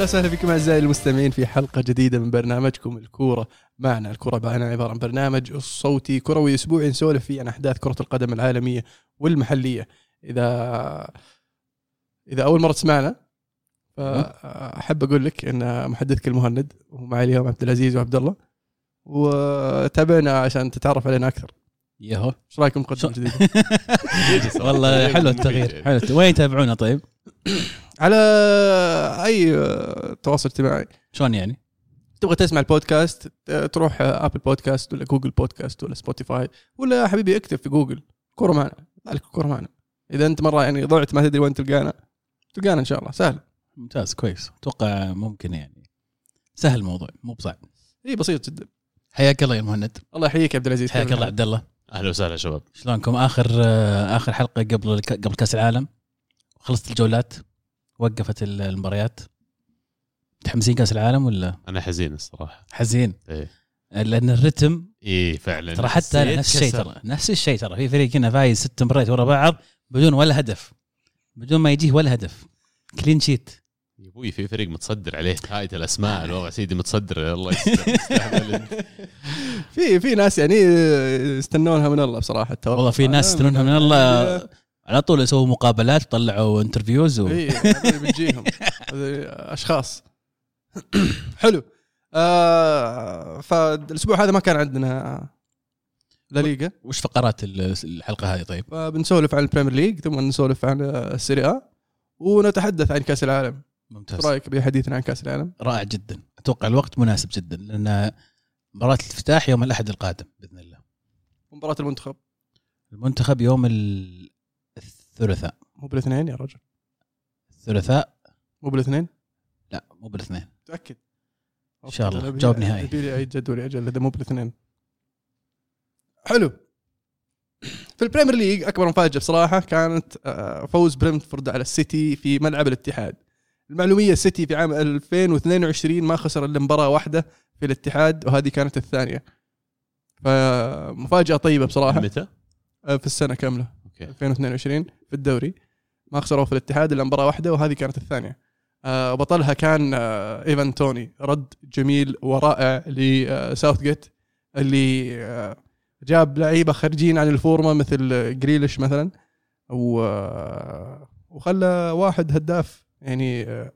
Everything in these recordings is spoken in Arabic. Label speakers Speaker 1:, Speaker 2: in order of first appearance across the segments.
Speaker 1: أهلا وسهلا بكم أعزائي المستمعين في حلقة جديدة من برنامجكم الكورة. معنا الكورة معنا عباره عن برنامج صوتي كروي أسبوعي نسولف فيه عن أحداث كرة القدم العالمية والمحلية. إذا إذا أول مرة تسمعنا فأحب أقول لك إن محدثك المهند ومعي اليوم عبد العزيز وعبد الله. وتابعنا عشان تتعرف علينا أكثر.
Speaker 2: ياهو
Speaker 1: إيش رأيكم مقدمه جديده
Speaker 2: والله حلو التغيير. حلو وين يتابعونا طيب؟
Speaker 1: على أي تواصل اجتماعي.
Speaker 2: شلون يعني؟
Speaker 1: تبغى تسمع البودكاست تروح Apple Podcasts ولا Google Podcasts ولا Spotify ولا حبيبي اكتب في جوجل. كورة معنا عليك كورة معنا. إذا أنت مرة يعني ضعت ما تدري وين تلقانا تلقانا إن شاء الله. سهل.
Speaker 2: ممتاز كويس. أتوقع ممكن يعني. سهل الموضوع مو بصعب.
Speaker 1: إي بسيط جدا.
Speaker 2: حياك الله يا مهند
Speaker 1: الله يحييك يا عبد العزيز.
Speaker 2: حياك الله عبد الله.
Speaker 3: أهلا وسهلا شباب.
Speaker 2: شلونكم؟ آخر آخر حلقة قبل قبل كأس العالم. خلصت الجولات. وقفت ال- المباريات. متحمسين كاس العالم ولا؟
Speaker 3: أنا حزين الصراحة.
Speaker 2: حزين.
Speaker 3: إيه.
Speaker 2: لأن الرتم
Speaker 3: إيه فعلا.
Speaker 2: ترى حتى نفس الشيء. ترى نفس الشيء ترى. في فريق هنا فايز ست مباريات ورا بعض بدون ولا هدف. بدون ما يجيه ولا هدف. كلين شيت
Speaker 3: يا أبوي في فريق متصدر عليه. هاية الأسماء الوضع سيدي متصدر. الله.
Speaker 1: في في ناس يعني يستنونها من الله بصراحة
Speaker 2: والله في ناس يستنونها من الله. على طول يسووا مقابلات وطلعوا interviews و...
Speaker 1: اي هذول أشخاص. حلو. آه فالأسبوع هذا ما كان عندنا لا ليغا.
Speaker 2: وش فقرات ال- الحلقة هذه طيب؟
Speaker 1: فبنسولف عن البريمير ليج ثم نسولف عن السيري آ ونتحدث عن كأس العالم. إيش
Speaker 2: ممتاز
Speaker 1: رأيك بحديثنا عن كأس العالم؟
Speaker 2: رائع جدا. أتوقع الوقت مناسب جدا لأن مباراة الافتتاح يوم الأحد القادم بإذن الله.
Speaker 1: مباراة المنتخب.
Speaker 2: المنتخب يوم ال- الثلاثاء
Speaker 1: مو بالاثنين يا رجل.
Speaker 2: الثلاثاء
Speaker 1: مو بالاثنين؟
Speaker 2: لا مو بالاثنين.
Speaker 1: متأكد.
Speaker 2: إن شاء الله. جواب نهائي.
Speaker 1: أبي لي اعيد جدولي أجل إذا مو بالاثنين. حلو. في البريمير ليج أكبر مفاجأة بصراحة كانت آه، فوز برنتفورد على السيتي في ملعب الاتحاد. المعلومية السيتي في عام 2022 ما خسر إلا مباراة واحدة في الاتحاد وهذه كانت الثانية. فمفاجأة طيبة بصراحة.
Speaker 3: متى؟
Speaker 1: آه، في السنة كاملة.
Speaker 3: okay.
Speaker 1: 2022 في الدوري. ما خسروا في الاتحاد إلا مباراة واحدة وهذه كانت الثانية. آه، بطلها كان آه، إيفان توني. رد جميل ورائع لساوث جيت اللي آه، جاب لعيبة خارجين عن ال form مثل جريليش مثلا و آه، وخلى واحد هداف يعني آه،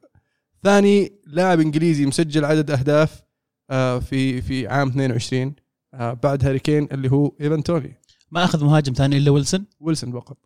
Speaker 1: ثاني لاعب إنجليزي مسجل عدد أهداف آه، في في عام 22 آه، بعد هاري كين اللي هو إيفان توني.
Speaker 2: ما أخذ مهاجم ثاني إلا ويلسون؟
Speaker 1: ويلسون فقط.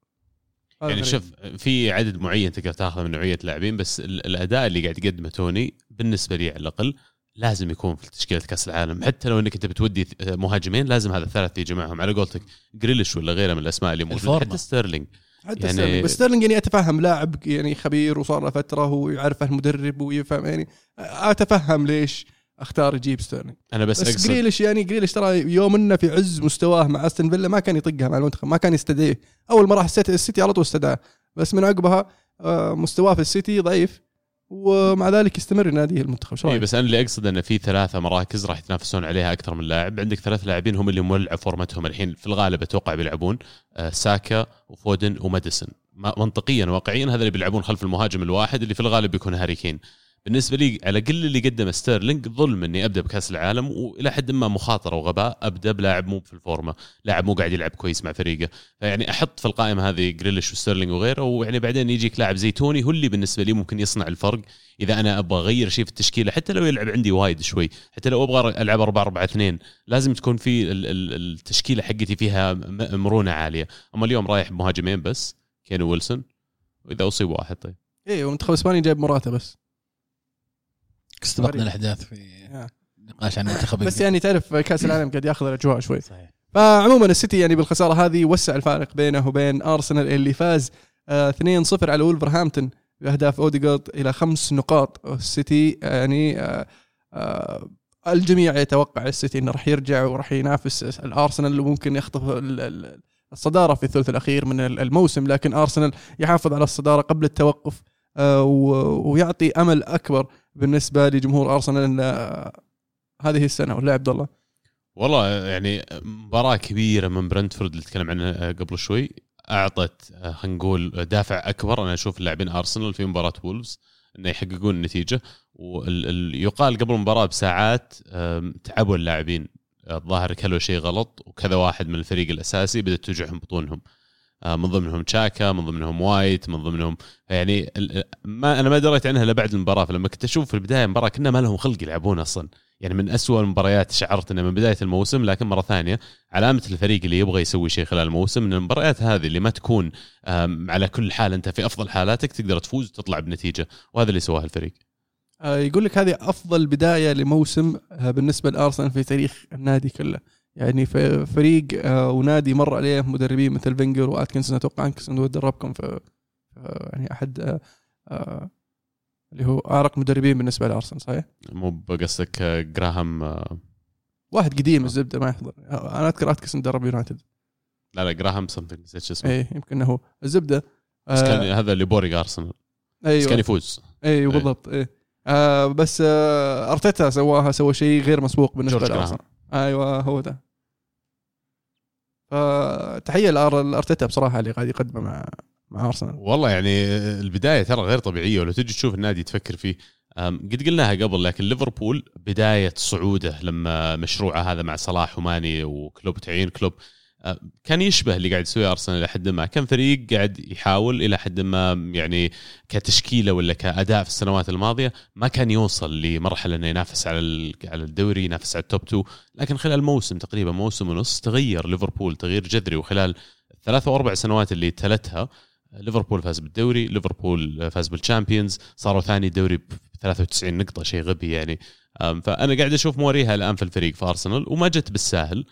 Speaker 3: يعني. شوف في عدد معين تقدر تاخذه من نوعية لاعبين بس ال- الأداء اللي قاعد يقدمه توني بالنسبة لي على الأقل لازم يكون في تشكيلة كأس العالم. حتى لو إنك أنت بتودي مهاجمين لازم هذا الثلاث يجي معهم. على قولتك جريليش ولا غيره من الأسماء اللي موجوده. حتى ستيرلينج.
Speaker 1: حتى
Speaker 3: يعني-
Speaker 1: ستيرلينج. بس ستيرلينج يعني أتفهم لاعب يعني خبير وصار له فترة ويعرفه المدرب ويفهم يعني أتفهم ليش. أختار يجيب ستيرلينج.
Speaker 3: أنا بس,
Speaker 1: بس,
Speaker 3: اقصد
Speaker 1: جريليش يعني جريليش ترى يوم إنه في عز مستواه مع استون فيلا ما كان يطقها مع المنتخب ما كان يستدعيه. أول ما راح السيتي, على طول استدعاه. بس من عقبها آه، مستواه في السيتي ضعيف ومع ذلك يستمر يناديه المنتخب. شو
Speaker 3: اي؟ بس أنا اللي أقصد إنه في ثلاثة مراكز راح يتنافسون عليها أكثر من لاعب. عندك ثلاث لاعبين هم اللي مولع فورمتهم الحين. في الغالب أتوقع بيلعبون آه، ساكا وفودن وماديسون. ما- منطقيا واقعيا هذا اللي بيلعبون خلف المهاجم الواحد اللي في الغالب بيكون هاري كين. بالنسبة لي على كل اللي قدمه ستيرلينج ظلم إني أبدأ بكأس العالم وإلى حد ما مخاطرة وغباء أبدأ بلاعب مو في الفورمه لاعب مو قاعد يلعب كويس مع فريقه. فيعني أحط في القائمة هذه جريليش وستيرلينج وغيره ويعني بعدين يجيك لاعب زي توني هو اللي بالنسبة لي ممكن يصنع الفرق. إذا أنا أبغى أغير شيء في التشكيلة حتى لو يلعب عندي وايد شوي حتى لو أبغى ألعب 4 4 2 لازم تكون في ال- ال- التشكيلة حقتي فيها مرونة عالية. أما اليوم رايح بمهاجمين بس كين ويلسون وإذا أصيب واحد طيب.
Speaker 1: إيه والمنتخب الاسباني جايب مراته بس.
Speaker 2: استبقنا الأحداث في نقاش عن المنتخب
Speaker 1: بس يعني تعرف كأس العالم قاعد ياخذ الأجواء شوي.
Speaker 2: صحيح.
Speaker 1: فعموما السيتي يعني بالخسارة هذه وسع الفارق بينه وبين أرسنال اللي فاز آه 2-0 على ولفرهامبتون بأهداف اوديجارد إلى خمس نقاط. السيتي يعني آه آه الجميع يتوقع السيتي إنه راح يرجع وراح ينافس الأرسنال وممكن يخطف ال- ال- الصدارة في الثلث الأخير من الموسم. لكن أرسنال يحافظ على الصدارة قبل التوقف آه ويعطي أمل أكبر. بالنسبة لجمهور أرسنال هذه السنة ولا عبد الله؟
Speaker 3: والله يعني مباراة كبيرة من برنتفورد اللي تكلم عنها قبل شوي. أعطت آه، خلينا نقول دافع أكبر. أنا أشوف اللاعبين أرسنال في مباراة وولفز إنه يحققون النتيجة. ويقال قبل المباراة بساعات تعبوا اللاعبين. الظاهر كلوا شيء غلط وكذا واحد من الفريق الأساسي بدأت توجعهم بطونهم. من ضمنهم تشاكا من ضمنهم وايت من ضمنهم يعني ما أنا ما دريت عنها إلا بعد المباراة فلما كنت أشوف في البداية المباراة كنا ما لهم خلق يلعبون أصلا. يعني من أسوأ المباريات شعرت انه من بداية الموسم لكن مرة ثانية علامة الفريق اللي يبغى يسوي شيء خلال الموسم إن المباريات هذه اللي ما تكون على كل حال أنت في أفضل حالاتك تقدر تفوز وتطلع بنتيجة وهذا اللي سواه الفريق.
Speaker 1: آه، يقول لك هذه أفضل بداية لموسم آه، بالنسبة لأرسنال في تاريخ النادي كله. يعني فريق آه، ونادي مر عليه مدربين مثل فينجر وآتكنسون. أتوقع اتكنسون هو دربكم في يعني أحد آه، آه، اللي هو أعرق مدربين بالنسبة لأرسنال صحيح؟
Speaker 3: مو بقصدك جراهام
Speaker 1: واحد قديم الزبدة ما يحضر. أنا أذكر آتكنسون درب يونايتد.
Speaker 3: لا لا جراهام سمثينج نسيت شو اسمه
Speaker 1: اي يمكن انه هو الزبدة.
Speaker 3: بس كان
Speaker 1: آه،
Speaker 3: هذا اللي بورق أرسنال. بس
Speaker 1: أيوه.
Speaker 3: كان يفوز.
Speaker 1: أيوه بالضبط إيه. آه بس آه أرتيتا سواها سوى شيء غير مسبوق
Speaker 3: بالنسبة
Speaker 1: لأرسنال. أيوه هو ده. فتحية لأرتيتا بصراحة اللي قاعد يقدمه مع مع أرسنال.
Speaker 3: والله يعني البداية ترى غير طبيعية ولو تجي تشوف النادي تفكر فيه. قد قلناها قبل لكن ليفربول بداية صعودة لما مشروعه هذا مع صلاح وماني وكلوب تعيين كلوب. كان يشبه اللي قاعد يسويه أرسنال إلى حد ما. كان فريق قاعد يحاول إلى حد ما يعني كتشكيلة ولا كأداء في السنوات الماضية ما كان يوصل لمرحلة إنه ينافس على على الدوري ينافس على ال top 2 لكن خلال موسم تقريبا موسم ونص تغير ليفربول تغيير جذري. وخلال ثلاث أو أربع سنوات اللي تلتها ليفربول فاز بالدوري ليفربول فاز بالشامبيونز صاروا ثاني دوري ب 93 نقطة شيء غبي يعني. فأنا قاعد أشوف موريه الآن في الفريق في أرسنال. وما جت بالساهل.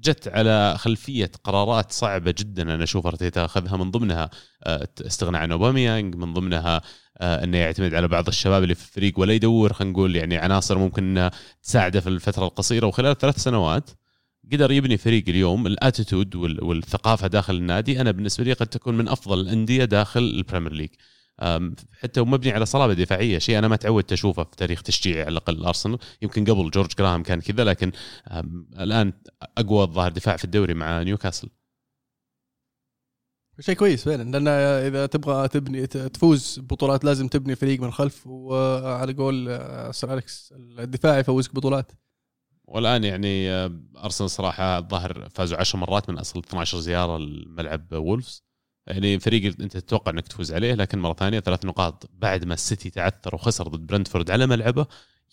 Speaker 3: جت على خلفية قرارات صعبة جدا أنا أشوف أرتيتا أخذها من ضمنها أه، استغناء عن أوباميانج من ضمنها أه، إنه يعتمد على بعض الشباب اللي في الفريق ولا يدور خلينا نقول يعني عناصر ممكن إنها تساعده في الفترة القصيرة. وخلال ثلاث سنوات قدر يبني فريق اليوم ال attitude وال- والثقافة داخل النادي أنا بالنسبة لي قد تكون من أفضل الأندية داخل البريمير ليج. حتى ومبني على صلابة دفاعية شيء أنا ما تعودت أشوفه في تاريخ تشجيعي على الأقل. الأرسنال يمكن قبل جورج جراهام كان كذا لكن الآن أقوى الظاهر دفاع في الدوري مع نيوكاسل.
Speaker 1: شيء كويس فعلا لأن إذا تبغى تبني تفوز ببطولات لازم تبني فريق من الخلف وعلى قول آه، سير أليكس الدفاع يفوزك بطولات.
Speaker 3: والآن يعني آه، أرسنال صراحة الظاهر فازوا 10 مرات من أصل 12 زيارة لملعب وولفز. يعني فريق انت تتوقع انك تفوز عليه لكن مرة ثانية ثلاث نقاط بعد ما السيتي تعثر وخسر ضد برنتفورد على ملعبه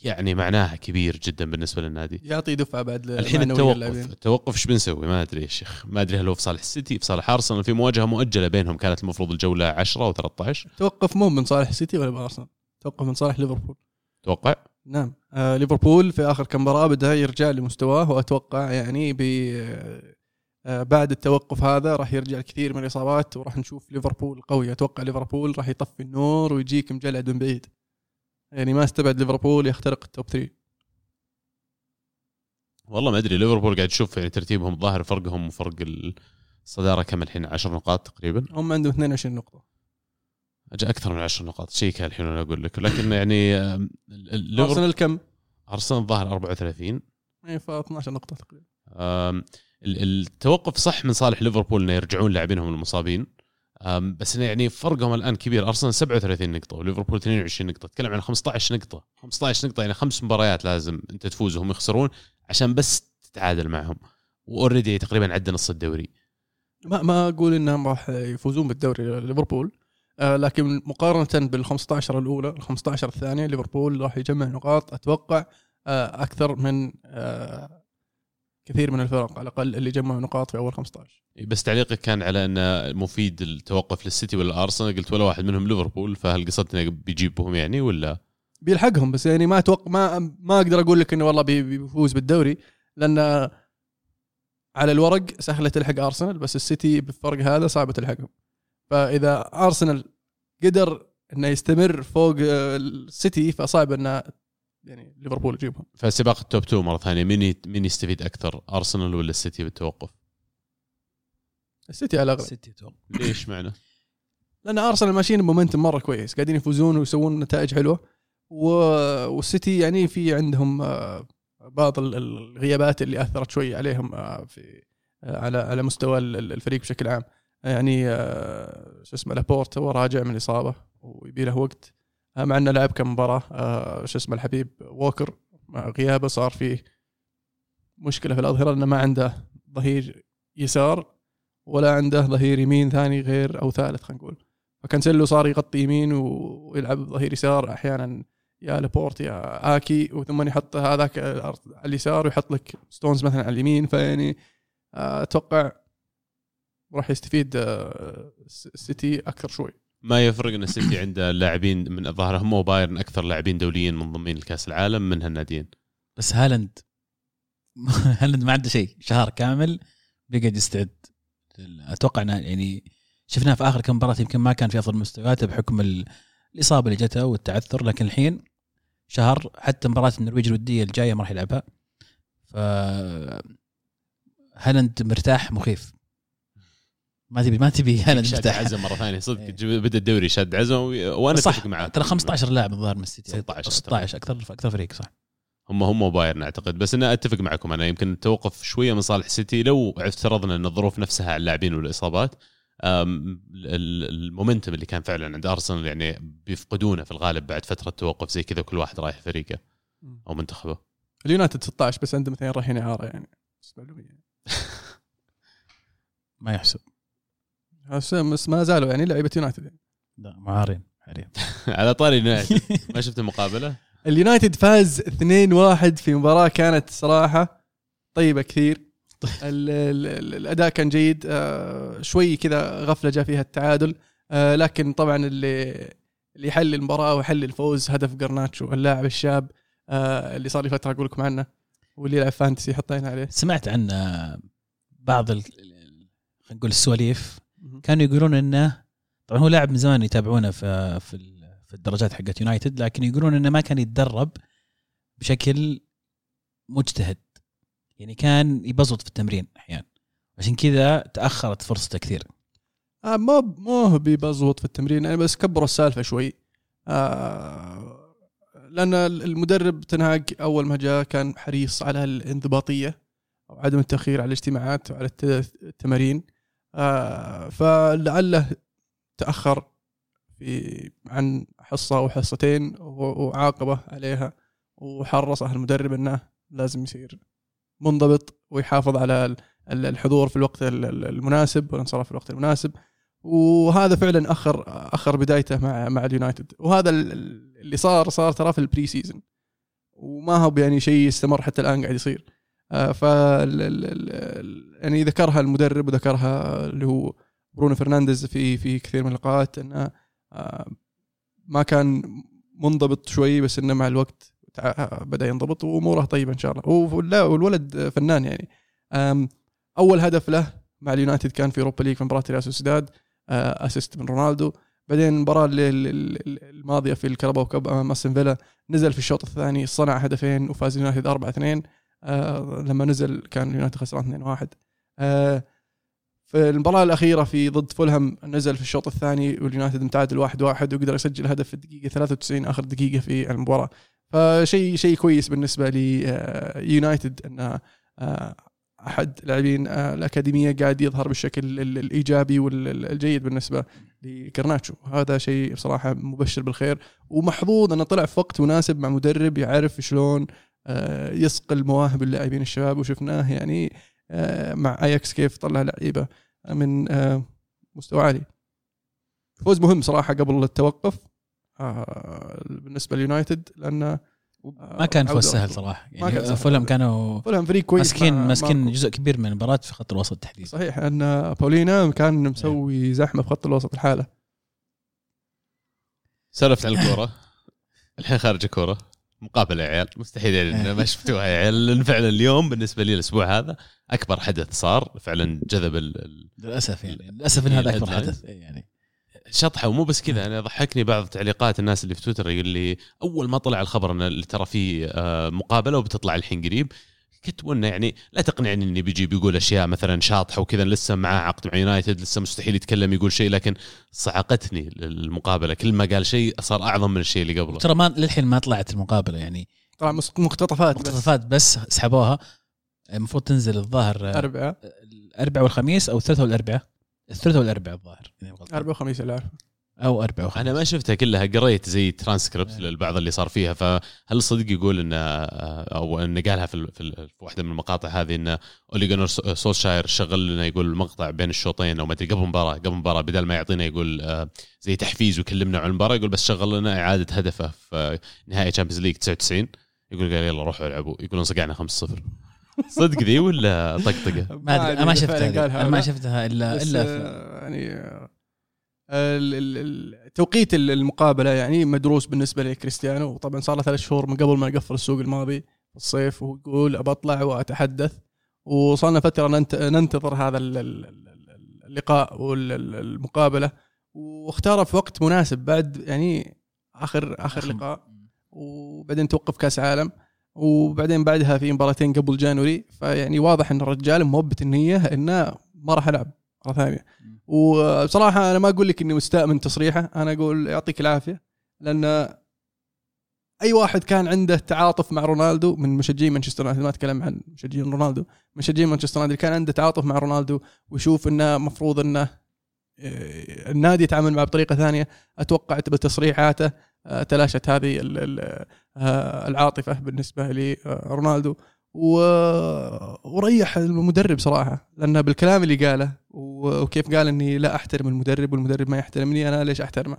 Speaker 3: يعني معناها كبير جدا بالنسبة للنادي.
Speaker 1: يعطي دفعة بعد
Speaker 3: الحين التوقف
Speaker 1: للاعبين.
Speaker 3: التوقف إيش بنسوي؟ ما أدري يا شيخ. ما أدري هل هو في صالح السيتي في صالح أرسنال في مواجهة مؤجلة بينهم كانت المفروض الجولة 10 أو 13
Speaker 1: توقف مو من صالح السيتي ولا بارسنال توقف من صالح ليفربول.
Speaker 3: توقع؟
Speaker 1: نعم. آه ليفربول في آخر كم مباراة بدأ يرجع لمستواه وأتوقع يعني ب بعد التوقف هذا راح يرجع الكثير من الإصابات وراح نشوف ليفربول قوي. أتوقع ليفربول راح يطفي النور ويجيك مجلد من بعيد. يعني ما استبعد ليفربول يخترق التوب 3
Speaker 3: والله ما أدري ليفربول قاعد تشوف يعني ترتيبهم الظاهر فرقهم وفرق الصدارة كم الحين؟ 10 نقاط تقريبا.
Speaker 1: هم عندهم 22 نقطة.
Speaker 3: اجى أكثر من 10 نقاط. شيء كان الحين أنا أقول لك. لكن يعني
Speaker 1: أرسنال كم؟
Speaker 3: أرسنال الظاهر 34
Speaker 1: اي ف 12 نقطة تقريبا.
Speaker 3: التوقف صح من صالح ليفربول إنه يرجعون لاعبينهم المصابين. بس إنه يعني فرقهم الآن كبير. أرسنال 37 نقطة وليفربول 22 نقطة. تتكلم عن 15 نقطة. 15 نقطة يعني خمس مباريات لازم أنت تفوز وهم يخسرون عشان بس تتعادل معهم. وأوريدي تقريبا عدى نص الدوري.
Speaker 1: ما ما أقول إنهم راح يفوزون بالدوري ليفربول آه لكن مقارنة بال 15 الأولى ال 15 الثانية ليفربول راح يجمع نقاط. أتوقع آه أكثر من آه كثير من الفرق على الأقل اللي جمعوا نقاط في أول 15
Speaker 3: بس تعليقك كان على انه مفيد التوقف للسيتي ولا ارسنال قلت ولا واحد منهم ليفربول فهل قصدت إنه بيجيبهم يعني ولا؟
Speaker 1: بيلحقهم بس يعني ما أتوقع ما ما أقدر أقول لك إنه والله بي- بيفوز بالدوري لأن على الورق سهلة تلحق أرسنال بس السيتي بالفرق هذا صعبه تلحقهم. فإذا أرسنال قدر إنه يستمر فوق السيتي فصعب إنه يعني ليفربول يجيبهم.
Speaker 3: فسباق ال top 2 مرة ثانية مين مين يستفيد أكثر أرسنال ولا السيتي بالتوقف؟
Speaker 1: السيتي على الأغلب.
Speaker 2: سيتي أتوقع
Speaker 3: ليش معنى؟
Speaker 1: لأن أرسنال ماشيين ب momentum مرة كويس قاعدين يفوزون ويسوون نتائج حلوة. و... والسيتي يعني في عندهم آه، بعض ال- الغيابات اللي أثرت شوي عليهم آه، في آه، على على مستوى ال- ال- الفريق بشكل عام. يعني شو اسمه لابورت هو راجع من الإصابة ويبي له وقت. مع إنه لعب كم مباراة آه، شو اسمه الحبيب ووكر مع غيابه صار فيه مشكلة في الأظهرة انه ما عنده ظهير يسار ولا عنده ظهير يمين ثاني غير أو ثالث خلينا نقول. فكانسيلو صار يغطي يمين ويلعب ظهير يسار أحيانا يا لابورت يا آكي وثم يحط هذاك على اليسار ويحط لك ستونز مثلا على اليمين فيعني آه، أتوقع راح يستفيد آه، السيتي أكثر شوي.
Speaker 3: ما يفرق إن السيتي عنده لاعبين من الظاهر هم وبايرن أكثر لاعبين دوليين منضمين لكاس العالم من هالناديين.
Speaker 2: بس هالاند. هالاند ما عنده شيء شهر كامل بيقعد يستعد أتوقع إنه يعني شفناه في آخر كم مباراة يمكن ما كان في أفضل مستوياته بحكم الإصابة اللي جته والتعثر لكن الحين شهر حتى مباراة النرويج الودية الجاية ما راح يلعبها. ف هالاند مرتاح مخيف. ما تبي ما تبي هالاند
Speaker 3: شاد عزم مرة ثانية. صدق
Speaker 2: إيه.
Speaker 3: بدأ الدوري شاد عزم
Speaker 2: وأنا
Speaker 3: أتفق معك
Speaker 2: ترى 15 لاعب الظاهر من السيتي
Speaker 3: 16
Speaker 2: 16 أكثر أكثر فريق صح.
Speaker 3: هم هم وبايرن أعتقد. بس أنا أتفق معكم. أنا يمكن التوقف شوية من صالح السيتي لو افترضنا أن الظروف نفسها على اللاعبين والإصابات المومنتم اللي كان فعلا عند أرسنال يعني بيفقدونه في الغالب بعد فترة توقف زي كذا كل واحد رايح فريقه أو منتخبه.
Speaker 1: اليونايتد 16 بس عندهم اثنين رايحين إعارة يعني.
Speaker 2: ما يحسب.
Speaker 1: بس ما زالوا يعني لعيبة يونايتد يعني.
Speaker 2: لا معارين حاليا
Speaker 3: على طاري يونايتد ما شفت المقابلة؟
Speaker 1: اليونايتد فاز 2-1 في مباراة كانت صراحة طيبة كثير. ال ال ال الأداء كان جيد. آه، شوي كذا غفلة جاء فيها التعادل. آه، لكن طبعا اللي اللي يحل المباراة ويحل الفوز هدف قرناتشو اللاعب الشاب آه، اللي صار لي فترة أقول لكم عنه واللي يلعب fantasy حطينا عليه.
Speaker 2: سمعت عن آه، بعض خلينا نقول السواليف كانوا يقولون إنه طبعا هو لاعب من زمان يتابعونه في في في الدرجات حقت يونايتد لكن يقولون إنه ما كان يتدرب بشكل مجتهد. يعني كان يبزط في التمرين أحيانا. عشان كذا تأخرت فرصته كثير.
Speaker 1: آه ما هو بيبزوط في التمرين يعني بس كبروا السالفة شوي. آه لأن المدرب تنهاج أول ما جاء كان حريص على الانضباطية أو عدم التأخير على الاجتماعات وعلى الت- التمارين. آه فلعله تأخر في عن حصة أو حصتين وعاقبه عليها وحرصه المدرب إنه لازم يصير منضبط ويحافظ على ال- ال- الحضور في الوقت ال- ال- المناسب والانصراف في الوقت المناسب. وهذا فعلا اخر أخر بدايته مع مع اليونايتد. وهذا ال- ال- اللي صار صار ترى في ال pre-season وما هو يعني شيء استمر حتى الآن قاعد يصير. ف ال- ال- يعني ذكرها المدرب وذكرها اللي هو برونو فرنانديز في في كثير من اللقاءات إنه آه، ما كان منضبط شوي بس إنه مع الوقت بدأ ينضبط وأموره طيبة إن شاء الله. والولد فنان يعني. أول هدف له مع اليونايتد كان في Europa League في مباراة ريال سوسيداد آه، assist من رونالدو. بعدين المباراه الماضية في ال Carabao Cup امام فيلا نزل في الشوط الثاني صنع هدفين وفاز اليونايتد 4 2 آه، لما نزل كان اليونايتد خسران 2 1 آه، في المباراة الأخيرة في ضد فولهام نزل في الشوط الثاني واليونايتد متعادل 1 1 وقدر يسجل هدف في الدقيقة 93 آخر دقيقة في المباراة. فشيء شيء كويس بالنسبة ليونايتد انه آه، أحد لاعبين آه، الأكاديمية قاعد يظهر بالشكل ال- الإيجابي والجيد بالنسبة لكرناتشو. هذا شيء بصراحة مبشر بالخير. ومحظوظ إنه طلع في وقت مناسب مع مدرب يعرف شلون آه، يصقل مواهب اللاعبين الشباب وشفناه يعني آه، مع اياكس كيف طلع لعيبة من آه، مستوى عالي. فوز مهم صراحة قبل التوقف آه، بالنسبة لليونايتد لأنه
Speaker 2: ما كان فوز سهل.
Speaker 1: صراحة.
Speaker 2: يعني
Speaker 1: سهل.
Speaker 2: فولهام كانوا
Speaker 1: فولهام فريق كويس
Speaker 2: ماسكين ماسكين. جزء كبير من المباراة في خط الوسط تحديدا.
Speaker 1: صحيح ان باولينا كان مسوي زحمة في خط الوسط الحالة.
Speaker 3: سولفت عن الكورة. الحين خارج الكورة. مقابله يا عيال. مستحيل يعني ما شفتوها. يا عيال لأن فعلا اليوم بالنسبة لي الأسبوع هذا أكبر حدث صار. فعلا جذب ال-
Speaker 2: للأسف يعني. للأسف إن هذا
Speaker 3: أكبر.
Speaker 2: حدث. إيه يعني.
Speaker 3: شطحة ومو بس كذا. أنا ضحكني بعض تعليقات الناس اللي في تويتر يقول لي أول ما طلع الخبر إن اللي ترى في آه، مقابلة وبتطلع الحين قريب كنت انه يعني لا تقنعني إني بيجي بيقول أشياء مثلا شاطحة وكذا لسه معاه عقد مع يونايتد لسه مستحيل يتكلم يقول شيء لكن صعقتني المقابله كل ما قال شيء صار أعظم من الشيء اللي قبله.
Speaker 2: ترى ما للحين ما طلعت المقابلة يعني.
Speaker 1: طبعا مس- مقتطفات بس.
Speaker 2: مقتطفات بس سحبوها. المفروض تنزل الظاهر آه،
Speaker 1: اربعاء
Speaker 2: الاربعاء والخميس أو الثلاثاء والاربعاء الثلاثاء والاربعاء الظاهر. غلطان.
Speaker 1: اربعاء وخميس اللي.
Speaker 2: أو أربعة وخمسه
Speaker 3: أنا ما شفتها كلها قريت زي ترانسكريبت للبعض اللي صار فيها فهل صدق يقول إن أو انه قالها في ال- في, واحدة من المقاطع هذه إن اوليجونر سولشاير شغل لنا يقول مقطع بين الشوطين أو ما أدري قبل المباراه قبل المباراه بدل ما يعطينا يقول آه، زي تحفيز ويكلمنا عن المباراة يقول بس شغل لنا إعادة هدفه في نهائي Champions League 99 يقول قال يلا روحوا العبوا. يقولون صقعنا 5-0 صدق ذي ولا طقطقة؟
Speaker 2: ما أدري أنا ما شفتها أنا ما. شفتها الا إلا
Speaker 1: آه، يعني آه، توقيت ال- المقابلة يعني مدروس بالنسبة لكريستيانو. وطبعا صار له ثلاث شهور من قبل ما يقفل السوق الماضي الصيف ويقول أطلع وأتحدث. وصلنا فترة ننت- ننتظر هذا ال- ال- ال- اللقاء والمقابله واختاره في وقت مناسب بعد يعني اخر
Speaker 2: آخر
Speaker 1: لقاء. وبعدين توقف كأس عالم. وبعدين بعدها في مباراتين قبل جانوري. فيعني واضح أن الرجال موبت النيه إنه ما راح العب مرة ثانية. وبصراحة أنا ما أقول لك إني مستاء من تصريحه أنا أقول يعطيك العافية. لأن أي واحد كان عنده تعاطف مع رونالدو من مشجعين مانشستر يونايتد ما أتكلم عن مشجعين رونالدو مشجعين مانشستر يونايتد كان عنده تعاطف مع رونالدو ويشوف إنه مفروض إنه آه، النادي يتعامل معه بطريقة ثانية. أتوقع بتصريحاته آه، تلاشت هذه آه، العاطفة بالنسبة لرونالدو. و- وريح المدرب صراحة لأنه بالكلام اللي قاله وكيف قال إني لا أحترم المدرب والمدرب ما يحترمني أنا ليش أحترمه؟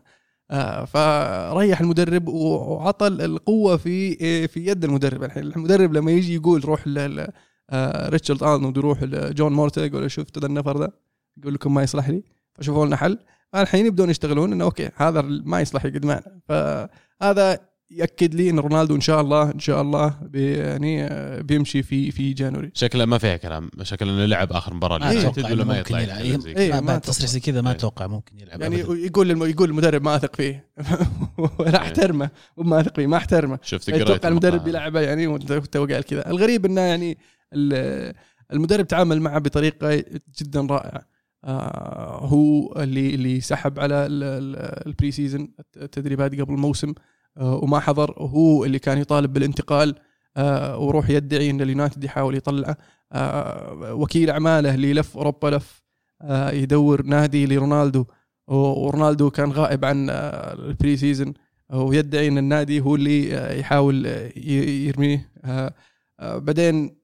Speaker 1: آه، فريح المدرب وعطى القوة في في يد المدرب. الحين المدرب لما يجي يقول روح ل- آه، ريتشارد أرنولد ويروح لجون مورتا يقول شفت ذا النفر ذا يقول لكم ما يصلح لي فشوفوا لنا حل. الحين يبدون يشتغلون إنه okay هذا ما يصلح يقعد معنا. فهذا يأكد لي إن رونالدو إن شاء الله إن شاء الله بي يعني آه، بيمشي في في January
Speaker 3: شكله ما فيها كلام شكله إنه لعب آخر مباراة
Speaker 2: ما
Speaker 3: لليونايتد
Speaker 2: أتوقع
Speaker 3: ولا ما
Speaker 2: ممكن
Speaker 3: يطلع
Speaker 1: إيه،
Speaker 3: كذا.
Speaker 2: إيه
Speaker 1: ما
Speaker 2: بعد
Speaker 1: أتوقع.
Speaker 2: تصريح زي كذا ما
Speaker 3: إيه.
Speaker 2: أتوقع ممكن يلعب
Speaker 1: يعني
Speaker 2: أبداً.
Speaker 1: يقول يقول المدرب ما أثق فيه وأنا أحترمه وما أثق فيه ما أحترمه
Speaker 3: شفت قريت
Speaker 1: يتوقع المدرب
Speaker 3: المقطع.
Speaker 1: يلعبه يعني وانت قال كذا الغريب إنه يعني ال- المدرب تعامل معه بطريقة جدا رائعة آه هو اللي اللي سحب على ال- ال- ال pre-season التدريبات قبل الموسم آه وما حضر. هو اللي كان يطالب بالانتقال آه وروح يدعي إن اليونايتد يحاول يطلعه. آه وكيل أعماله اللي لف أوروبا لف آه يدور نادي لرونالدو. ورونالدو كان غائب عن آه ال pre-season ويدعي إن النادي هو اللي آه، يحاول آه، يرميه. آه، آه، بعدين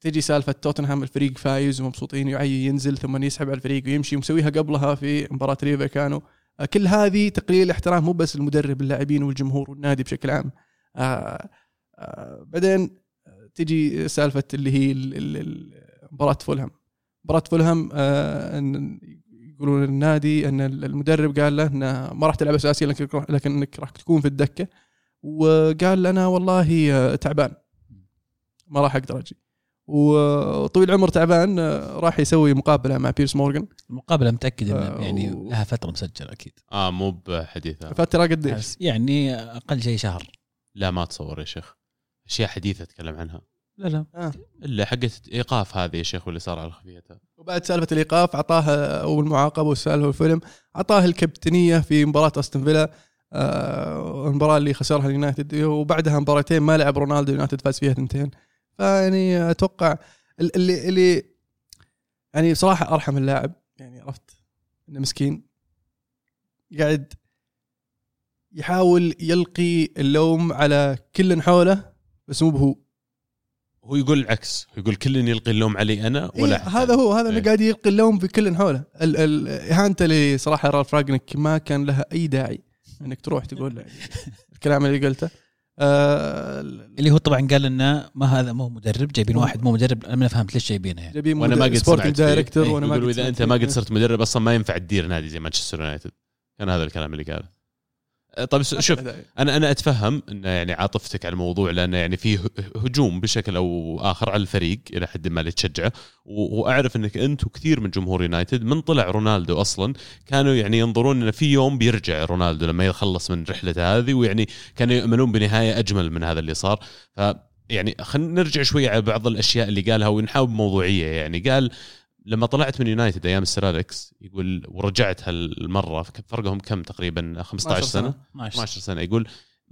Speaker 1: تجي سالفة توتنهام الفريق فايز ومبسوطين يعي ينزل ثم يسحب على الفريق ويمشي. ومسويها قبلها في مباراة رايو فاليكانو. آه، كل هذه تقليل احترام مو بس المدرب اللاعبين والجمهور والنادي بشكل عام. آه، آه، بعدين تجي سالفة اللي هي مباراة فولهام. مباراة فولهام آه، يقولون النادي إن المدرب قال له إنه ما راح تلعب اساسي لكنك راح تكون في الدكة. وقال أنا والله آه، تعبان. ما راح أقدر أجي. وطويل العمر تعبان آه، راح يسوي مقابلة مع بيرس مورغان.
Speaker 2: المقابله متاكد إنه
Speaker 1: آه،
Speaker 2: يعني
Speaker 1: و-
Speaker 2: لها فترة مسجلة أكيد.
Speaker 3: آه مو بحديثة.
Speaker 1: فتره قديش؟
Speaker 2: يعني أقل شيء شهر.
Speaker 3: لا ما تصور يا شيخ. أشياء حديثة أتكلم عنها.
Speaker 2: لا لا.
Speaker 1: آه.
Speaker 3: إلا حقت إيقاف هذه يا شيخ واللي صار على خفيتها
Speaker 1: وبعد سالفة الإيقاف اعطاها أو المعاقبه والسالفه والفيلم أعطاه الكابتنية في مباراة أستون فيلا آه، المباراة اللي خسرها اليونايتد وبعدها مباراتين ما لعب رونالدو اليونايتد فاز فيها ثنتين فيعني أتوقع ال- اللي اللي يعني صراحة أرحم اللاعب. يعني عرفت إنه مسكين. قاعد يحاول يلقي اللوم على كل حوله بس مو بهو.
Speaker 3: هو يقول العكس. يقول كل يلقي اللوم علي أنا ولا
Speaker 1: إيه هذا. هو هذا اللي
Speaker 3: إيه.
Speaker 1: قاعد يلقي اللوم في كل حوله. إهانته اللي صراحة رالف رانجنيك ما كان لها أي داعي إنك تروح تقول الكلام اللي قلته. آه
Speaker 2: اللي هو طبعا قال إنه ما هذا مو مدرب جايبين واحد مو مدرب أنا ما فهمت ليش جايبينه يعني
Speaker 1: جايبين
Speaker 3: وأنا ما قد
Speaker 1: sporting
Speaker 3: سمعت.
Speaker 1: director
Speaker 3: إيه،
Speaker 1: وأنا ما قد إذا
Speaker 3: أنت ما. قد صرت مدرب أصلا ما ينفع تدير نادي زي مانشستر يونايتد كان هذا الكلام اللي قاله طيب س- شوف أنا أنا أتفهم إنه يعني عاطفتك على الموضوع لأنه يعني فيه هجوم بشكل أو آخر على الفريق إلى حد ما اللي تشجعه وأعرف إنك أنت وكثير من جمهور يونايتد من طلع رونالدو أصلا كانوا يعني ينظرون إنه في يوم بيرجع رونالدو لما يخلص من رحلته هذه ويعني كانوا يؤمنون بنهاية أجمل من هذا اللي صار. ف يعني خلينا نرجع شوي على بعض الأشياء اللي قالها ونحاول بموضوعية يعني. قال لما طلعت من يونايتد أيام السير أليكس يقول ورجعت هالمرة فرقهم كم تقريبا 15 سنة.
Speaker 2: 12
Speaker 3: 12 سنة. يقول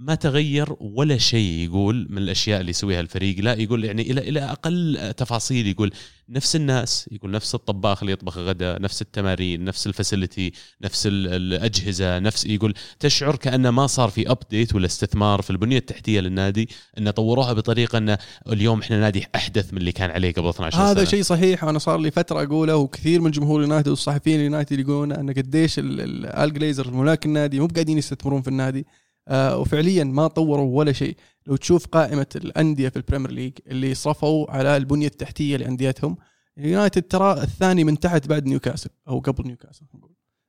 Speaker 3: ما تغير ولا شيء يقول من الأشياء اللي يسويها الفريق. لا يقول يعني إلى إلى أقل تفاصيل يقول نفس الناس يقول نفس الطباخ اللي يطبخ غدا نفس التمارين نفس ال facility نفس ال- الأجهزة نفس يقول تشعر كأنه ما صار في update ولا استثمار في البنية التحتية للنادي ان طوروها بطريقة ان اليوم إحنا نادي أحدث من اللي كان عليه قبل 12 سنة.
Speaker 1: هذا شيء صحيح وأنا صار لي فترة أقوله وكثير من جمهور اليونايتد والصحفيين اليونايتد يقولون إن قديش ال- ال- ال جليزرز ملاك النادي مو قاعدين يستثمرون في النادي. وفعليا ما طوروا ولا شيء. لو تشوف قائمة الأندية في البريمير ليج اللي صرفوا على البنية التحتية لأنديتهم اليونايتد ترى الثاني من تحت بعد نيوكاسل أو قبل نيوكاسل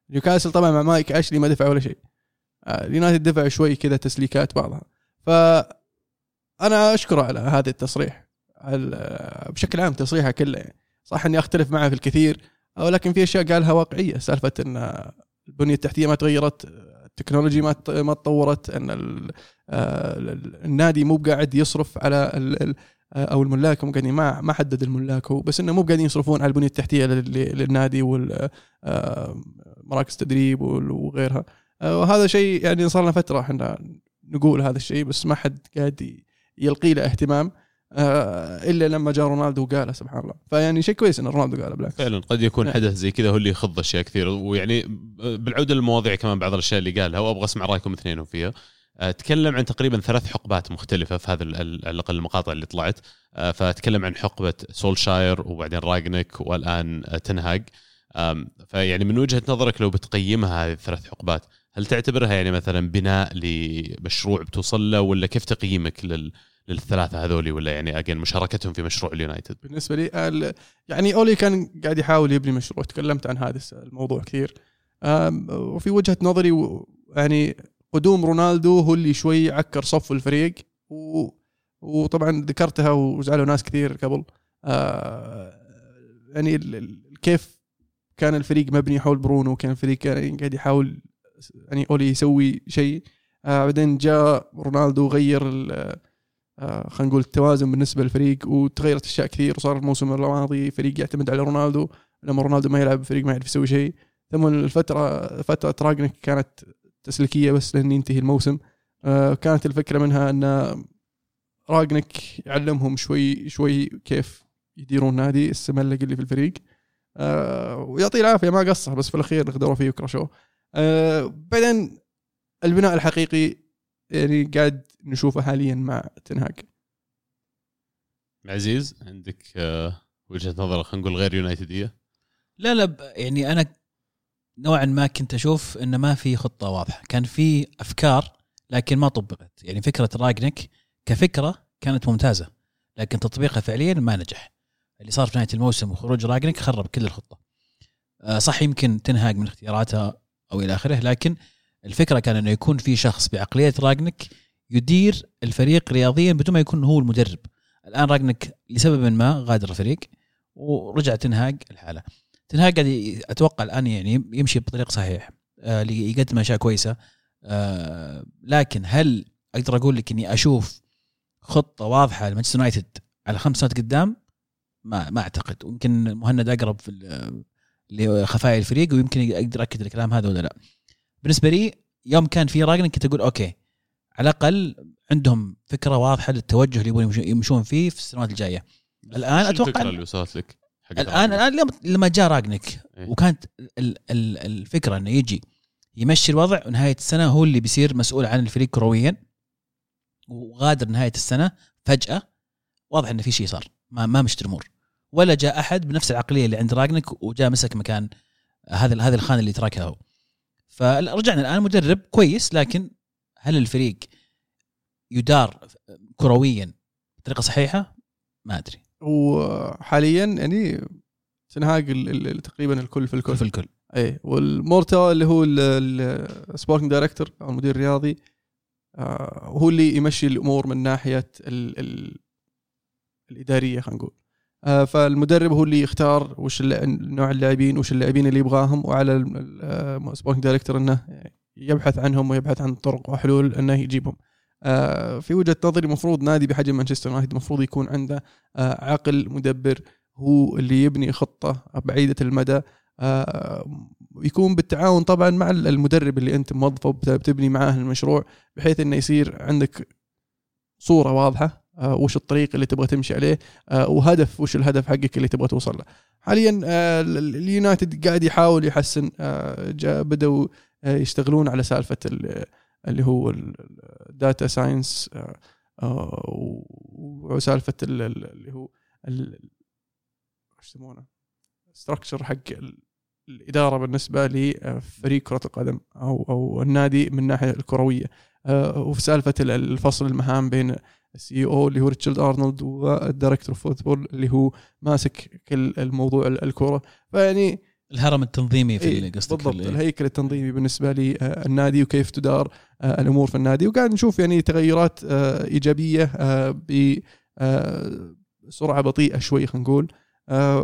Speaker 1: نيوكاسل طبعا مع مايك أشلي ما دفع ولا شيء. آه، اليونايتد دفع شوي كذا تسليكات بعضها. ف أنا أشكره على هذا التصريح بشكل عام تصريحه كله يعني. صح إني أختلف معه في الكثير ولكن في أشياء قالها واقعية سالفة إن البنية التحتية ما تغيرت التكنولوجي ما ما تطورت أن آه، ال- النادي مو قاعد يصرف على آه، أو الملاك مو قاعدين ما ما حدد الملاك هو بس إنه مو قاعدين يصرفون على البنية التحتية لل- للنادي والمراكز التدريب وال- وغيرها. آه، وهذا شيء يعني صار لنا فترة إحنا نقول هذا الشيء بس ما حد قاعد يلقي له اهتمام. آه، إلا لما جاء رونالدو وقاله سبحان الله. فيعني شيء كويس إن رونالدو قاله بالعكس.
Speaker 3: فعلا قد يكون
Speaker 1: نعم.
Speaker 3: حدث زي كذا هو اللي يخض أشياء كثير ويعني بالعودة للمواضيع كمان بعض الأشياء اللي قالها وأبغى أسمع رأيكم اثنينهم فيها آه، تكلم عن تقريبا ثلاث حقبات مختلفة في هذا على الأقل المقاطع اللي طلعت. آه، فتكلم عن حقبة سولشاير وبعدين راجنك والآن آه، تنهاج فيعني من وجهة نظرك لو بتقيمها هذه الثلاث حقبات هل تعتبرها يعني مثلا بناء لمشروع بتوصل له ولا كيف تقييمك لل للثلاثة هذولي ولا يعني اجين مشاركتهم في مشروع اليونايتد؟
Speaker 1: بالنسبة لي يعني أولي كان قاعد يحاول يبني مشروع. تكلمت عن هذا الموضوع كثير. وفي وجهة نظري يعني قدوم رونالدو هو اللي شوي عكر صف الفريق. وطبعا ذكرتها وزعلوا ناس كثير قبل. آه، يعني كيف كان الفريق مبني حول برونو كان الفريق كان قاعد يحاول يعني أولي يسوي شيء. آه، بعدين جاء رونالدو غير خلينا نقول التوازن بالنسبة للفريق وتغيرت أشياء كثير وصار الموسم الماضي فريق يعتمد على رونالدو لما رونالدو ما يلعب الفريق ما يعرف يسوي شيء. ثم الفترة فترة راجنك كانت تسليكية بس لين ينتهي الموسم. آه، كانت الفكرة منها أن راجنك يعلمهم شوي شوي كيف يديرون نادي السملق اللي في الفريق. آه، ويعطيه العافية ما قصر بس في الأخير غدروا فيه وكرشوه. آه، بعدين البناء الحقيقي يعني قاعد نشوفه حاليا مع تنهاج
Speaker 3: عزيز عندك آه، وجهة نظر خلينا نقول غير يونايتديه
Speaker 2: لا لا ب- يعني أنا نوعا ما كنت أشوف انه ما في خطة واضحة. كان في أفكار لكن ما طبقت. يعني فكرة راجنك كفكرة كانت ممتازة لكن تطبيقها فعليا ما نجح. اللي صار في نهاية الموسم وخروج راجنك خرب كل الخطة. آه، صح يمكن تنهاج من اختياراتها أو إلى آخره لكن الفكرة كان إنه يكون في شخص بعقلية راجنك يدير الفريق رياضيا بدون ما يكون هو المدرب. الآن راجنك لسبب ما غادر الفريق ورجع تنهاج الحالة. تنهاج قاعد أتوقع الآن يعني يمشي بطريق صحيح آه، يقدم أشياء كويسة. آه، لكن هل أقدر أقول لك إني أشوف خطة واضحة لمانشستر يونايتد على خمس سنوات قدام؟ ما ما أعتقد. ويمكن مهند أقرب في لخفايا الفريق ويمكن أقدر اكد الكلام هذا ولا لا. بالنسبة لي يوم كان في راجل كنت أقول أوكي على الأقل عندهم فكرة واضحة للتوجه اللي يبون يمشون- فيه في السنوات الجاية الآن
Speaker 3: شو
Speaker 2: أتوقع الفكرة
Speaker 3: اللي وصلت لك
Speaker 2: الان؟ الآن لما- لما جاء راجنك
Speaker 3: إيه.
Speaker 2: وكانت ال- ال- الفكرة إنه يجي يمشي الوضع ونهاية السنة هو اللي بيصير مسؤول عن الفريق كرويا وغادر نهاية السنة فجأة واضح انه في شيء صار ما ما مشت الأمور ولا جاء أحد بنفس العقلية اللي عند راجنك وجاء مسك مكان هذا هذا الخان اللي تركها هو فرجعنا الآن مدرب كويس لكن هل الفريق يدار كرويا بطريقة صحيحة؟ ما أدري.
Speaker 1: وحاليا يعني تن هاج تقريبا الكل في الكل.
Speaker 2: في الكل.
Speaker 1: اي والمورتا اللي هو ال sporting director أو المدير الرياضي آه، هو اللي يمشي الأمور من ناحية ال ال الإدارية خلينا نقول. فالمدرب هو اللي يختار وش نوع اللاعبين وش اللاعبين اللي يبغاهم وعلى ال sporting director إنه يبحث عنهم ويبحث عن طرق وحلول إنه يجيبهم. آه، في وجهة نظري المفروض نادي بحجم مانشستر يونايتد المفروض يكون عنده آه، عقل مدبر هو اللي يبني خطة بعيدة المدى. آه، يكون بالتعاون طبعا مع المدرب اللي أنت موظفه بتبني معاه المشروع بحيث إنه يصير عندك صورة واضحة. آه، وش الطريق اللي تبغى تمشي عليه آه، وهدف وش الهدف حقك اللي تبغى توصل له. حاليا آه، اليونايتد قاعد يحاول يحسن بدأوا يشتغلون على سالفة اللي هو ال data science وسالفة اللي هو إيش يسمونه؟ structure حق الإدارة بالنسبة لفريق كرة القدم أو أو النادي من الناحيه الكروية. وفي سالفة الفصل المهام بين ال CEO اللي هو ريتشارد أرنولد وال director football اللي هو ماسك كل الموضوع الكورة. فيعني
Speaker 2: الهرم التنظيمي في
Speaker 1: إيه قصدك بالضبط. الهيكل التنظيمي بالنسبة لي آه، وكيف تدار آه، الأمور في النادي. وقاعد نشوف يعني تغيرات آه، إيجابية بسرعة بطيئة شوي خلينا نقول.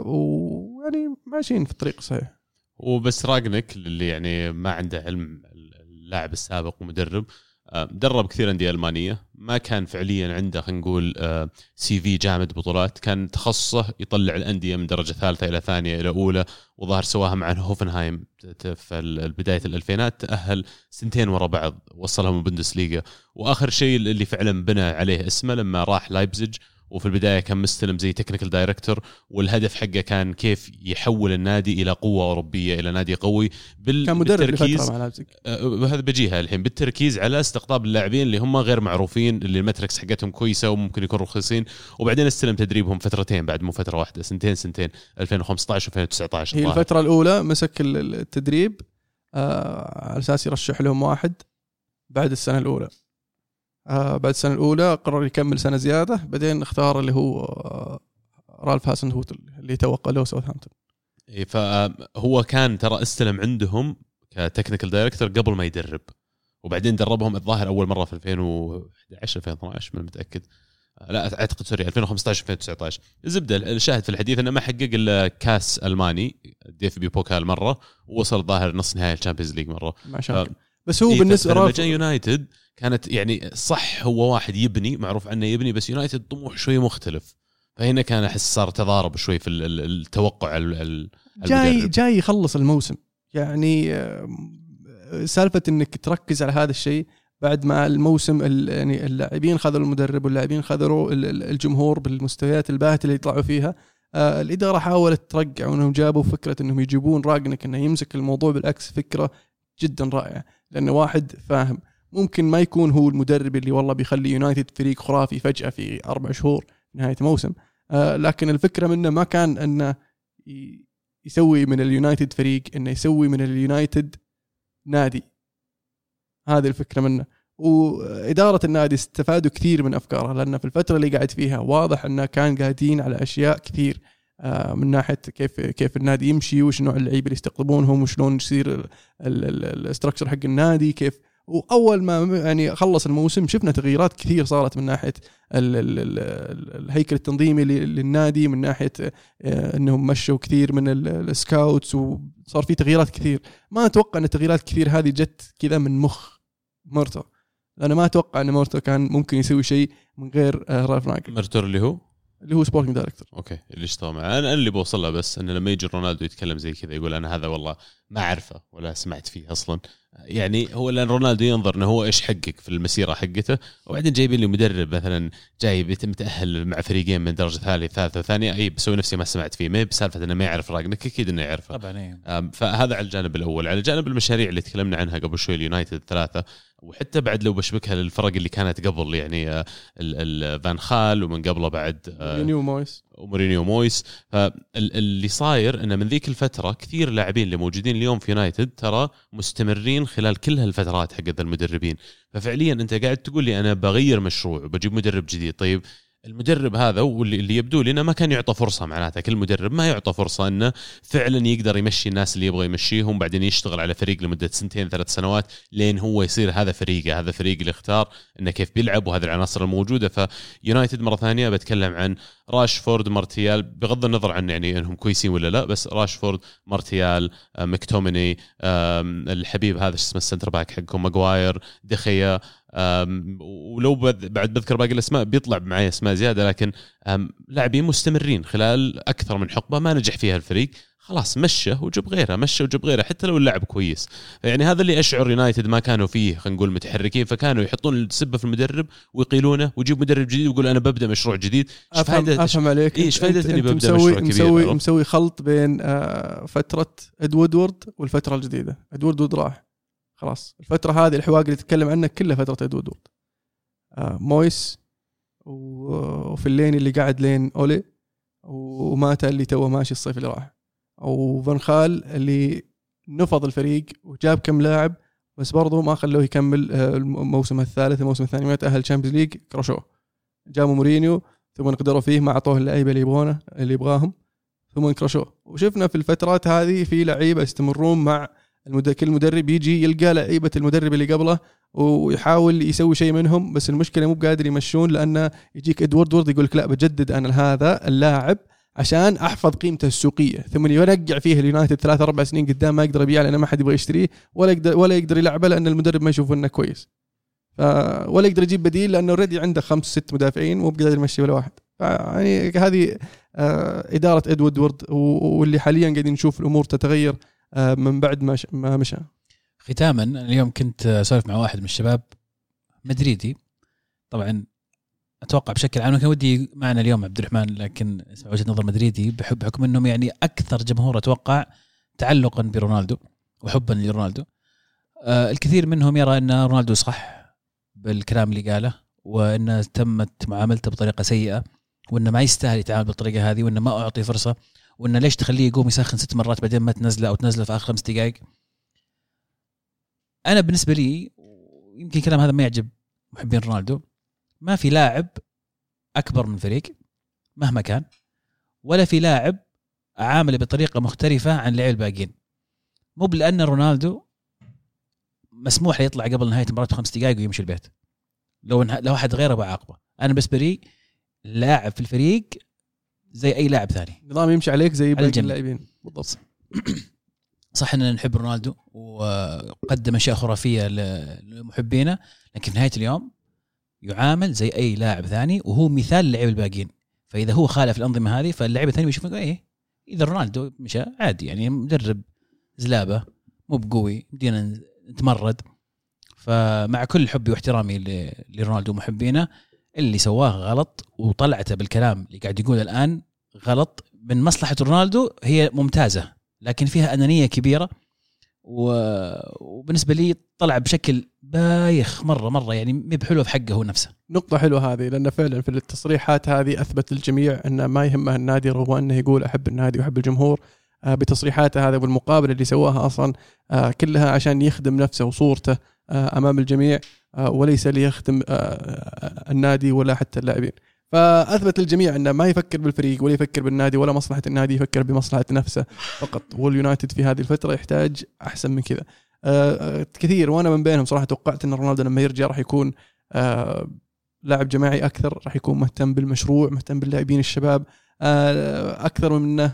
Speaker 1: ويعني ماشيين في الطريق الصحيح
Speaker 3: وبس راجنك اللي يعني ما عنده علم اللاعب السابق ومدرب. آه، درب كثير أندية ألمانية. ما كان فعليا عنده خلينا نقول سي آه، في جامد بطولات. كان تخصصه يطلع الأندية من درجة ثالثة إلى ثانية إلى أولى وظهر سواها مع هوفنهايم. في بدايه الألفينات تأهل سنتين ورا بعض وصلهم البوندسليغا وآخر شيء اللي فعلا بنى عليه اسمه لما راح لايبزيج وفي البداية كان مستلم زي technical director والهدف حقه كان كيف يحول النادي إلى قوة أوروبية إلى نادي قوي.
Speaker 1: بال... كان مدرب بالتركيز مع
Speaker 3: آه هذا بجيها الحين. بالتركيز على استقطاب اللاعبين اللي هم غير معروفين اللي ال metrics حقتهم كويسة وممكن يكونوا رخيصين. وبعدين استلم تدريبهم فترتين بعد مو فترة واحدة سنتين سنتين 2015 و2019
Speaker 1: هي الفترة الأولى مسك التدريب آه على أساس يرشح لهم واحد بعد السنة الأولى. آه بعد السنة الأولى قرر يكمل سنة زيادة بعدين اختار اللي هو آه رالف هازنهوتل اللي توقع له ساوثهامبتون.
Speaker 3: اي فهو كان ترى أستلم عندهم ك technical director قبل ما يدرب وبعدين دربهم الظاهر أول مرة في 2011 2012 من متأكد. آه، لا أعتقد sorry 2015 2019 الزبدة الشاهد في الحديث إنه ما حقق إلا كاس ألماني DFB-Pokal مرة ووصل ظاهر نص نهائي ال Champions League مرة.
Speaker 1: ما شاء الله. بس هو إيه بالنسبة
Speaker 3: لما جاء يونايتد كانت يعني صح هو واحد يبني معروف عنه يبني بس يونايتد طموح شوي مختلف. فهنا كان أحس صار تضارب شوي في التوقع
Speaker 1: جاي جاي يخلص الموسم. يعني سالفة إنك تركز على هذا الشيء بعد ما الموسم يعني اللاعبين خذوا المدرب واللاعبين خذوا الجمهور بالمستويات الباهتة اللي يطلعوا فيها. آه، الإدارة حاولت ترجع وإنهم جابوا فكرة إنهم يجيبون راجنك إنه يمسك الموضوع بالعكس فكرة جدا رائعة لأنه واحد فاهم ممكن ما يكون هو المدرب اللي والله بيخلي يونايتد فريق خرافي فجأة في أربع شهور نهاية موسم آه لكن الفكرة منه ما كان إنه يسوي من اليونايتد فريق إنه يسوي من اليونايتد نادي. هذه الفكرة منه. وإدارة النادي استفادوا كثير من أفكاره لأن في الفترة اللي قاعد فيها واضح أنه كان قاعدين على أشياء كثير. آه، من ناحية كيف كيف النادي يمشي وش نوع اللعيبة اللي يستقطبونهم وشلون يصير ال structure حق النادي كيف وأول ما يعني خلص الموسم شفنا تغييرات كثير صارت من ناحية ال ال ال الهيكل التنظيمي للنادي من ناحية آه، إنهم مشوا كثير من ال scouts وصار في تغييرات كثير. ما أتوقع إن التغييرات كثير هذه جت كذا من مخ مورتو. أنا ما أتوقع إن مورتو كان ممكن يسوي شيء من غير آه، رالف رانجنيك
Speaker 3: مورتو اللي هو؟
Speaker 1: اللي هو sporting director
Speaker 3: okay اللي اشتغل معه. أنا اللي بوصل له بس إنه لما يجي رونالدو يتكلم زي كذا يقول أنا هذا والله ما أعرفه ولا سمعت فيه أصلا. يعني هو لأن رونالدو ينظر إنه هو إيش حقق في المسيرة حقته وبعدين جايبين لي مدرب مثلا جاي متأهل مع فريقين من درجة ثالثه ثالثة وثانية أي بسوي نفسي ما سمعت فيه ما بسالفة إنه ما يعرف رانجنيك أكيد إنه يعرفه.
Speaker 2: طبعا
Speaker 3: إيه. فهذا على الجانب الأول. على جانب المشاريع اللي تكلمنا عنها قبل شوي اليونايتد ثلاثة وحتى بعد لو بشبكها للفرق اللي كانت قبل يعني آه، فان خال ومن قبله بعد
Speaker 1: مورينيو مويس
Speaker 3: ومورينيو مويس. فاللي صاير إنه من ذيك الفترة كثير اللاعبين اللي موجودين اليوم في يونايتد ترى مستمرين خلال كل هالفترات حقت المدربين. ففعليا أنت قاعد تقول لي أنا بغير مشروع وبجيب مدرب جديد. طيب المدرب هذا واللي اللي يبدو إنه ما كان يعطى فرصة معناته كل مدرب ما يعطى فرصة إنه فعلا يقدر يمشي الناس اللي يبغى يمشيهم بعدين يشتغل على فريق لمدة سنتين ثلاث سنوات لين هو يصير هذا فريقه. هذا فريق اللي اختار إنه كيف بيلعب وهذه العناصر الموجودة. فيونايتد مرة ثانية بتكلم عن راشفورد مارتيال بغض النظر عن يعني إنهم كويسين ولا لا بس راشفورد مارتيال آه، ماكتوميني الحبيب هذا شو اسمه ال center back حقهم ماجواير دخيا ولو بعد بذكر باقي الأسماء بيطلع معي أسماء زيادة لكن لاعبين مستمرين خلال أكثر من حقبة ما نجح فيها الفريق. خلاص مشى وجيب غيره مشى وجيب غيره حتى لو اللاعب كويس. يعني هذا اللي أشعر يونايتد ما كانوا فيه خلينا نقول متحركين فكانوا يحطون السبه في المدرب ويقيلونه ويجيب مدرب جديد ويقول أنا ببدأ مشروع جديد. إيش
Speaker 1: افهم
Speaker 3: فائده
Speaker 1: أفهم عليك. أنت-
Speaker 3: إني
Speaker 1: أنت
Speaker 3: ببدأ
Speaker 1: مسوي
Speaker 3: مشروع كبير،
Speaker 1: مسوي؟ مسوي خلط بين آه، فترة اد وودورد والفترة الجديدة. اد وودورد راح. خلاص. الفترة هذه الحواق اللي تتكلم عنها كلها فترة اد وودورد آه، مويس و- وفليني اللي قاعد لين أولي وماتا اللي توه ماشي الصيف اللي راح. وفان خال اللي نفض الفريق وجاب كم لاعب بس برضه ما خلوه يكمل آه، الموسم الثالث الموسم الثاني ما تاهل Champions League كرشوه. جابوا مورينيو ثم غدروا فيه ما اعطوه اللعيبة اللي يبغونه اللي يبغاهم ثم انكرشوه وشفنا في الفترات هذه في لعيبة يستمرون مع. كل مدرب يجي يلقى لعيبه المدرب اللي قبله ويحاول يسوي شيء منهم بس المشكلة مو بقادر يمشون لأنه يجيك إد وودورد يقول لك لا بجدد أنا هذا اللاعب عشان أحفظ قيمته السوقية ثم يرجع فيه اليونايتد ثلاث أربع سنين قدام ما يقدر يبيعه لأن ما حد يبغى يشتريه ولا يقدر ولا يقدر يلعبه لأن المدرب ما يشوف إنه كويس. ولا يقدر يجيب بديل لأنه already عنده خمس ست مدافعين مو بقادر يمشي ولا واحد يعني هذه آه، إدارة إد وودورد واللي حاليا قاعدين نشوف الأمور تتغير من بعد ما ما مشى.
Speaker 2: ختاما اليوم كنت أسولف مع واحد من الشباب مدريدي. طبعا أتوقع بشكل عام كان ودي معنا اليوم عبد الرحمن لكن وجهة نظر مدريدي بحب بحكم إنهم يعني أكثر جمهور أتوقع تعلقا برونالدو وحبا لرونالدو. آه الكثير منهم يرى أن رونالدو صح بالكلام اللي قاله وانه تمت معاملته بطريقة سيئة وانه ما يستاهل يتعامل بالطريقة هذه وانه ما أعطي فرصة وإنه ليش تخليه يقوم يسخن ست مرات بعدين ما تنزله أو تنزله في آخر خمس دقائق؟ أنا بالنسبة لي يمكن الكلام هذا ما يعجب محبين رونالدو ما في لاعب أكبر من فريق مهما كان ولا في لاعب عامله بطريقة مختلفة عن اللعيبه الباقيين. مو لأن رونالدو مسموح له يطلع قبل نهاية المباراه بخمس دقائق ويمشي البيت. لو لو أحد غيره بعاقبه أنا بالنسبة لي لاعب في الفريق زي أي لاعب ثاني.
Speaker 1: نظام يمشي عليك زي باقي. اللاعبين. بالضبط.
Speaker 2: صح إننا نحب رونالدو وقدم أشياء خرافية لمحبينه لكن في نهاية اليوم يعامل زي أي لاعب ثاني وهو مثال للعيبه الباقيين. فإذا هو خالف الأنظمة هذه فاللعيبه الثانية بيشوفون إيه إذا رونالدو مشى عادي يعني مدرب زلابة مو بقوي بدينا نتمرد فمع كل حبي واحترامي لرونالدو ومحبينه اللي سواه غلط وطلعته بالكلام اللي قاعد يقوله الآن غلط من مصلحة رونالدو هي ممتازة لكن فيها أنانية كبيرة. وبالنسبة لي طلع بشكل بايخ مرة مرة يعني مي بحلو في حقه هو نفسه.
Speaker 1: نقطة حلوة هذه لأن فعلا في التصريحات هذه أثبت للجميع أنه ما يهمه النادي رغم أنه يقول أحب النادي وأحب الجمهور آه، بتصريحاته هذه والمقابلة اللي سواها أصلا آه، كلها عشان يخدم نفسه وصورته آه، أمام الجميع آه، وليس ليخدم آه، النادي ولا حتى اللاعبين. فأثبت للجميع أنه ما يفكر بالفريق ولا يفكر بالنادي ولا مصلحة النادي يفكر بمصلحة نفسه فقط. واليونايتد في هذه الفترة يحتاج أحسن من كذا. كثير وأنا من بينهم صراحة توقعت أن رونالدو لما يرجع راح يكون لاعب جماعي أكثر راح يكون مهتم بالمشروع مهتم باللاعبين الشباب أكثر من أنه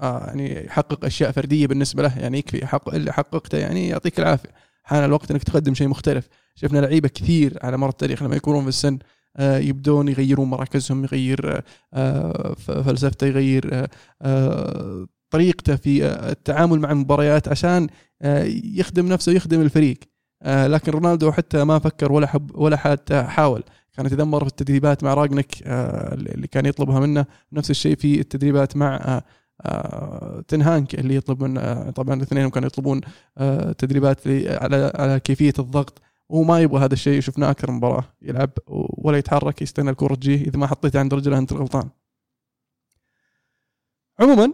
Speaker 1: يعني يحقق أشياء فردية بالنسبة له يعني يكفي يحقق اللي حققته يعني يعطيك العافية. حان الوقت إنك تقدم شيء مختلف. شفنا لعيبة كثير على مر التاريخ لما يكونون في السن آه، يبدون يغيرون مراكزهم يغير آه، ف- فلسفته يغير آه، آه، طريقته في آه، التعامل مع المباريات عشان آه، يخدم نفسه ويخدم الفريق. آه، لكن رونالدو حتى ما فكر ولا حب ولا حتى حاول. كان يتذمر في التدريبات مع راجنك آه، اللي كان يطلبها منه. نفس الشيء في التدريبات مع آه، آه، تنهانك اللي يطلب من طبعا الاثنين كانوا يطلبون آه، تدريبات على على كيفية الضغط وهو ما يبغى هذا الشيء شفناه أكثر من مباراة يلعب ولا يتحرك يستنى الكرة تجيه إذا ما حطيتها عند رجله أنت الغلطان. عموما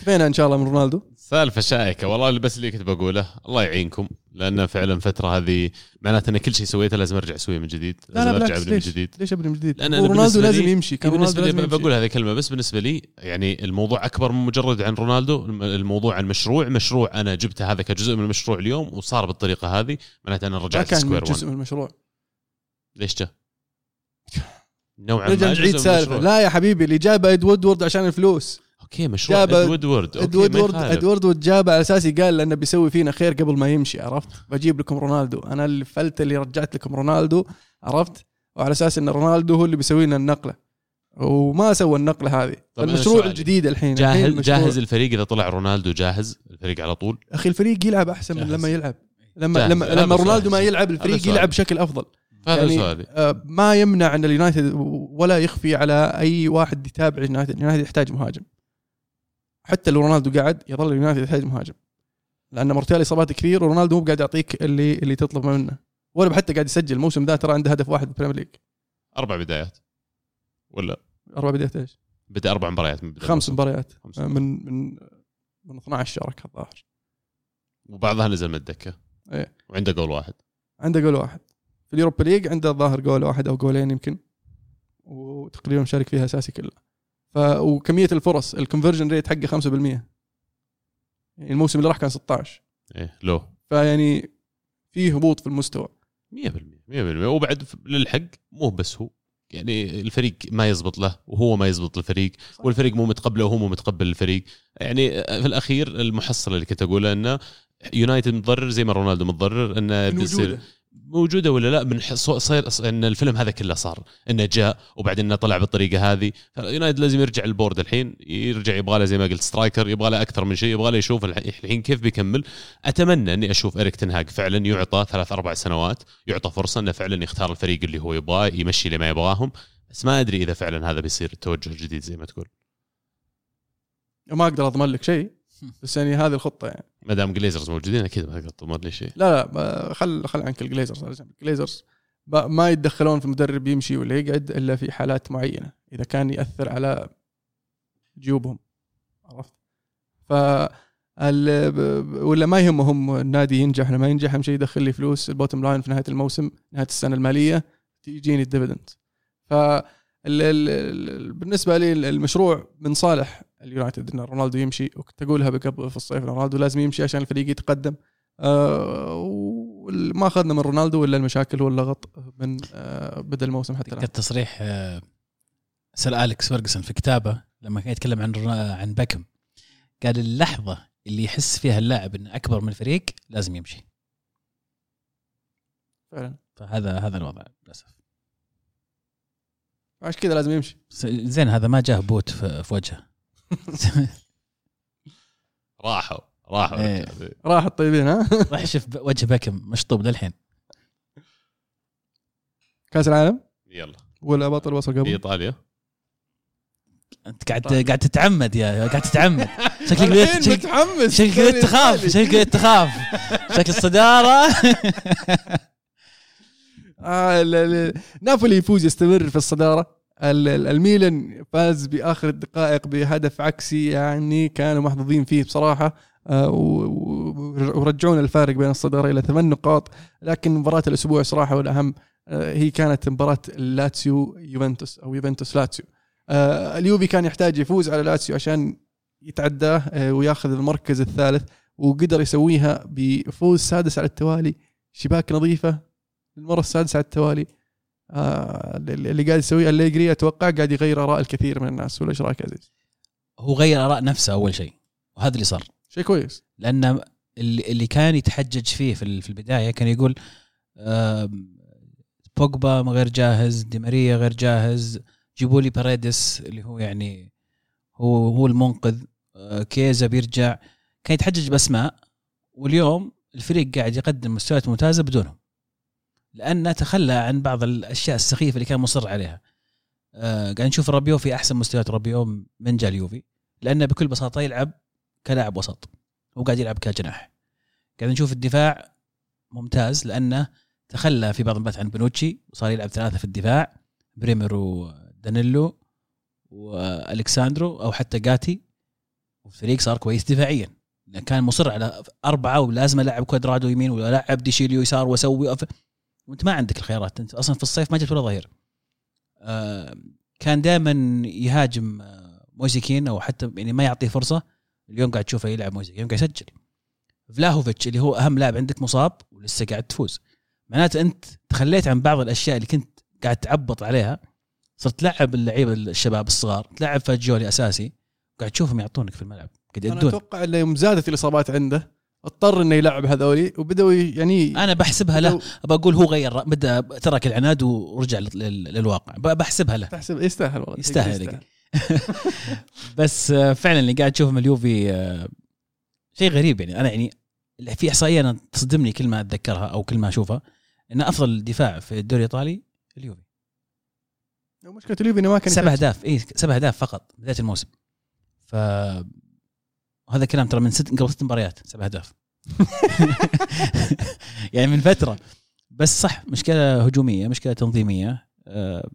Speaker 1: كفينا إن شاء الله من رونالدو
Speaker 3: سالفة شائكة والله اللي بس اللي كنت بقوله الله يعينكم لأن فعلا الفترة هذه معناته إن كل شيء سويته لازم أرجع أسويه من جديد
Speaker 1: لا
Speaker 3: لازم
Speaker 1: لا
Speaker 3: ارجع أبني من؟ جديد
Speaker 1: ليش أبني من جديد؟ ورونالدو
Speaker 3: بالنسبة
Speaker 1: لازم يمشي كان رونالدو
Speaker 3: بالنسبة لي. بقول هذه الكلمة بس بالنسبة لي يعني الموضوع أكبر من مجرد عن رونالدو الم- الموضوع عن مشروع مشروع أنا جبته هذا كجزء من المشروع اليوم وصار بالطريقة هذه معناته
Speaker 1: أنا
Speaker 3: رجعت
Speaker 1: كان
Speaker 3: سكوير
Speaker 1: جزء
Speaker 3: 1
Speaker 1: من المشروع
Speaker 3: ليش جاء؟ نوعا ما
Speaker 1: نعيد
Speaker 3: جزء سالفة.
Speaker 1: لا يا حبيبي اللي جابه اد وودورد عشان الفلوس
Speaker 3: أوكي مشروع إدوارد وورد.
Speaker 1: اد وودورد اد وودورد جابه على أساس قال لأنه بيسوي فينا خير قبل ما يمشي عرفت؟ بجيب لكم رونالدو. أنا اللي فلت اللي رجعت لكم رونالدو عرفت؟ وعلى أساس إن رونالدو هو اللي بيسوي لنا النقلة. وما سوى النقلة هذه. المشروع. الجديد الحين الحين
Speaker 3: جاهز
Speaker 1: المشروع-
Speaker 3: جاهز الفريق إذا طلع رونالدو جاهز؟ الفريق على طول؟
Speaker 1: أخي الفريق يلعب أحسن من
Speaker 2: جاهز.
Speaker 1: لما يلعب. لما
Speaker 3: جاهز.
Speaker 1: لما لما. رونالدو ما يلعب الفريق. يلعب بشكل أفضل.
Speaker 3: هذا
Speaker 1: يعني
Speaker 3: سؤالي
Speaker 1: آه، ما يمنع أن اليونايتد ولا يخفي على أي واحد يتابع اليونايتد. اليونايتد يحتاج مهاجم. حتى لو رونالدو قاعد يظل اليونايتد يحتاج مهاجم. لأن مارتيال اصابات كثير ورونالدو مو قاعد يعطيك اللي اللي تطلب منه. ولا حتى قاعد يسجل. الموسم ذا ترى عنده هدف واحد بال Premier
Speaker 3: League أربع بدايات. ولا؟
Speaker 1: أربع بدايات إيش؟
Speaker 3: بدأ أربع مباريات من
Speaker 1: خمس
Speaker 3: الموسم.
Speaker 1: مباريات. آه، من من من 12 شارك الظاهر.
Speaker 3: وبعضها نزل من الدكة.
Speaker 1: إيه.
Speaker 3: وعنده جول واحد.
Speaker 1: عنده جول واحد. في ال Europa League عنده الظاهر جول واحد أو جولين يمكن. وتقريبا مشارك فيها أساسي كلها ف وكمية الفرص ال conversion rate حقه 5% يعني الموسم اللي راح كان 16
Speaker 3: إيه لو.
Speaker 1: فيعني في هبوط في المستوى.
Speaker 3: 100% 100% وبعد للحق مو بس هو. يعني الفريق ما يزبط له وهو ما يزبط الفريق والفريق مو متقبله وهو مو متقبل الفريق. يعني في الأخير المحصلة اللي كنت أقولها إنه يونايتد متضرر زي ما رونالدو متضرر
Speaker 1: إنه
Speaker 3: بيصير موجودة ولا لا من صير إن الفيلم هذا كله صار إنه جاء وبعدين إنه طلع بالطريقة هذه. فيونايتد لازم يرجع ال board الحين يرجع يبغى له زي ما قلت striker يبغى له أكثر من شيء يبغى له يشوف الح- الحين كيف بيكمل. أتمنى إني أشوف إريك تين هاج فعلا يعطى ثلاث أربع سنوات يعطى فرصة إنه فعلا يختار الفريق اللي هو يبغاه يمشي اللي ما يبغاهم. بس ما أدري إذا فعلا هذا بيصير التوجه الجديد زي ما تقول.
Speaker 1: ما أقدر أضمن لك شيء بس يعني هذه الخطة يعني.
Speaker 3: ما دام Glazers موجودين أكيد ما تقدر لي شيء
Speaker 1: لا لا خل خل عنك ال Glazers ال Glazers ما يتدخلون في المدرب يمشي ولا يقعد إلا في حالات معينة إذا كان يأثر على جيوبهم. عرفت؟ ف ولا ما يهمهم النادي ينجح ولا ما ينجح أهم شيء يدخل لي فلوس ال bottom line في نهاية الموسم نهاية السنة المالية تجيني ال dividend ف ال- ال- ال- بالنسبة لي المشروع من صالح اليونايتد إن رونالدو يمشي وكنت أقولها قبل في الصيف رونالدو لازم يمشي عشان الفريق يتقدم. آه، وما أخذنا من رونالدو إلا المشاكل واللغط من آه، بدأ الموسم حتى
Speaker 2: الآن. تصريح آه، سير أليكس فيرجسون في كتابه لما كان يتكلم عن عن بيكهام قال اللحظة اللي يحس فيها اللاعب إنه أكبر من الفريق لازم يمشي.
Speaker 1: فعلا.
Speaker 2: فهذا هذا الوضع للأسف.
Speaker 1: عشان كذا لازم يمشي.
Speaker 2: زين هذا ما جاه بوت في وجهه.
Speaker 3: راحوا راحوا
Speaker 2: إيه.
Speaker 1: راح الطيبين ها؟
Speaker 2: راح شوف وجه باكم مشطوب للحين.
Speaker 1: كاس العالم؟
Speaker 3: يلا.
Speaker 1: ولا بطل وصل قبل؟
Speaker 3: إيطاليا.
Speaker 2: أنت قاعد قاعد تتعمد يا قاعد تتعمد. شكلك
Speaker 1: الحين
Speaker 2: شكلك
Speaker 1: متحمس.
Speaker 2: شكلك تخاف شكلك تخاف. شكل الصدارة.
Speaker 1: آه ال- ال- نابولي يفوز يستمر في الصدارة. ال- ال- الميلان فاز بآخر الدقائق بهدف عكسي يعني كانوا محظوظين فيه بصراحة آه، ورجعونا الفارق بين الصدارة إلى ثمان نقاط. لكن مباراة الأسبوع صراحة والأهم آه، هي كانت مباراة لاتسيو يوفنتوس أو يوفنتوس لاتسيو. آه، اليوفي كان يحتاج يفوز على لاتسيو عشان يتعداه وياخذ المركز الثالث وقدر يسويها بفوز سادس على التوالي. شباك نظيفة المره السادسة على التوالي. آه اللي قاعد يسويه أليجري أتوقع قاعد يغير آراء الكثير من الناس ولا إيش رأيك عزيز؟
Speaker 2: هو غير آراء نفسه أول شيء وهذا اللي صار.
Speaker 1: شيء كويس.
Speaker 2: لأن اللي كان يتحجج فيه في ال- في البداية كان يقول بوجبا غير جاهز دي ماريا غير جاهز جيبوا لي باريدس اللي هو يعني هو هو المنقذ آه، كيزا بيرجع. كان يتحجج بأسماء واليوم الفريق قاعد يقدم مستويات ممتازة بدونهم. لأنه تخلى عن بعض الأشياء السخيفة اللي كان مصر عليها. آه، قاعد نشوف رابيو في أحسن مستويات رابيو من جا اليوفي. لأنه بكل بساطة يلعب كلاعب وسط. هو قاعد يلعب كجناح. قاعد نشوف الدفاع ممتاز لأنه تخلى في بعض المباريات عن بونوتشي وصار يلعب ثلاثة في الدفاع. بريمر ودانيلو والكساندرو أو حتى غاتي. والفريق صار كويس دفاعيا. كان مصر على أربعة ولازم ألعب كوادرادو يمين ولا ألعب ديشيليو يسار وأسوي. وانت ما عندك الخيارات انت أصلا في الصيف ما جبت ولا ظهير. آه كان دائما يهاجم آه، مويس كين أو حتى يعني ما يعطيه فرصة اليوم قاعد تشوفه يلعب مويس كين اليوم قاعد يسجل. فلاهوفيتش اللي هو أهم لاعب عندك مصاب ولسه قاعد تفوز. معناته أنت تخليت عن بعض الأشياء اللي كنت قاعد تعبط عليها صرت تلعب اللعيبة الشباب الصغار تلعب فاجيولي أساسي قاعد تشوفهم يعطونك في الملعب قاعد
Speaker 1: أنا
Speaker 2: يدون
Speaker 1: أتوقع انه يوم زادت الإصابات عنده اضطر إنه يلعب هذولي وبدأوا يعني
Speaker 2: أنا بحسبها له بقول هو غير بدأ ترك العناد ورجع لل- لل- للواقع. بحسبها له.
Speaker 1: تحسب يستاهل والله.
Speaker 2: يستاهل. بس آه، فعلا اللي قاعد تشوفه من اليوفي آه، شيء غريب يعني. أنا يعني في إحصائية أنا تصدمني كل ما أتذكرها أو كل ما أشوفها إن أفضل دفاع في الدوري الإيطالي اليوفي.
Speaker 1: مشكلة اليوفي إنه ما كان
Speaker 2: سبع. أهداف اي سبع أهداف فقط بداية الموسم. ف هذا كلام ترى من ست قبل ست مباريات سبع أهداف. يعني من فترة. بس صح مشكلة هجومية مشكلة تنظيمية. آه،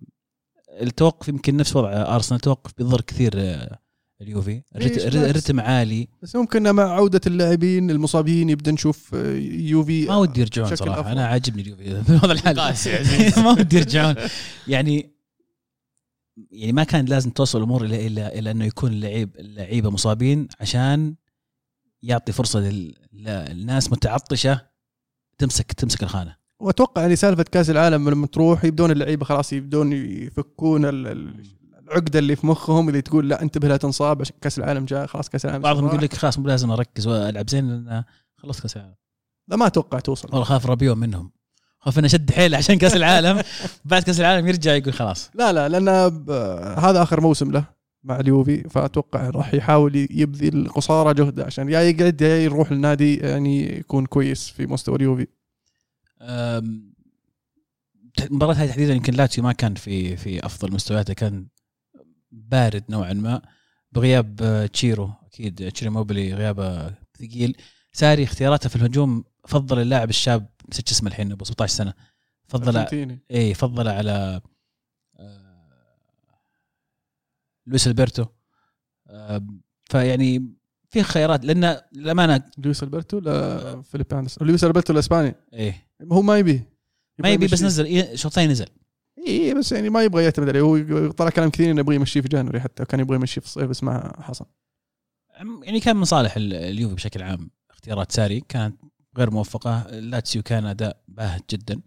Speaker 2: التوقف يمكن نفس وضع أرسنال توقف بيضر كثير آه، اليوفي. الرتم عالي.
Speaker 1: بس ممكن مع عودة اللاعبين المصابين يبدأ نشوف آه، يوفي
Speaker 2: ما ودي يرجعون صراحة.
Speaker 1: أفضل.
Speaker 2: أنا عاجبني اليوفي. في هذا الحال. ما ودي يرجعون. يعني يعني ما كان لازم توصل الأمور إلى إلى إلى إنه يكون اللعيب اللعيبة مصابين عشان يعطي فرصة لل- للناس متعطشة تمسك تمسك الخانة.
Speaker 1: وأتوقع يعني سالفة كأس العالم لما تروح يبدون اللعيبة خلاص يبدون يفكون ال- ال- العقدة اللي في مخهم اللي تقول لا انتبه لا تنصاب عشان كأس العالم جاء خلاص كأس العالم
Speaker 2: بعضهم. يقول لك خلاص مو لازم أركز وألعب زين لأن خلص كأس العالم.
Speaker 1: لا ما أتوقع توصل.
Speaker 2: والله خاف ربيو منهم. خاف انه شد حيله عشان كأس العالم. بعد كأس العالم يرجع يقول خلاص.
Speaker 1: لا لا لأن ب- هذا آخر موسم له مع اليوفي فأتوقع راح يحاول يبذل قصارى جهده عشان يا يقعد يا يروح النادي يعني يكون كويس في مستوى اليوفي.
Speaker 2: المباراة هذه تحديدا يمكن لاتسيو ما كان في في أفضل مستوياته كان بارد نوعا ما. بغياب آه، تشيرو أكيد تشيرو ايموبلي غيابه ثقيل. ساري اختياراته في الهجوم فضل اللاعب الشاب نسيت اسمه الحين ابو 17 سنة. فضل. اي فضل على آه، لويس ألبرتو. فيعني في خيارات لأن للأمانة
Speaker 1: لويس ألبرتو ولا فيليب أندرسون. لويس ألبرتو الإسباني.
Speaker 2: إيه.
Speaker 1: هو ما يبي.
Speaker 2: ما يبي بس. نزل إيه، شوطين نزل.
Speaker 1: اي بس يعني ما يبغى يعتمد عليه. هو طلع كلام كثير إنه يبغى يمشيه في جانوري حتى كان يبغى يمشيه في الصيف بس ما حصل.
Speaker 2: يعني كان من صالح ال- اليوفي بشكل عام. اختيارات ساري كانت غير موفقة لاتسيو كان اداء باهت جدا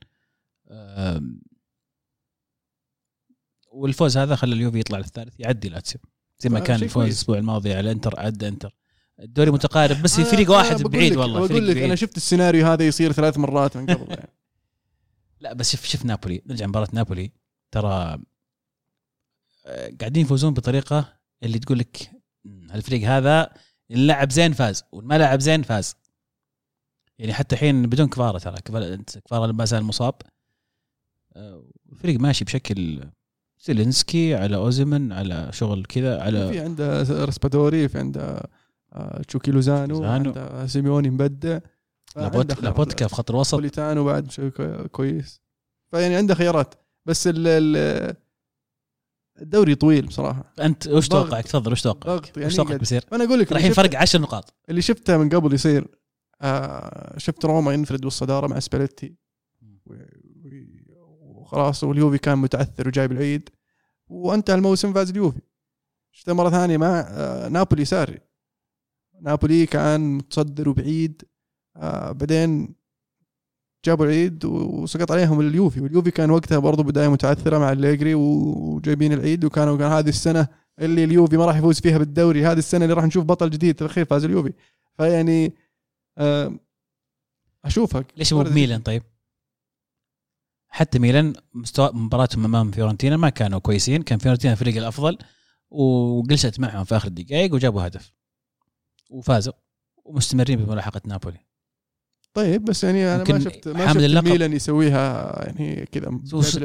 Speaker 2: والفوز هذا خلى اليوفي يطلع للثالث يعدي لاتسيو زي ما
Speaker 1: آه،
Speaker 2: كان الفوز. الأسبوع الماضي على إنتر عدى إنتر الدوري متقارب بس في فريق واحد بعيد والله
Speaker 1: بقول
Speaker 2: فريق
Speaker 1: لك
Speaker 2: أنا.
Speaker 1: شفت السيناريو هذا يصير ثلاث مرات من قبل يعني.
Speaker 2: لا بس شوف شوف نابولي نرجع مباراة نابولي ترى آه، قاعدين يفوزون بطريقة اللي تقول لك "مم، الفريق هذا اللي لعب زين فاز والما لعب زين فاز يعني حتى الحين بدون كفارا ترى كفارا لما زال مصاب. آه، الفريق ماشي بشكل زيلينسكي على اوسمين على شغل كذا
Speaker 1: في
Speaker 2: على
Speaker 1: عنده رسبادوري في عنده آه، تشاكي لوزانو. عنده سيميوني مبدع.
Speaker 2: لابوتكا في خط الوسط.
Speaker 1: بوليتانو بعد كويس. فيعني عنده خيارات. بس ال- ال- الدوري طويل بصراحة.
Speaker 2: أنت وش. توقعك؟ تفضل وش توقعك؟
Speaker 1: يعني
Speaker 2: وش توقعك بيصير؟
Speaker 1: أنا أقول لك اللي
Speaker 2: رايحين
Speaker 1: شفته-
Speaker 2: فرق 10 نقاط.
Speaker 1: اللي شفته من قبل يصير. آه شفت روما ينفرد بالصداره مع سباليتي. وخلاص واليوفي كان متعثر وجايب العيد. وانتهى الموسم فاز اليوفي. شفته مرة ثانية مع آه نابولي ساري. نابولي كان متصدر وبعيد. آه بعدين جابوا العيد وسقط عليهم اليوفي. واليوفي كان وقتها برضو بداية متعثرة مع اليجري وجايبين العيد. وكانوا كان هذه السنة اللي اليوفي ما راح يفوز فيها بالدوري. هذه السنة اللي راح نشوف بطل جديد. في الأخير فاز اليوفي. فيعني آه اشوفها
Speaker 2: ليش مو بميلان طيب؟ حتى ميلان مستوى مباراتهم أمام فيورنتينا ما كانوا كويسين. كان فيورنتينا الفريق الأفضل وقلشت معهم في آخر الدقائق وجابوا هدف. وفازوا ومستمرين بملاحقة نابولي.
Speaker 1: طيب بس يعني أنا ما شفت ما شفت
Speaker 2: اللقب.
Speaker 1: ميلان يسويها يعني كذا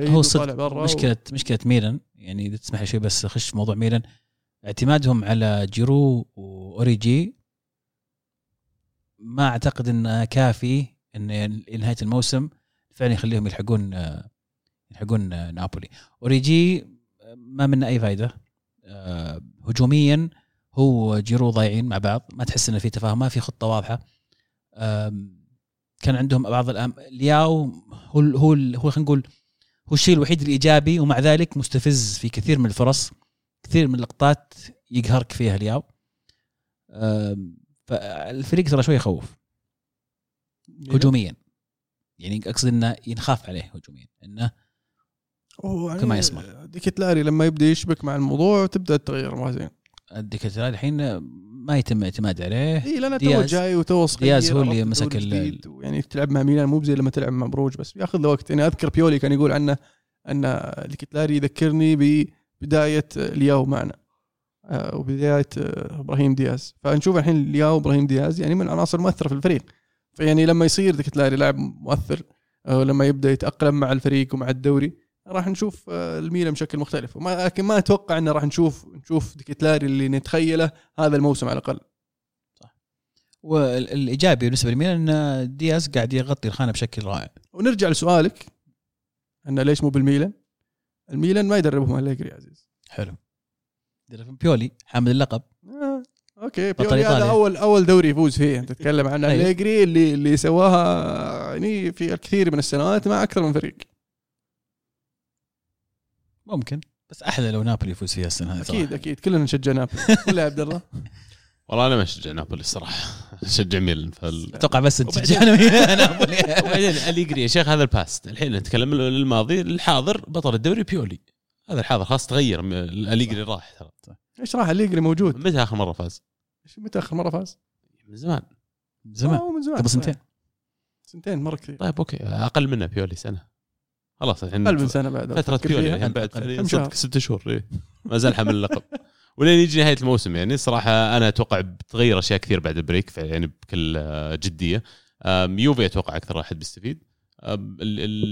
Speaker 2: هو صدق مشكله مشكلة ميلان يعني إذا تسمح لي شوي بس أخش في موضوع ميلان. اعتمادهم على جيرو وأوريجي ما أعتقد انه كافي إن نهايه الموسم فعلا يخليهم يلحقون يلحقون نابولي. أوريجي ما منه أي فائده آه، هجوميا هو جيرو ضايعين مع بعض. ما تحس إنه في تفاهم ما في خطة واضحة. كان عندهم بعض الأم... لياو هو هو هو خلينا نقول هو الشيء الوحيد الإيجابي ومع ذلك مستفز في كثير من الفرص. كثير من اللقطات يقهرك فيها لياو. فالفريق ترى شوي يخوف. هجوميا. يعني أقصد إنه ينخاف عليه هجوميا
Speaker 1: إنه يعني
Speaker 2: كما يسمع.
Speaker 1: دي كتلاري لما يبدأ يشبك مع الموضوع تبدأ تتغير الموازين
Speaker 2: دي كتلاري الحين ما يتم اعتماد عليه.
Speaker 1: إي لأنه تو. جاي وتو صغير
Speaker 2: دياز هو اللي مسك
Speaker 1: ويعني تلعب مع ميلان مو زي لما تلعب مع بروج بس. ياخذ له وقت. يعني أذكر بيولي كان يقول عنه أن دي كتلاري يذكرني ببداية لياو معنا. وبدايه آه، إبراهيم دياز. فنشوف الحين لياو وابراهيم دياز يعني من العناصر المؤثرة في الفريق. فيعني لما يصير دي كتلاري لاعب مؤثر آه، لما يبدأ يتأقلم مع الفريق ومع الدوري راح نشوف آه، الميلان بشكل مختلف. وما لكن ما أتوقع إنه راح نشوف نشوف دي كتلاري اللي نتخيله هذا الموسم على الأقل.
Speaker 2: والإيجابي بالنسبة لميلان إن دياز قاعد يغطي الخانة بشكل رائع.
Speaker 1: ونرجع لسؤالك انه ليش مو بالميلان؟ الميلان ما يدربهم اليجري يا عزيز.
Speaker 2: حلو. بيولي حامل اللقب.
Speaker 1: آه.
Speaker 2: okay
Speaker 1: بيولي هذا
Speaker 2: إيطاليا.
Speaker 1: اول أول دوري يفوز فيه. أنت تتكلم عن
Speaker 2: أيوة.
Speaker 1: أليجري اللي اللي سواها يعني في الكثير من السنوات مع أكثر من فريق.
Speaker 2: ممكن بس أحلى لو نابولي يفوز فيها السنة هذه
Speaker 1: أكيد
Speaker 2: صراحة.
Speaker 1: أكيد. كلنا نشجع نابولي. ولا عبد الله.
Speaker 3: والله أنا ما أشجع نابولي الصراحة. أشجع ميلان فال...
Speaker 2: أتوقع بس
Speaker 3: أنت
Speaker 2: تشجعنا نابولي.
Speaker 3: وبعدين أليجري يا شيخ هذا ال past. الحين نتكلم الماضي الحاضر بطل الدوري بيولي. هذا الحاضر خلاص تغير الأليجري راح ترى.
Speaker 1: إيش راح أليجري؟ موجود.
Speaker 3: متى آخر مرة فاز؟
Speaker 1: إيش- متى آخر مرة فاز؟
Speaker 3: من زمان.
Speaker 2: زمان.
Speaker 1: آه، من زمان.
Speaker 2: قبل سنتين.
Speaker 1: سنتين مرة كثير.
Speaker 3: طيب okay. أقل منه بيولي سنة. خلاص الحين
Speaker 1: أقل من سنة بعد. فترة
Speaker 3: بيولي. الحين بعد؟ صدق ست شهور إيه. ما زال حامل اللقب. ولين يجي نهاية الموسم يعني صراحة أنا أتوقع بتغير أشياء كثير بعد ال break يعني بكل آه، جدية. يوفي أتوقع أكثر واحد بيستفيد.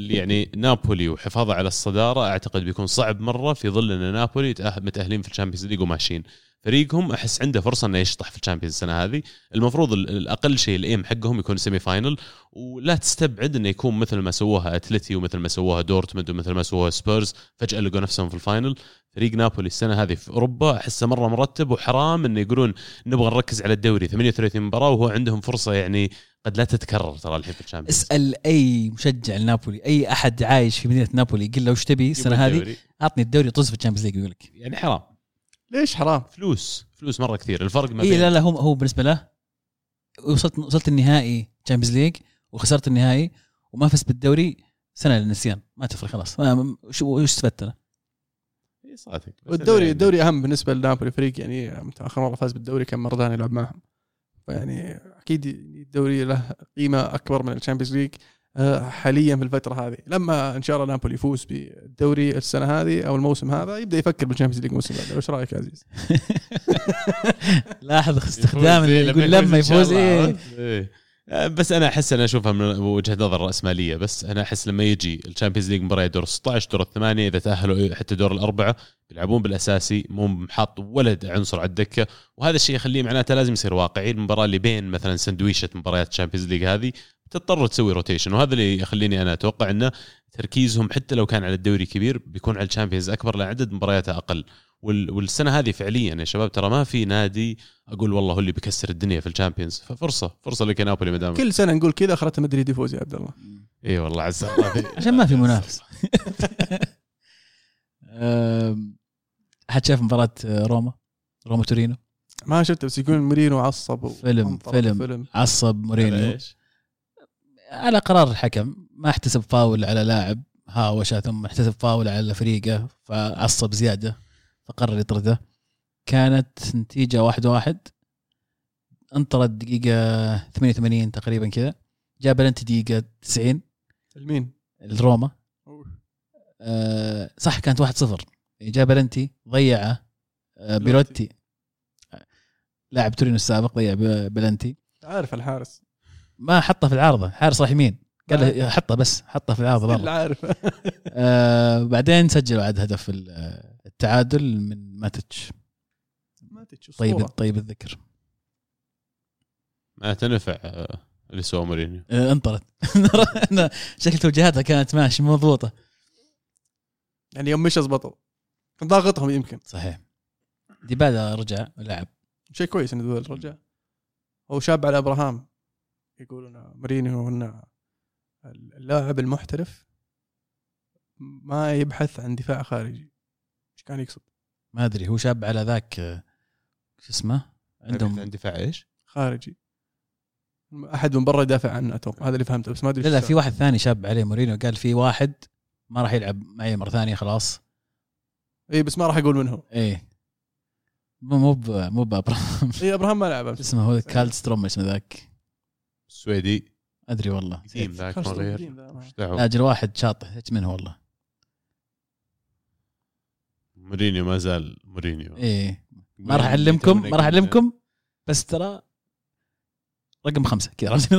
Speaker 3: يعني نابولي وحفاظه على الصدارة أعتقد بيكون صعب مرة في ظل إن نابولي متأهلين في ال Champions League وماشيين. فريقهم أحس عنده فرصة إنه يشطح في ال Champions السنة هذه. المفروض ال- الاقل شيء ال aim حقهم يكون semi-final ولا تستبعد إنه يكون مثل ما سووها أتلتي ومثل ما سووها دورتموند ومثل ما سووها سبيرز فجأة لقوا نفسهم في ال final. فريق نابولي السنة هذه في أوروبا أحسه مرة مرتب وحرام إنه يقولون نبغى نركز على الدوري 38 مباراة وهو عندهم فرصة يعني قد لا تتكرر ترى الحين في الشامبيونز
Speaker 2: اسأل أي مشجع لنابولي أي أحد عايش في مدينة نابولي قل له وش تبي السنة هذه. أعطني الدوري طز في ال Champions League يقول لك
Speaker 3: يعني حرام
Speaker 1: ليش حرام؟
Speaker 3: فلوس فلوس مرة كثير الفرق ما
Speaker 2: إي
Speaker 3: بين
Speaker 2: لا لا هو هو بالنسبة له وصلت وصلت النهائي Champions League وخسرت النهائي وما فزت بالدوري سنة للنسيان ما تفرق خلاص وش استفدت أنا؟
Speaker 3: إي صادق.
Speaker 1: والدوري
Speaker 3: يعني-
Speaker 1: الدوري أهم بالنسبة لنابولي فريق يعني متى اخر مرة فاز بالدوري كم مره ثانية يلعب معهم فيعني أكيد الدوري له قيمة أكبر من ال Champions League آه، حاليا في الفترة هذه. لما إن شاء الله نابولي يفوز بالدوري السنة هذه أو الموسم هذا يبدأ يفكر بال Champions League الموسم هذا وش رأيك يا عزيز؟
Speaker 2: لاحظ استخدام
Speaker 3: إيه،
Speaker 2: يقول لما يفوز
Speaker 3: الله، بس أنا أحس أنا أشوفها من وجهة نظر رأسمالية بس أنا أحس لما يجي ال Champions League مباراة دور 16 دور الثمانيه إذا تأهلوا حتى دور الأربعة بيلعبون بالأساسي مو حاط ولا عنصر على الدكة. وهذا الشيء يخليه معناته لازم يصير واقعي. المباراة اللي بين مثلا سندويشة مباريات ال Champions League هذه تضطر تسوي rotation وهذا اللي يخليني أنا أتوقع إنه تركيزهم حتى لو كان على الدوري كبير بيكون على ال Champions أكبر لأن عدد مبارياته أقل. وال- والسنة هذه فعليا يا شباب ترى ما في نادي أقول والله هو اللي بيكسر الدنيا في ال Champions ففرصة فرصة لك نابولي ما دام
Speaker 1: كل سنة نقول كذا اخرتها مدريد يفوز يا عبد الله.
Speaker 3: اي والله عز الله.
Speaker 2: عشان ما في منافس. احد شاف مباراة روما؟ روما تورينو؟
Speaker 1: ما شفت بس يقول مورينيو عصب
Speaker 2: فيلم- فيلم.
Speaker 1: فيلم
Speaker 2: عصب مورينيو
Speaker 3: إيش؟
Speaker 2: على قرار الحكم. ما احتسب فاول على لاعب هاوش ثم احتسب فاول على فريقه فعصب زيادة. فقرر يطرده. كانت نتيجة واحد واحد. انطرد دقيقة 88 تقريبا كذا. جاب انت دقيقة 90
Speaker 1: المين؟
Speaker 2: الروما أه صح كانت 1-0 جاب بلنتي ضيعه أه بيروتي. لاعب تورينو السابق ضيع بلنتي.
Speaker 1: عارف الحارس.
Speaker 2: ما حطه في العارضة. حارس راح يمين. قال له حطه بس حطه في
Speaker 1: العارضة
Speaker 2: برا
Speaker 1: عارف.
Speaker 2: آه بعدين سجلوا عاد هدف التعادل من ماتش
Speaker 1: ما تجي
Speaker 2: طيب. طيب الذكر.
Speaker 3: ما تنفع آه، اللي سوى مورينيو.
Speaker 2: آه انطرت أنا شكل توجيهاتها كانت ماشي مضبوطة.
Speaker 1: يعني يوم مش زبطوا كان ضاغطهم يمكن.
Speaker 2: صحيح. ديبالا رجع لعب
Speaker 1: شيء كويس إن ذول الرجال هو شاب على إبراهام. يقولون مورينيو انه اللاعب المحترف ما يبحث عن دفاع خارجي. كان يقصد؟
Speaker 2: ما أدري هو شاب على ذاك شو اسمه؟ عندهم
Speaker 3: عند دفاع إيش؟
Speaker 1: خارجي. أحد من برا يدافع عنه أتوقع. هذا اللي فهمته بس ما أدري
Speaker 2: لا لا في واحد ثاني شاب عليه مورينيو. قال في واحد ما راح يلعب معي مرة ثانية خلاص.
Speaker 1: اي بس ما راح أقول من هو.
Speaker 2: إيه. مو مو ب- مو بابراهام
Speaker 1: اي أبراهام ما لعب.
Speaker 2: اسمه هو؟ كالد ستروم اسمه ذاك.
Speaker 3: السويدي
Speaker 2: أدري والله.
Speaker 3: قديم ذاك ما. غير؟
Speaker 2: أجل واحد شاطح إيش من هو والله.
Speaker 3: مورينيو ما زال مورينيو.
Speaker 2: إيه. ما راح أعلمكم ما راح أعلمكم بس ترى رقم خمسة كذا؟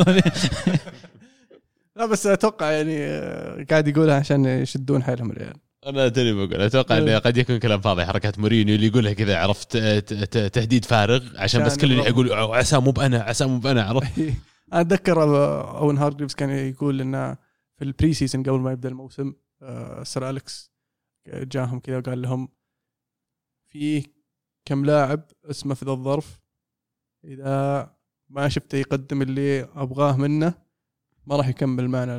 Speaker 1: لا بس أتوقع يعني آه، قاعد يقولها عشان يشدون حيلهم العيال.
Speaker 3: أنا توني بقول أتوقع إنه قد يكون كلام فاضي حركات مورينيو اللي يقولها كذا عرفت ت- ت- تهديد فارغ عشان بس كل اللي. يقول عسى مو بأنا عسى مو بأنا. عرفت؟
Speaker 1: أنا أتذكر آه، أوين هارجريفز كان يقول إنه في ال pre-season قبل ما يبدأ الموسم آه، سير أليكس جاهم كذا وقال لهم في كم لاعب اسمه في ذا الظرف. إذا ما شفته يقدم اللي أبغاه منه ما راح يكمل معنا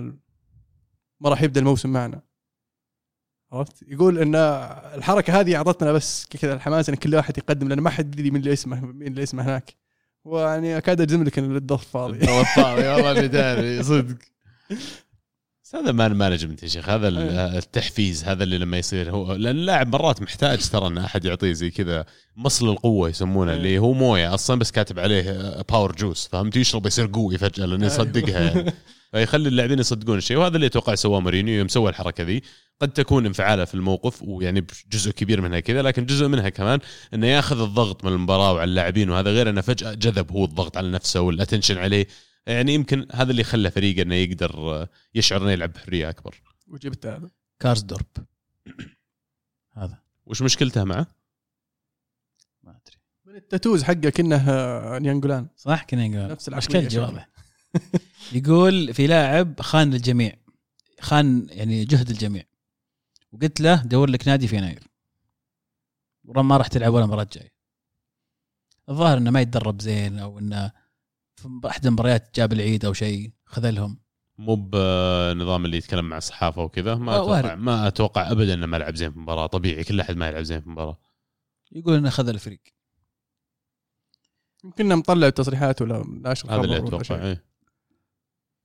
Speaker 1: ما راح يبدأ الموسم معنا. عرفت؟ يقول إن الحركة هذه أعطتنا بس كذا الحماس إن كل واحد يقدم لأن ما حد يدري مين اللي اسمه مين اللي اسمه هناك. ويعني أكاد أجزم لك إن الظرف فاضي.
Speaker 3: فاضي والله اللي داري صدق. بس هذا man management يا شيخ. هذا
Speaker 1: أيه.
Speaker 3: التحفيز هذا اللي لما يصير هو لأن اللاعب مرات محتاج ترى إن أحد يعطيه زي كذا مصل القوة يسمونه. اللي هو موية. أصلا بس كاتب عليه power juice فهمت؟ يشرب يصير قوي فجأة لأنه
Speaker 1: أيوه.
Speaker 3: يصدقها يعني. فيخلي اللاعبين يصدقون الشيء. وهذا اللي أتوقع سواه مورينيو يوم سوى الحركة ذي. قد تكون انفعاله في الموقف ويعني جزء كبير منها كذا لكن جزء منها كمان إنه ياخذ الضغط من المباراة وعلى اللاعبين وهذا غير إنه فجأة جذب هو الضغط على نفسه وال attention عليه. يعني يمكن هذا اللي خلى فريقه إنه يقدر آه، يشعر إنه يلعب بحرية أكبر.
Speaker 1: وجبت هذا؟
Speaker 2: كارزدورب هذا.
Speaker 3: وش مشكلته معه؟
Speaker 2: ما أدري.
Speaker 1: من التاتوز حقه كانه آه، نيانجولان
Speaker 2: صح كنا نقول
Speaker 1: نفس شغلة.
Speaker 2: واضح يقول في لاعب خان الجميع خان يعني جهد الجميع. وقلت له دور لك نادي في يناير. ما راح تلعب ولا مباراة جاية الظاهر إنه ما يتدرب زين أو إنه في أحد المباريات جاب العيد أو شيء خذلهم
Speaker 3: مو بنظام اللي يتكلم مع الصحافة وكذا ما
Speaker 2: آه،
Speaker 3: أتوقع
Speaker 2: وارد.
Speaker 3: ما أتوقع ابدا إنه ما لعب زين في مباراه طبيعي كل أحد ما يلعب زين في مباراه
Speaker 2: يقول إنه خذل الفريق
Speaker 1: يمكن مطلع تصريحات ولا ناشر
Speaker 3: هذا اللي
Speaker 1: أتوقع.
Speaker 3: إيه.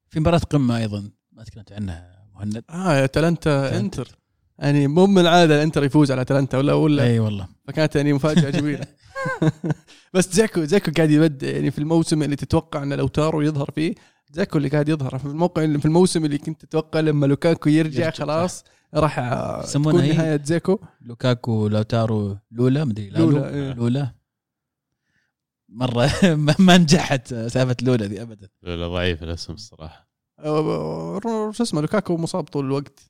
Speaker 2: في مباراة قمة أيضا ما تكلمت عنها مهند
Speaker 1: آه يا تلنتا
Speaker 2: تلنتا.
Speaker 1: إنتر يعني مو من العادة الانتر يفوز على تلنتا ولا ولا
Speaker 2: إي والله
Speaker 1: فكانت يعني مفاجأة جميلة بس زاكو زاكو قاعد يبدع يعني في الموسم اللي تتوقع إنه لو تارو يظهر فيه زاكو اللي قاعد يظهر في الموقع اللي في الموسم اللي كنت تتوقع لما لوكاكو يرجع,
Speaker 2: يرجع،
Speaker 1: خلاص راح
Speaker 2: يسمونها
Speaker 1: تكون
Speaker 2: هي-
Speaker 1: نهاية زاكو
Speaker 2: لوكاكو لوتارو لولا مدري لا
Speaker 1: لولا،
Speaker 2: لولا,
Speaker 1: إيه.
Speaker 2: لولا. مرة ما ما نجحت سالفة لولا ذي ابدا.
Speaker 3: لا ضعيف الاسم
Speaker 1: الصراحة. شو اسمه لوكاكو مصاب طول الوقت.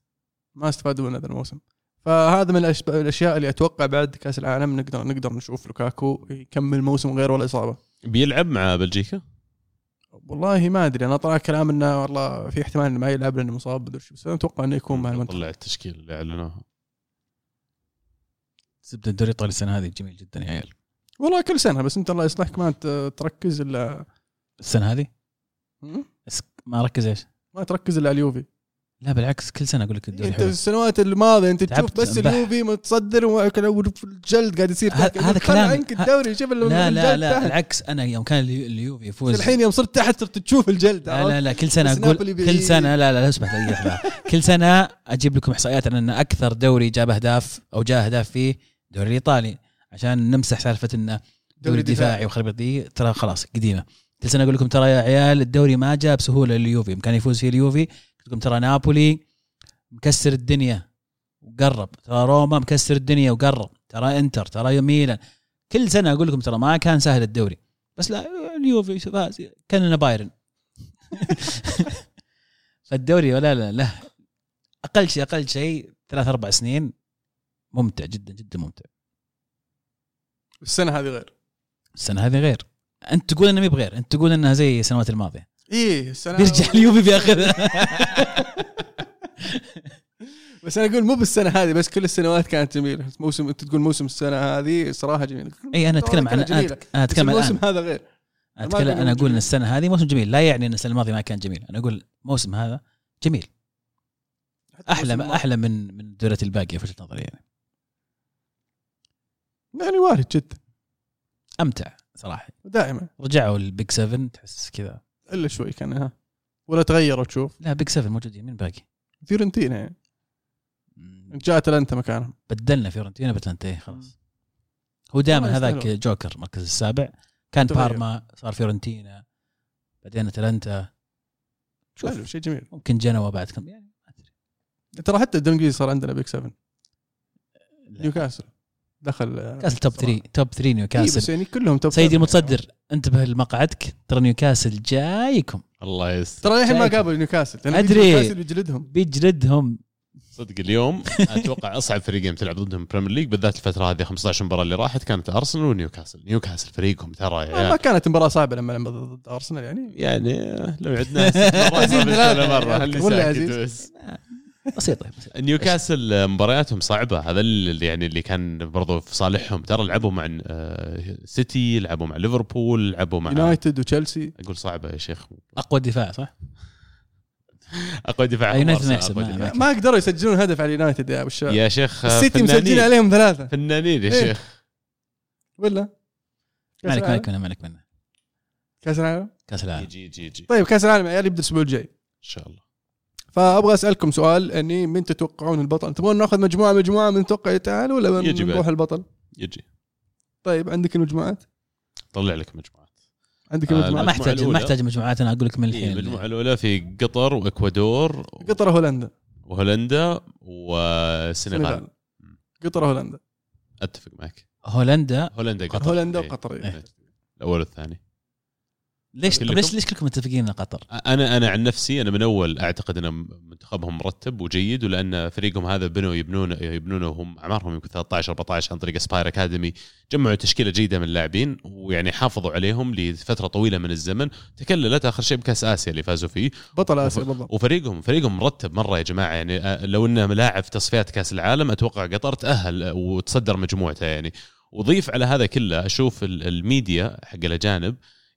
Speaker 1: ما استفادوا من هذا الموسم. فهذا من الأشياء اللي أتوقع بعد كأس العالم نقدر نقدر نشوف لوكاكو يكمل موسم غير ولا إصابة.
Speaker 3: بيلعب مع بلجيكا؟
Speaker 1: والله ما أدري أنا طلع كلام إنه والله في احتمال إنه ما يلعب لأنه مصاب بس أنا أتوقع إنه يكون مع المنتخب.
Speaker 3: طلع التشكيل اللي اعلنوها
Speaker 2: زبدة الدوري الإيطالي السنة هذه جميل جدا يا عيال.
Speaker 1: والله كل سنة بس أنت الله يصلحك ما تركز إلا
Speaker 2: السنة هذه؟ ما ركز إيش؟
Speaker 1: ما تركز إلا على اليوفي.
Speaker 2: لا بالعكس كل سنة أقول لك الدوري
Speaker 1: أنت
Speaker 2: حلو
Speaker 1: السنوات الماضية أنت تشوف بس. اليوفي متصدر والجلد قاعد يصير
Speaker 2: هذا- كلامي.
Speaker 1: عنك الدوري شوف
Speaker 2: لا لا لا
Speaker 1: تحت.
Speaker 2: العكس أنا يوم كان اليو- اليوفي يفوز
Speaker 1: الحين يوم صرت تحت صرت تشوف الجلد
Speaker 2: لا لا لا كل
Speaker 1: سنة أقول.
Speaker 2: كل سنه لا لا لا اسمح لي. كل سنة أجيب لكم إحصائيات عن أن أكثر دوري جاب أهداف أو جاء أهداف فيه الدوري الإيطالي عشان نمسح سالفة انه دوري دفاعي وخربط دي ترى خلاص قديمة كل سنة أقول لكم ترى يا عيال الدوري ما جاء بسهوله لليوفي كان يفوز فيه اليوفي لكم ترى نابولي مكسر الدنيا وقرب. ترى روما مكسر الدنيا وقرب. ترى انتر ترى ميلان. كل سنة أقول لكم ترى ما كان سهل الدوري. بس لا اليوفي فاز. كاننا بايرن. فالدوري ولا لا لا. أقل شيء أقل شيء ثلاث أربع سنين ممتع جدا جدا ممتع.
Speaker 1: السنة هذه غير.
Speaker 2: السنة هذه غير. أنت تقول إنها مي بغير. أنت تقول إنها زي السنوات الماضية.
Speaker 1: إيه السنة
Speaker 2: بيرجع اليوفي بياخذها.
Speaker 1: بس أنا أقول مو بالسنة هذه بس كل السنوات كانت جميلة. موسم أنت تقول موسم السنة هذه صراحة جميل.
Speaker 2: إي أنا أتكلم عن أنا أتكلم عن
Speaker 1: الموسم. هذا غير.
Speaker 2: اتكلم أنا أقول
Speaker 1: إن.
Speaker 2: السنة هذه موسم جميل. لا يعني إن السنة الماضية ما كان جميل. أنا أقول الموسم هذا جميل.
Speaker 1: أحلى
Speaker 2: أحلى من من الدوريات الباقية في وجهة نظري يعني.
Speaker 1: يعني وارد جدا.
Speaker 2: أمتع صراحة.
Speaker 1: دائما.
Speaker 2: رجعوا ال big 7 تحس كذا.
Speaker 1: إلا شوي كان ها. ولا تغيروا تشوف.
Speaker 2: لا big 7 موجودين من باقي.
Speaker 1: فيورنتينا. يعني. جاء أتلانتا مكانهم.
Speaker 2: بدلنا فيورنتينا بأتلانتا إيه، خلاص. هو دائما هذاك. جوكر المركز السابع. كان
Speaker 1: تغير.
Speaker 2: بارما صار فيورنتينا بعدين أتلانتا. شوف
Speaker 1: حلو شيء جميل.
Speaker 2: ممكن جنوا بعد كم يعني ما أدري.
Speaker 1: ترى حتى الدوري الانجليزي صار عندنا big 7
Speaker 2: لا.
Speaker 1: نيوكاسل. دخل
Speaker 2: نيوكاسل top 3 top 3
Speaker 1: إيه بس
Speaker 2: نيوكاسل
Speaker 1: يعني كلهم top
Speaker 2: سيدي. المتصدر انتبه لمقعدك ترى نيوكاسل جايكم
Speaker 3: الله يستر
Speaker 1: ترى الحين ما. قابل نيوكاسل. بيجي نيوكاسل بيجلدهم
Speaker 2: بيجلدهم
Speaker 3: صدق اليوم أتوقع أصعب فريقين تلعب ضدهم Premier League بالذات الفترة هذه 15 مباراة اللي راحت كانت ارسنال ونيوكاسل نيوكاسل فريقهم ترى يا
Speaker 1: ما ما كانت مباراة صعبة لما لما ضد ارسنال يعني
Speaker 3: يعني لو عدنا. مرة
Speaker 1: ولا عزيز.
Speaker 3: بس.
Speaker 2: بسيطه بسيطة.
Speaker 3: نيوكاسل مبارياتهم صعبة. هذا اللي يعني اللي كان برضو في صالحهم. ترى لعبوا مع آه، سيتي لعبوا مع ليفربول لعبوا مع
Speaker 1: يونايتد وتشيلسي.
Speaker 3: أقول صعبة يا شيخ.
Speaker 2: أقوى دفاع صح؟
Speaker 3: أقوى دفاع
Speaker 2: يونايتد ما يحسب، ما-
Speaker 3: دفاع.
Speaker 1: ما قدروا يسجلون هدف على اليونايتد يا ابو الشباب
Speaker 3: يا شيخ
Speaker 1: السيتي. مسجلين عليهم ثلاثة.
Speaker 3: فنانين يا
Speaker 1: إيه.
Speaker 3: شيخ.
Speaker 1: ولا؟
Speaker 2: مالك مالك منه مالك منه
Speaker 1: كأس العالم؟
Speaker 2: كأس العالم.
Speaker 3: يجي يجي يجي. ان
Speaker 1: طيب كأس العالم عيال يبدأ الأسبوع الجاي.
Speaker 3: شاء الله.
Speaker 1: فأبغى أسألكم سؤال إني من تتوقعون البطل؟ تبغون نأخذ مجموعة مجموعة من نتوقع يتعال ولا
Speaker 3: يجي
Speaker 1: نروح. البطل؟
Speaker 3: يجي.
Speaker 1: طيب عندك المجموعات؟
Speaker 3: طلع لك مجموعات.
Speaker 1: عندك
Speaker 3: آه،
Speaker 2: ما
Speaker 1: المجموعات
Speaker 2: محتاج
Speaker 3: الأولى.
Speaker 2: ما احتاج مجموعات أنا أقول لك من
Speaker 3: إيه،
Speaker 2: الحين.
Speaker 3: المجموعة الأولى في قطر وإكوادور
Speaker 1: قطر هولندا.
Speaker 3: وهولندا والسنغال.
Speaker 1: السنغال قطر هولندا.
Speaker 3: أتفق معك.
Speaker 2: هولندا؟
Speaker 3: هولندا قطر.
Speaker 1: هولندا. وقطر إيه.
Speaker 2: إيه.
Speaker 3: الأول والثاني.
Speaker 2: ليش طب؟ ليش ليش كلكم متفقين ان قطر؟
Speaker 3: أنا أنا عن نفسي أنا من أول أعتقد ان منتخبهم مرتب وجيد ولأن فريقهم هذا بنوا يبنون يبنونه هم أعمارهم يمكن 13 14 عن طريق اسباير اكاديمي جمعوا تشكيلة جيدة من اللاعبين ويعني حافظوا عليهم لفترة طويلة من الزمن. تكللت آخر شيء بكأس آسيا اللي فازوا فيه.
Speaker 1: بطل
Speaker 3: وف-
Speaker 1: اسيا بالضبط.
Speaker 3: وفريقهم فريقهم مرتب مرة يا جماعة. يعني لو إنه ملاعب في تصفيات كأس العالم أتوقع قطر تأهل وتصدر مجموعته يعني. وضيف على هذا كله أشوف ال- الميديا حق الأجانب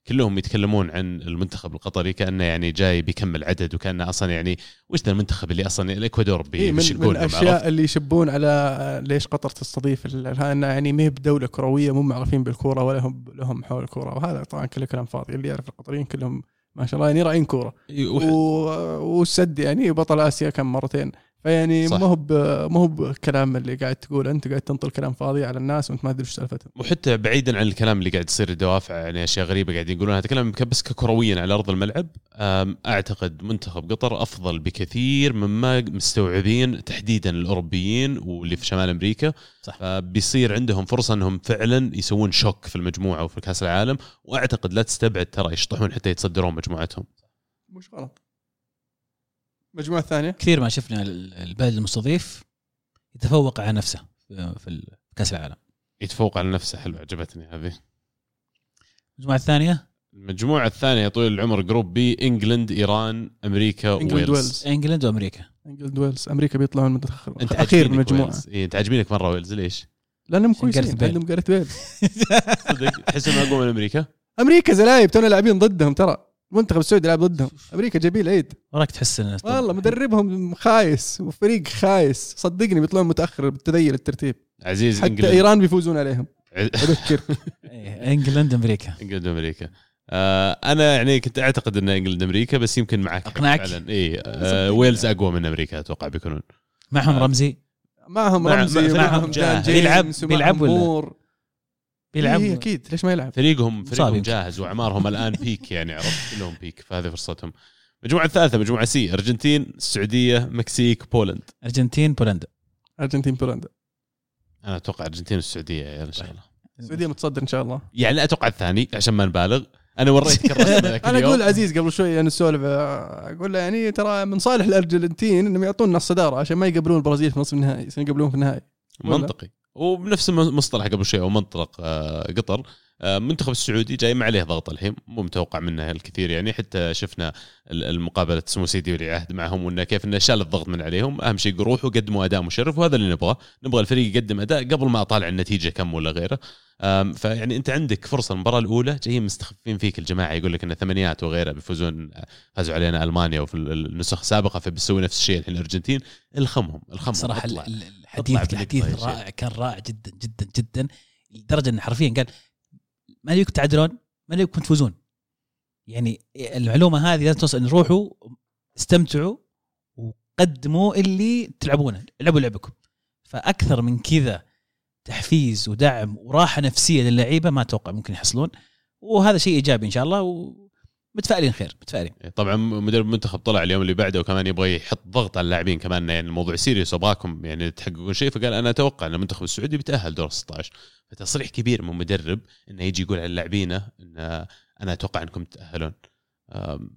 Speaker 3: كلهم يتكلمون عن المنتخب القطري كأنه يعني جاي بيكمل عدد وكأنه أصلا يعني وش ذا المنتخب اللي أصلا الإكوادور بي-
Speaker 1: إيه من, من
Speaker 3: الأشياء؟
Speaker 1: اللي يشبون على ليش قطر تستضيف انها يعني ما هي بدولة كروية مو معروفين بالكورة ولا هم لهم حول الكورة. وهذا طبعا كله كلام فاضي. اللي يعرف القطريين كلهم ما شاء الله يعني راعين كورة.
Speaker 3: إيه،
Speaker 1: والسد يعني بطل آسيا كم مرتين. فيعني
Speaker 3: صح.
Speaker 1: ما هو ب- ما هو بكلام اللي قاعد تقول انت قاعد تنطل كلام فاضي على الناس وانت ما تدري إيش سالفتهم.
Speaker 3: وحتى بعيدا عن الكلام اللي قاعد يصير الدوافع يعني أشياء غريبة قاعدين يقولونها. أتكلم ك- بس ككرويا على أرض الملعب أعتقد منتخب قطر أفضل بكثير مما مستوعبين تحديدا الأوروبيين واللي في شمال أمريكا.
Speaker 2: صح.
Speaker 3: فبيصير عندهم فرصة إنهم فعلا يسوون شوك في المجموعة وفي كأس العالم وأعتقد لا تستبعد ترى يشطحون حتى يتصدرون مجموعتهم.
Speaker 1: مش غلط. المجموعه الثانية
Speaker 2: كثير ما شفنا ال- البلد المستضيف يتفوق على نفسه في في كأس العالم.
Speaker 3: يتفوق على نفسه حلو عجبتني هذه.
Speaker 2: المجموعة الثانية؟
Speaker 3: المجموعة الثانية يا طويل العمر Group B England إيران أمريكا
Speaker 1: England
Speaker 3: ويلز.
Speaker 1: ويلز.
Speaker 2: إنجلند وأمريكا.
Speaker 1: إنجلند ويلز. أمريكا بيطلعون متاخر
Speaker 3: أنت
Speaker 1: اخير
Speaker 3: عاجبينك
Speaker 1: بالمجموعه
Speaker 3: ويلز. إيه انت عاجبينك مرة ويلز ليش؟
Speaker 2: لأنهم
Speaker 1: كويسين. عندهم جاريث بيل
Speaker 3: صدق؟ تحس انه أقوى من أمريكا؟
Speaker 1: أمريكا زلايب تونا لاعبين ضدهم ترى. المنتخب السعودي لعب ضدهم. أمريكا جايبين العيد
Speaker 2: وراك تحس إنه
Speaker 1: والله مدربهم خايس وفريق خايس. صدقني بيطلعون متأخر بالتذيل الترتيب.
Speaker 3: عزيز
Speaker 1: حتى
Speaker 3: England.
Speaker 1: إيران بيفوزون عليهم. اذكر
Speaker 2: إيه، England أمريكا.
Speaker 3: England وامريكا آه أنا يعني كنت أعتقد إن England أمريكا بس يمكن معك. حق
Speaker 2: أقنعك؟
Speaker 3: فعلا. اي آه ويلز أقوى من أمريكا أتوقع بيكونون.
Speaker 2: معهم
Speaker 3: آه.
Speaker 2: رمزي؟
Speaker 1: معهم
Speaker 3: مع-
Speaker 1: رمزي
Speaker 3: مع-
Speaker 1: ومعهم
Speaker 3: معهم
Speaker 1: جان
Speaker 3: جاهز.
Speaker 1: جيمس
Speaker 2: بيلعب- بيلعب ولا؟ بيلعب
Speaker 1: إيه أكيد. ليش ما يلعب؟
Speaker 3: فريقهم فريقهم. جاهز وأعمارهم الآن peak يعني عرفت؟ كلهم peak فهذه فرصتهم. المجموعه الثالثه مجموعة C أرجنتين السعودية مكسيك Poland.
Speaker 2: أرجنتين بولندا.
Speaker 1: أرجنتين بولندا.
Speaker 3: أنا أتوقع أرجنتين والسعودية يا عيال إن شاء الله.
Speaker 1: السعودية متصدر إن شاء الله.
Speaker 3: يعني أتوقع الثاني عشان ما نبالغ. أنا وريتك أنا.
Speaker 1: أقول عزيز قبل شوي أنا نسولف أقول له يعني ترى من صالح الأرجنتين إنهم يعطونا الصداره عشان ما يقابلون البرازيل في نصف النهائي عشان يقابلون في النهائي؟
Speaker 3: منطقي. وبنفس المصطلح قبل شوي أو منطلق آه، قطر. آه، المنتخب السعودي جاي ما عليه ضغط الحين مو متوقع منه الكثير يعني. حتى شفنا ال- المقابلة سمو سيدي ولي عهد معهم وإنه كيف إنه شال الضغط من عليهم. أهم شيء يروحوا قدموا أداء مشرف وهذا اللي نبغاه. نبغى الفريق يقدم أداء قبل ما أطالع النتيجة كم ولا غيره. فيعني أنت عندك فرصة المباراة الأولى جايين مستخفين فيك الجماعة. يقول لك إن ثمانيات وغيرها بيفوزون فازوا علينا ألمانيا وفي ال- النسخ السابقة فبيسوي نفس الشيء الحين الأرجنتين. الخمهم الخمهم صراحة
Speaker 2: ال- الحديث
Speaker 3: يا
Speaker 2: رائع كان رائع جدا جدا جدا. لدرجة انه حرفيا قال ما ليكم تعادلون ما ليكم تفوزون؟ يعني المعلومه هذه لازم توصل إن روحوا استمتعوا وقدموا اللي تلعبونه لعبوا لعبكم. فأكثر من كذا تحفيز ودعم وراحة نفسية للعيبة ما أتوقع ممكن يحصلون. وهذا شيء إيجابي إن شاء الله ومتفائلين خير متفائلين.
Speaker 3: طبعا مدرب المنتخب طلع اليوم اللي بعده وكمان يبغى يحط ضغط على اللاعبين كمان يعني الموضوع سيريس وابغاكم يعني تحققون شيء. فقال أنا أتوقع إن المنتخب السعودي بيتأهل دور 16 فتصريح كبير من مدرب إنه يجي يقول على اللاعبين إن أنا أتوقع إنكم تتاهلون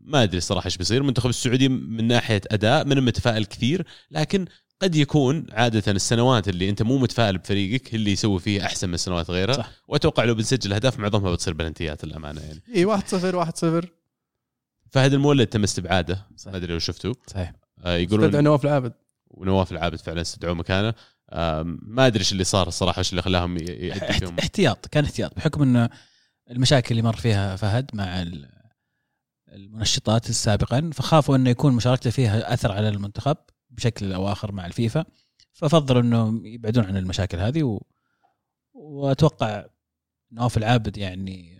Speaker 3: ما أدري الصراحه إيش بيصير. المنتخب السعودي من ناحية أداء من المتفائل كثير لكن قد يكون عادة السنوات اللي أنت مو متفائل بفريقك هي اللي يسوي فيها أحسن من سنوات غيرها
Speaker 2: صح.
Speaker 3: وأتوقع لو بنسجل أهداف معظمها بتصير بلنتيات الامانه يعني.
Speaker 1: إي 1 0 1 0
Speaker 3: فهد المولد تم استبعاده. ما أدري لو شفتوا.
Speaker 2: صحيح.
Speaker 3: آه،
Speaker 1: استدعى
Speaker 3: يقولون
Speaker 1: نواف العابد.
Speaker 3: ونواف العابد فعلا استدعوه مكانه. آم، ما أدري إيش اللي صار الصراحة إيش اللي خلاهم فيهم.
Speaker 2: احتياط كان احتياط بحكم إنه المشاكل اللي مر فيها فهد مع ال- المنشطات سابقا فخافوا إنه يكون مشاركته فيها أثر على المنتخب بشكل أو آخر مع الفيفا. ففضلوا انه يبعدون عن المشاكل هذه و... وأتوقع نواف العابد يعني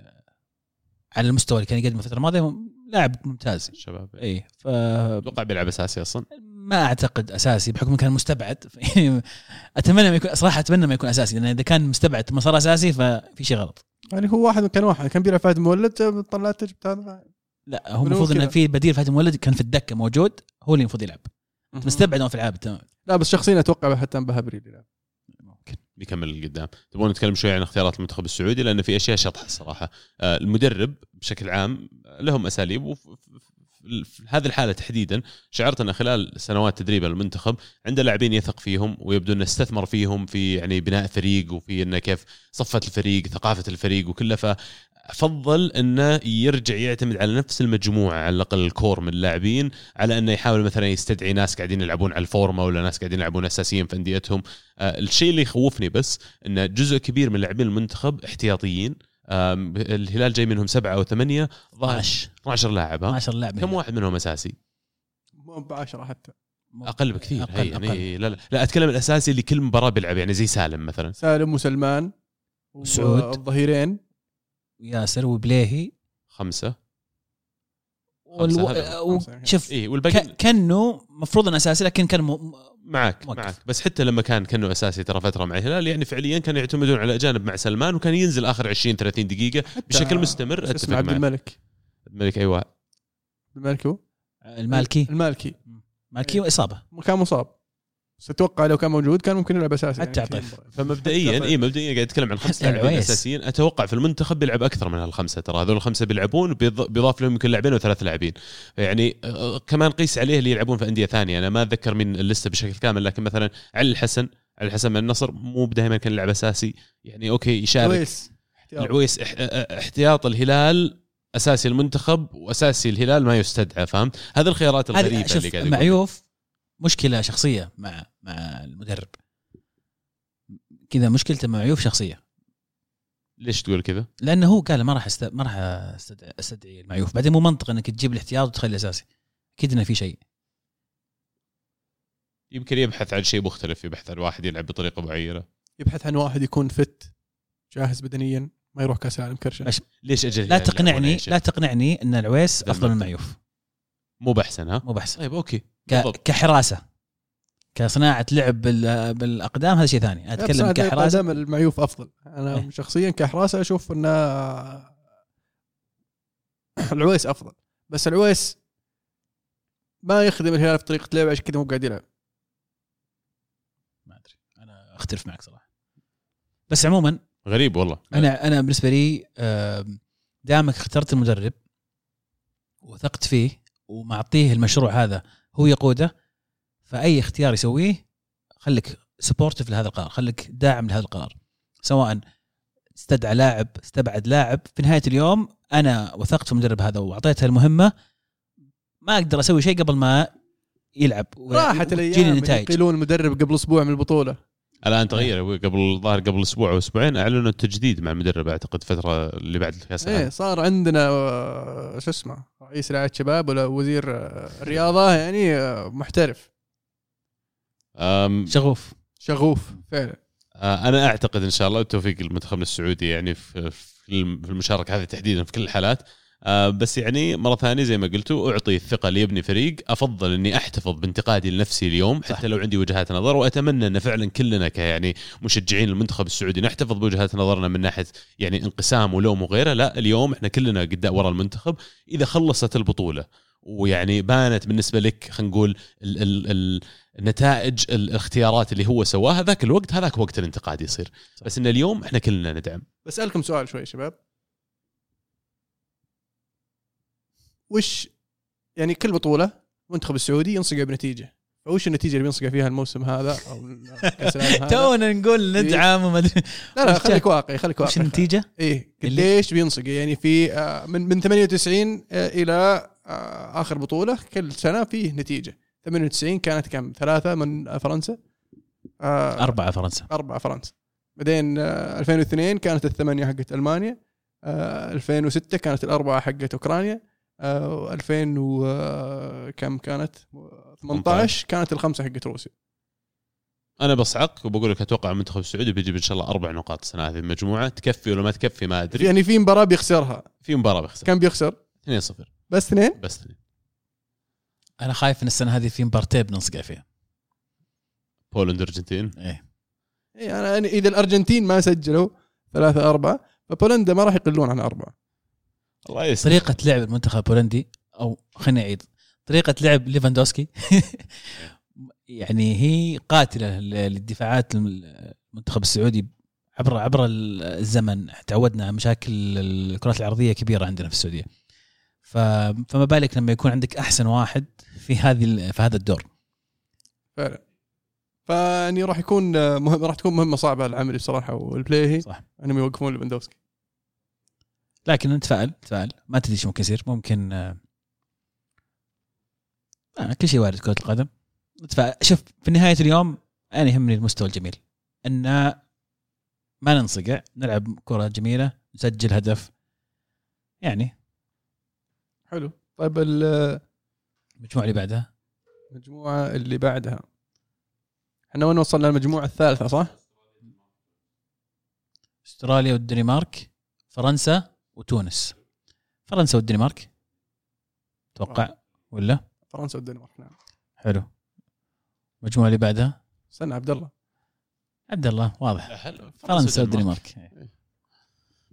Speaker 2: على المستوى اللي كان يقدمه الفترة الماضية لاعب ممتاز.
Speaker 3: الشباب.
Speaker 2: اي ف
Speaker 3: أتوقع بيلعب أساسي أصلا.
Speaker 2: ما أعتقد أساسي بحكم إنه كان مستبعد. أتمنى ما يكون صراحة أتمنى ما يكون أساسي لأن إذا كان مستبعد ثم صار أساسي ففي شيء غلط.
Speaker 1: يعني هو واحد كان واحد كان بيلعب فهد مولد طلعت جبت هذا.
Speaker 2: لا هو المفروض
Speaker 1: إنه.
Speaker 2: في بديل فهد مولد كان في الدكة موجود هو اللي المفروض يلعب. مستبعد في العاب تمام.
Speaker 1: لا بس شخصيا أتوقع حتى بهبري يلعب.
Speaker 2: ممكن
Speaker 3: بيكمل لقدام. تبغون نتكلم شوي عن اختيارات المنتخب السعودي؟ لأن في أشياء شطحة الصراحه آه، المدرب بشكل عام لهم أساليب وفي هذه الحالة تحديدا شعرت ان خلال سنوات تدريب المنتخب عنده لاعبين يثق فيهم ويبدو أنه استثمر فيهم في يعني بناء فريق وفي أنه كيف صفة الفريق ثقافة الفريق وكلها ففضل أنه يرجع يعتمد على نفس المجموعة على الأقل الكور من اللاعبين على أنه يحاول مثلا يستدعي ناس قاعدين يلعبون على الفورمة ولا ناس قاعدين يلعبون اساسيين في أنديتهم. آه، الشيء اللي يخوفني بس أن جزء كبير من لاعبين المنتخب احتياطيين. الهلال جاي منهم سبعة أو ثمانية ظاهر
Speaker 2: 12
Speaker 3: 12 لاعب ها؟
Speaker 2: 12 لاعب
Speaker 3: كم واحد منهم أساسي؟
Speaker 1: مو ب 10 حتى.
Speaker 3: أقل بكثير
Speaker 2: أقل-
Speaker 3: هي يعني
Speaker 2: أقل.
Speaker 3: لا لا لا أتكلم الأساسي اللي كل مباراة بيلعب يعني زي سالم مثلا.
Speaker 1: سالم وسلمان
Speaker 2: وسعود.
Speaker 1: والظهيرين.
Speaker 2: ياسر وبليهي.
Speaker 3: خمسة.
Speaker 2: والو...
Speaker 3: خمسة
Speaker 2: و-
Speaker 1: خمسة.
Speaker 2: شوف
Speaker 3: اي
Speaker 2: ك...
Speaker 3: والباقي
Speaker 2: كأنه مفروض انه أساسي لكن كان م...
Speaker 3: معك
Speaker 2: موقف.
Speaker 3: معك. بس حتى لما كان كأنه أساسي ترى فترة مع الهلال يعني فعليا كانوا يعتمدون على أجانب مع سلمان وكان ينزل آخر 20 30 دقيقة بشكل مستمر.
Speaker 1: اسمه عبد الملك.
Speaker 3: الملك أيوه.
Speaker 1: عبد الملك هو؟
Speaker 2: المالكي.
Speaker 1: المالكي.
Speaker 2: مالكي وإصابة.
Speaker 1: كان مصاب. بس أتوقع لو كان موجود كان ممكن يلعب أساسي
Speaker 2: حتى
Speaker 1: يعني.
Speaker 3: فمبدئيا اي مبدئيا قاعد اتكلم عن خمس لاعبين
Speaker 2: العويس.
Speaker 3: أساسيين أتوقع في المنتخب بيلعب أكثر من هالخمسه ترى هذول الخمسة بيلعبون بيضاف لهم يمكن لاعبين وثلاث لاعبين يعني آه، كمان قيس عليه اللي يلعبون في أندية ثانية أنا ما أتذكر من اللستة بشكل كامل لكن مثلا علي الحسن علي الحسن من النصر مو دائما كان يلعب أساسي يعني أوكي يشارك
Speaker 1: احتياط.
Speaker 3: العويس إح- اه- احتياط الهلال أساسي المنتخب وأساسي الهلال ما يستدعى فهمت هذه الخيارات
Speaker 2: الغريبة
Speaker 3: اللي قاعد.
Speaker 2: معيوف مشكلة شخصية مع مع المدرب. كذا مشكلته مع معيوف شخصية.
Speaker 3: ليش تقول كذا؟
Speaker 2: لأنه هو قال ما راح أست... ما راح استدعي, أستدعي المعيوف بعدين مو منطق إنك تجيب الاحتياط وتخلي اساسي أكيد إنه في شيء.
Speaker 3: يمكن يبحث عن شيء مختلف يبحث عن واحد يلعب بطريقة معينة.
Speaker 1: يبحث عن واحد يكون فت جاهز بدنيا ما يروح كأس العالم كرشه.
Speaker 3: ليش أجل
Speaker 2: لا
Speaker 3: الهلال
Speaker 2: تقنعني لا؟ تقنعني إن العويس أفضل من
Speaker 3: المنطق. مو بحسن ها؟
Speaker 2: مو بحث
Speaker 3: طيب أوكي.
Speaker 2: ك... كحراسة. كصناعة لعب بال... بالأقدام هذا شيء ثاني. أتكلم كحراسة.
Speaker 1: قدام المعيوف أفضل. أنا
Speaker 2: إيه.
Speaker 1: شخصيا كحراسة أشوف إن العويس أفضل. بس العويس ما يخدم الهلال في طريقة لعب عشان كذا مو قاعد يلعب.
Speaker 2: ما أدري. أنا أختلف معك صراحة. بس عموما
Speaker 3: غريب والله.
Speaker 2: أنا أنا بالنسبة لي دامك اخترت المدرب وثقت فيه ومعطيه المشروع هذا هو يقوده فأي اختيار يسويه خليك سبورتف لهذا القرار خليك داعم لهذا القرار. سواء استدعى لاعب استبعد لاعب في نهاية اليوم أنا وثقت في المدرب هذا وأعطيته المهمة ما أقدر أسوي شيء قبل ما يلعب
Speaker 1: راحت
Speaker 2: الأيام
Speaker 1: يقيلون المدرب قبل أسبوع من البطولة.
Speaker 3: الآن تغير قبل ظاهر قبل أسبوع أو أسبوعين أعلنوا التجديد مع المدرب أعتقد فتره اللي بعد الكاس
Speaker 1: إيه
Speaker 3: العالم
Speaker 1: صار عندنا آه، شو اسمه رئيس رعاية شباب ولا وزير آه، الرياضة يعني آه، محترف.
Speaker 3: أم،
Speaker 2: شغوف.
Speaker 1: شغوف فعلا.
Speaker 3: آه، أنا أعتقد إن شاء الله التوفيق لمنتخبنا السعودي يعني في في الم- في المشاركة هذه تحديدا في كل الحالات. بس يعني مرة ثانية زي ما قلتوا أعطي الثقة اللي يبني فريق. أفضل أني أحتفظ بانتقادي لنفسي اليوم. حتى. لو عندي وجهات نظر وأتمنى أن فعلا كلنا كيعني مشجعين المنتخب السعودي نحتفظ بوجهات نظرنا من ناحية يعني انقسام ولوم وغيره. لا اليوم إحنا كلنا قدام ورا المنتخب. إذا خلصت البطولة ويعني بانت بالنسبة لك خلينا نقول ال ال ال نتائج الاختيارات اللي هو سواها ذاك الوقت هذاك وقت الانتقاد يصير.
Speaker 2: صح.
Speaker 3: بس إن اليوم إحنا كلنا ندعم.
Speaker 1: بسألكم سؤال شوي شباب. وش يعني كل بطولة المنتخب السعودي ينصقع بنتيجة. فوش النتيجة اللي بينصقع فيها الموسم هذا أو؟
Speaker 2: تونا نقول ندعم وما أدري.
Speaker 1: لا لا
Speaker 2: وش
Speaker 1: خليك واقعي خليك
Speaker 2: وش
Speaker 1: واقعي. النتيجة؟
Speaker 2: إيه
Speaker 1: قديش بينصقع يعني في آه، من من 98 آه، إلى آه، آخر بطولة كل سنة فيه نتيجة. 98 كانت كم؟ ثلاثة من فرنسا؟ آه،
Speaker 2: أربعة فرنسا.
Speaker 1: أربعة فرنسا. بعدين آه، 2002 كانت الثمانية حقت ألمانيا آه، 2006 كانت الأربعة حقت أوكرانيا 2000 و آه، كم كانت؟ 18 كانت الخمسة حقت روسيا.
Speaker 3: أنا بصعق وبقول لك أتوقع المنتخب السعودي بيجيب إن شاء الله أربع نقاط السنة هذه المجموعة تكفي ولا ما تكفي ما أدري.
Speaker 1: يعني في مباراة بيخسرها.
Speaker 3: في مباراة بيخسر
Speaker 1: كم بيخسر؟
Speaker 3: 2-0
Speaker 1: بس اثنين؟
Speaker 3: بس اثنين.
Speaker 2: أنا خايف إن السنة هذه في مبارتين بننصقع فيها.
Speaker 3: بولند أرجنتين.
Speaker 2: إيه.
Speaker 1: إيه أنا يعني إذا الأرجنتين ما سجلوا ثلاثة أربعة فبولندا ما راح يقلون عن أربعة.
Speaker 3: الله يستر
Speaker 2: طريقة لعب المنتخب البولندي أو خليني أعيد. طريقة لعب ليفاندوسكي يعني هي قاتلة ل- للدفاعات المنتخب السعودي عبر عبر الزمن. تعودنا مشاكل الكرات العرضية كبيرة عندنا في السعودية. ف- فما بالك لما يكون عندك أحسن واحد في هذه ال- في هذا الدور؟
Speaker 1: فعلا. فأني راح يكون مهم راح تكون مهمة صعبة العملي بصراحة والبلاي
Speaker 2: صح.
Speaker 1: أنهم يوقفون ليفاندوفسكي
Speaker 2: لكن نتفائل نتفائل. ما تدري إيش ممكن يصير. ممكن آه آه، كل شيء وارد كرة القدم. نتفائل. شوف في نهاية اليوم أنا يهمني المستوى الجميل. أن ما ننصقع نلعب كرة جميلة نسجل هدف. يعني.
Speaker 1: حلو. طيب ال-
Speaker 2: المجموعة اللي بعدها؟
Speaker 1: المجموعة اللي بعدها. إحنا وين وصلنا؟ المجموعة الثالثة صح؟
Speaker 2: أستراليا والدنمارك. فرنسا. وتونس. فرنسا والدنمارك؟ توقع ولا؟
Speaker 1: فرنسا والدنمارك نعم.
Speaker 2: حلو. المجموعة اللي بعدها؟
Speaker 1: استنى عبد الله.
Speaker 2: عبد الله واضح. فرنسا والدنمارك؟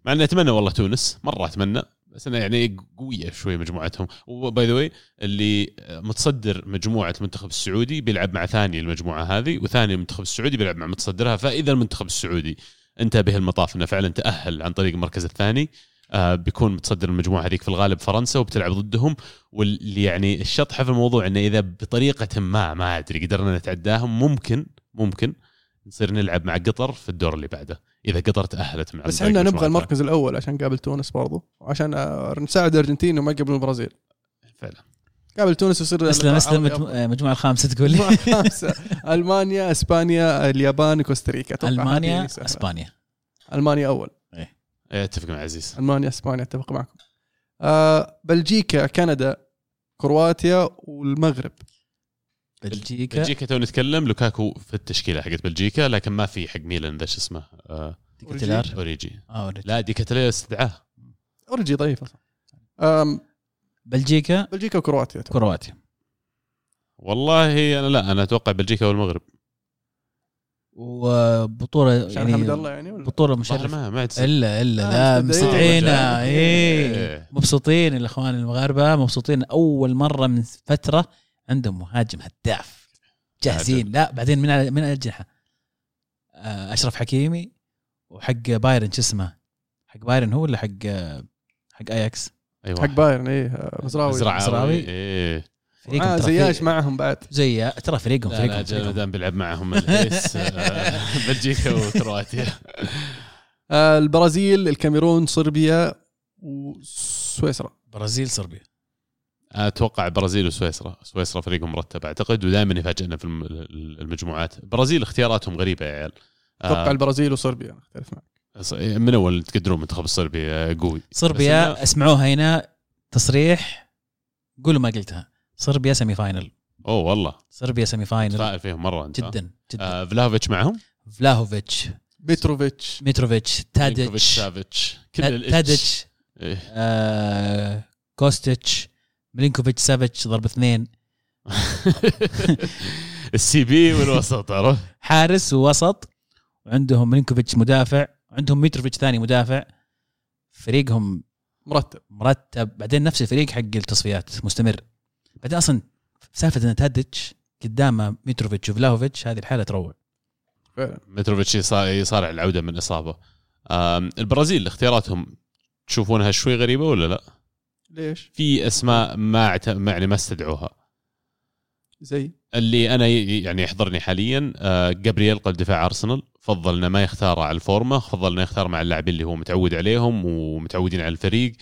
Speaker 3: مع إني أتمنى والله تونس مرة أتمنى بس أنا يعني قوية شوي مجموعتهم. و by the way اللي متصدر مجموعة المنتخب السعودي بيلعب مع ثاني المجموعة هذه وثاني المنتخب السعودي بيلعب مع متصدرها فإذا المنتخب السعودي انتهى به المطاف إنه فعلا تأهل عن طريق المركز الثاني. آه بيكون متصدر المجموعة هذيك في الغالب فرنسا وبتلعب ضدهم. واللي يعني الشطحة في الموضوع إنه إذا بطريقة ما ما أدري قدرنا نتعداهم ممكن ممكن نصير نلعب مع قطر في الدور اللي بعده إذا قطر تأهلت مع
Speaker 1: بس إحنا نبغى. المركز الأول عشان قابل تونس برضو وعشان آه، نساعد الارجنتين وما يقابلون البرازيل.
Speaker 3: فعلا.
Speaker 1: قابل تونس يصير
Speaker 2: اسلم اسلم. المجموعة الخامسة تقول لي.
Speaker 1: الخامسة. ألمانيا إسبانيا اليابان كوستاريكا.
Speaker 2: ألمانيا.
Speaker 1: إسبانيا. ألمانيا
Speaker 3: أول. أتفق مع عزيز.
Speaker 1: المانيا إسبانيا أتفق معكم. آه بلجيكا كندا كرواتيا والمغرب.
Speaker 2: بلجيكا.
Speaker 3: بلجيكا تو نتكلم. لوكاكو في التشكيلة حقت بلجيكا لكن ما في حق ميلان ذا شو اسمه آه
Speaker 2: دي
Speaker 3: كيتلار
Speaker 2: أوريجي. أوريجي.
Speaker 3: لا دي كيتلار استدعاه
Speaker 1: أوريجي ضعيف أصلا.
Speaker 2: بلجيكا؟
Speaker 1: بلجيكا وكرواتيا.
Speaker 2: كرواتيا.
Speaker 3: والله أنا لا أنا أتوقع بلجيكا والمغرب.
Speaker 2: وبطولة
Speaker 1: عشان حمد
Speaker 2: يعني
Speaker 1: الله يعني ولا؟
Speaker 2: بطولة
Speaker 3: ظهر
Speaker 2: مشرفة
Speaker 3: ما.
Speaker 2: الا إلا
Speaker 1: آه،
Speaker 2: لا
Speaker 1: مستدعين.
Speaker 2: مستدعينا.
Speaker 3: إيه.
Speaker 2: إيه. مبسوطين الإخوان المغاربة مبسوطين أول مرة من فترة عندهم مهاجم هداف. جاهزين. لا بعدين من من الاجنحه آه، أشرف حكيمي وحق بايرن شو اسمه؟ حق بايرن هو ولا حق حق أياكس؟
Speaker 3: أيوه
Speaker 1: حق بايرن إيه آه، مزراوي.
Speaker 3: مزرعاوي
Speaker 2: مزراوي.
Speaker 3: إيه.
Speaker 2: فريقهم
Speaker 1: آه زياش
Speaker 2: فريق-
Speaker 1: معهم بعد.
Speaker 2: زي ترى فريقهم
Speaker 3: لا لا
Speaker 2: فريقهم,
Speaker 3: جل
Speaker 2: فريقهم.
Speaker 3: دام بيلعب معهم آه، بلجيكا وكرواتيا.
Speaker 1: آه البرازيل الكاميرون صربيا وسويسرا.
Speaker 2: برازيل صربيا.
Speaker 3: أتوقع البرازيل وسويسرا. سويسرا فريقهم مرتب أعتقد ودائما يفاجئنا في الم- المجموعات. البرازيل اختياراتهم غريبة يا عيال.
Speaker 1: أتوقع
Speaker 3: آه،
Speaker 1: البرازيل وصربيا أختلف معك.
Speaker 3: من أول تقدرون المنتخب الصربي قوي.
Speaker 2: صربيا اسمعوها هنا تصريح قولوا ما قلتها. صربيا سيمي فاينل
Speaker 3: أوه والله.
Speaker 2: صربيا semi final
Speaker 3: متفائل فيهم مرة أنت
Speaker 2: جدا جدا.
Speaker 3: آه فلاهوفيتش معهم؟
Speaker 2: فلاهوفيتش.
Speaker 1: بيتروفيتش
Speaker 2: ميتروفيتش.
Speaker 3: ميلينكوفيتش،
Speaker 2: تاديتش
Speaker 3: سافيتش. كل.
Speaker 2: تاديتش.
Speaker 3: إيه.
Speaker 2: آه كوستيتش. ميلينكوفيتش سافيتش ضرب اثنين.
Speaker 3: ال CB والوسط عرفت؟
Speaker 2: حارس ووسط. وعندهم ميلينكوفيتش مدافع. عندهم ميتروفيتش ثاني مدافع. فريقهم
Speaker 1: مرتب.
Speaker 2: مرتب. بعدين نفس الفريق حق التصفيات. مستمر. بعدين أصلا سالفة ان تاديتش قدامه ميتروفيتش وفلاهوفيتش هذه الحالة تروع.
Speaker 1: فعلا.
Speaker 3: ميتروفيتش يصا- يصارع العودة من إصابة. البرازيل اختياراتهم تشوفونها شوي غريبة ولا لا؟
Speaker 1: ليش؟
Speaker 3: في أسماء ما يعني ما استدعوها.
Speaker 1: زي؟
Speaker 3: اللي أنا يعني يحضرني حاليا آه، جابرييل قلب دفاع أرسنال فضل انه ما يختار على الفورمة فضل انه يختار مع اللاعبين اللي هو متعود عليهم ومتعودين على الفريق.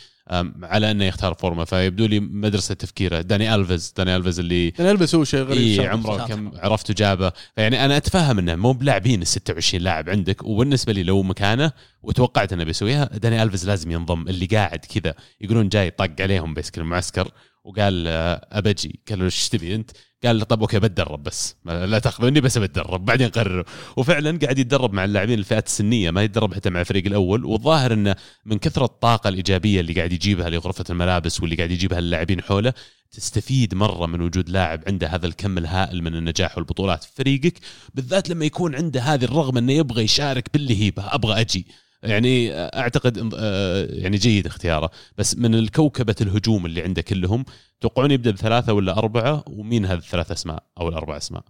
Speaker 3: على إنه يختار فورمة. فيبدو لي مدرسة تفكيره. داني ألفيز. داني ألفيز اللي
Speaker 1: أنا البس هو شيء غريب. شرط.
Speaker 3: عمره. كم عرفته جابه. يعني أنا أتفهم إنه مو بلاعبين ال 26 لاعب عندك. وبالنسبة لي لو مكانه وتوقعت إنه بيسويها داني ألفيز لازم ينضم. اللي قاعد كذا يقولون جاي طق عليهم بس المعسكر وقال آه، أبجي. قالوا إيش تبي أنت؟ قال طب أوكي بتدرب بس. لا تاخذوني بس بتدرب. بعدين قرروا وفعلا قاعد يتدرب مع اللاعبين الفئات السنية ما يتدرب حتى مع الفريق الأول. والظاهر إنه من كثرة الطاقة الإيجابية اللي قاعد يجيبها لغرفة الملابس واللي قاعد يجيبها اللاعبين حوله تستفيد مرة من وجود لاعب عنده هذا الكم الهائل من النجاح والبطولات في فريقك بالذات لما يكون عنده هذه الرغبة إنه يبغى يشارك باللي هيبه أبغى أجي. يعني أعتقد آه، يعني جيد اختياره. بس من الكوكبة الهجوم اللي عنده كلهم توقعون يبدأ بثلاثة ولا أربعة؟ ومين هذه الثلاث أسماء أو الأربع أسماء؟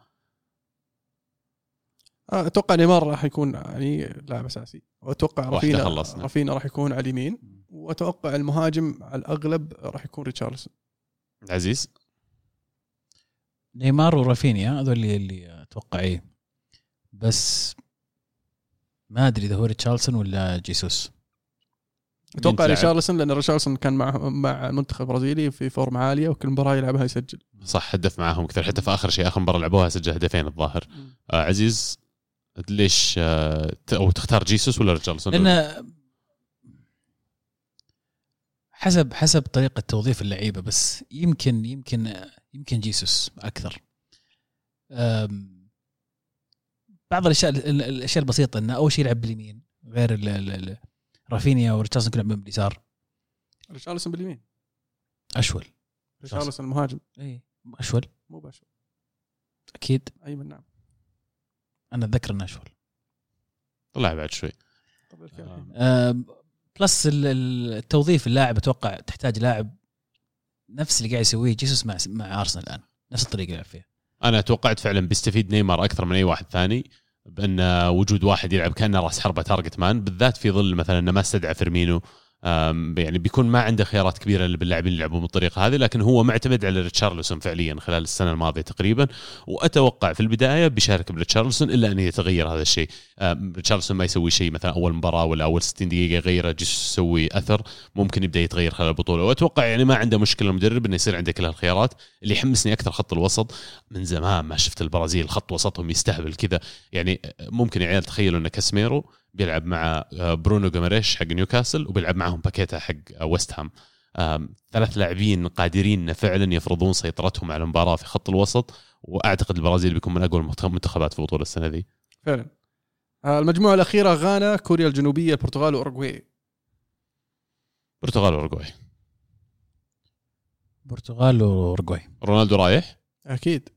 Speaker 1: آه، أتوقع نيمار راح يكون يعني لاعب أساسي.
Speaker 3: وأتوقع
Speaker 1: رافينا
Speaker 3: خلصنا.
Speaker 1: رافينا راح يكون على اليمين. وأتوقع المهاجم على الأغلب راح يكون ريتشارلسون.
Speaker 3: عزيز؟
Speaker 2: نيمار ورافينيا هذول اللي اللي أتوقع إيه. بس ما أدري إذا هو ريتشارلسون ولا جيسوس.
Speaker 3: أتوقع؟
Speaker 1: ريتشارلسون لأن ريتشارلسون كان مع مع المنتخب البرازيلي في فورمة عالية وكل مباراة يلعبها يسجل.
Speaker 3: صح هدف معاهم كثير. حتى في آخر شيء آخر مباراة لعبوها سجل هدفين الظاهر. آه عزيز ليش آه ت- أو تختار جيسوس ولا ريتشارلسون؟
Speaker 2: لأن حسب حسب طريقة توظيف اللعيبة بس يمكن يمكن يمكن جيسوس أكثر. بعض الأشياء ال- الأشياء البسيطة انه أول شيء يلعب باليمين غير ال- ال- ال- رافينيا وريتشارلسون كلهم يلعبون باليسار.
Speaker 1: ريتشارلسون باليمين.
Speaker 2: أشول.
Speaker 1: ريتشارلسون المهاجم.
Speaker 2: إي أشول.
Speaker 1: مو باشا
Speaker 2: أكيد.
Speaker 1: ايمن نعم.
Speaker 2: أنا أتذكر إنه أشول.
Speaker 3: طلع بعد شوي. آه.
Speaker 2: plus ال- ال- التوظيف اللاعب أتوقع تحتاج لاعب نفس اللي قاعد يسويه جيسوس مع مع أرسنال الآن. نفس الطريقة اللي يلعب فيها.
Speaker 3: أنا توقعت فعلا بيستفيد نيمار أكثر من أي واحد ثاني. بأن وجود واحد يلعب كأنه راس حربة target man بالذات في ظل مثلا إنه ما استدعى فيرمينو يعني بيكون ما عنده خيارات كبيرة باللاعبين اللي يلعبون بالطريقة هذه لكن هو معتمد على ريتشارلسون فعليا خلال السنة الماضية تقريبا. وأتوقع في البداية بيشارك بريتشارلسون إلا أن يتغير هذا الشيء. ريتشارلسون ما يسوي شيء مثلا أول مباراة ولا أول 60 دقيقة يغيره يسوي أثر ممكن يبدأ يتغير خلال البطولة. وأتوقع يعني ما عنده مشكلة المدرب إنه يصير عنده كل هالخيارات. اللي يحمسني أكثر خط الوسط من زمان ما شفت البرازيل خط وسطهم يستهبل كذا. يعني ممكن يا عيال تخيلوا إن كاسميرو بيلعب مع برونو جوميريش حق نيوكاسل وبيلعب معهم باكيتا حق ويست هام. ثلاث لاعبين قادرين إن فعلا يفرضون سيطرتهم على المباراة في خط الوسط وأعتقد البرازيل بيكون من أقوى المنتخبات في البطوله السنة ذي.
Speaker 1: فعلا. آه، المجموعة الأخيرة غانا كوريا الجنوبية البرتغال وأوروغواي.
Speaker 3: برتغال واورجواي
Speaker 2: البرتغال واورجواي
Speaker 3: رونالدو رايح؟ أكيد.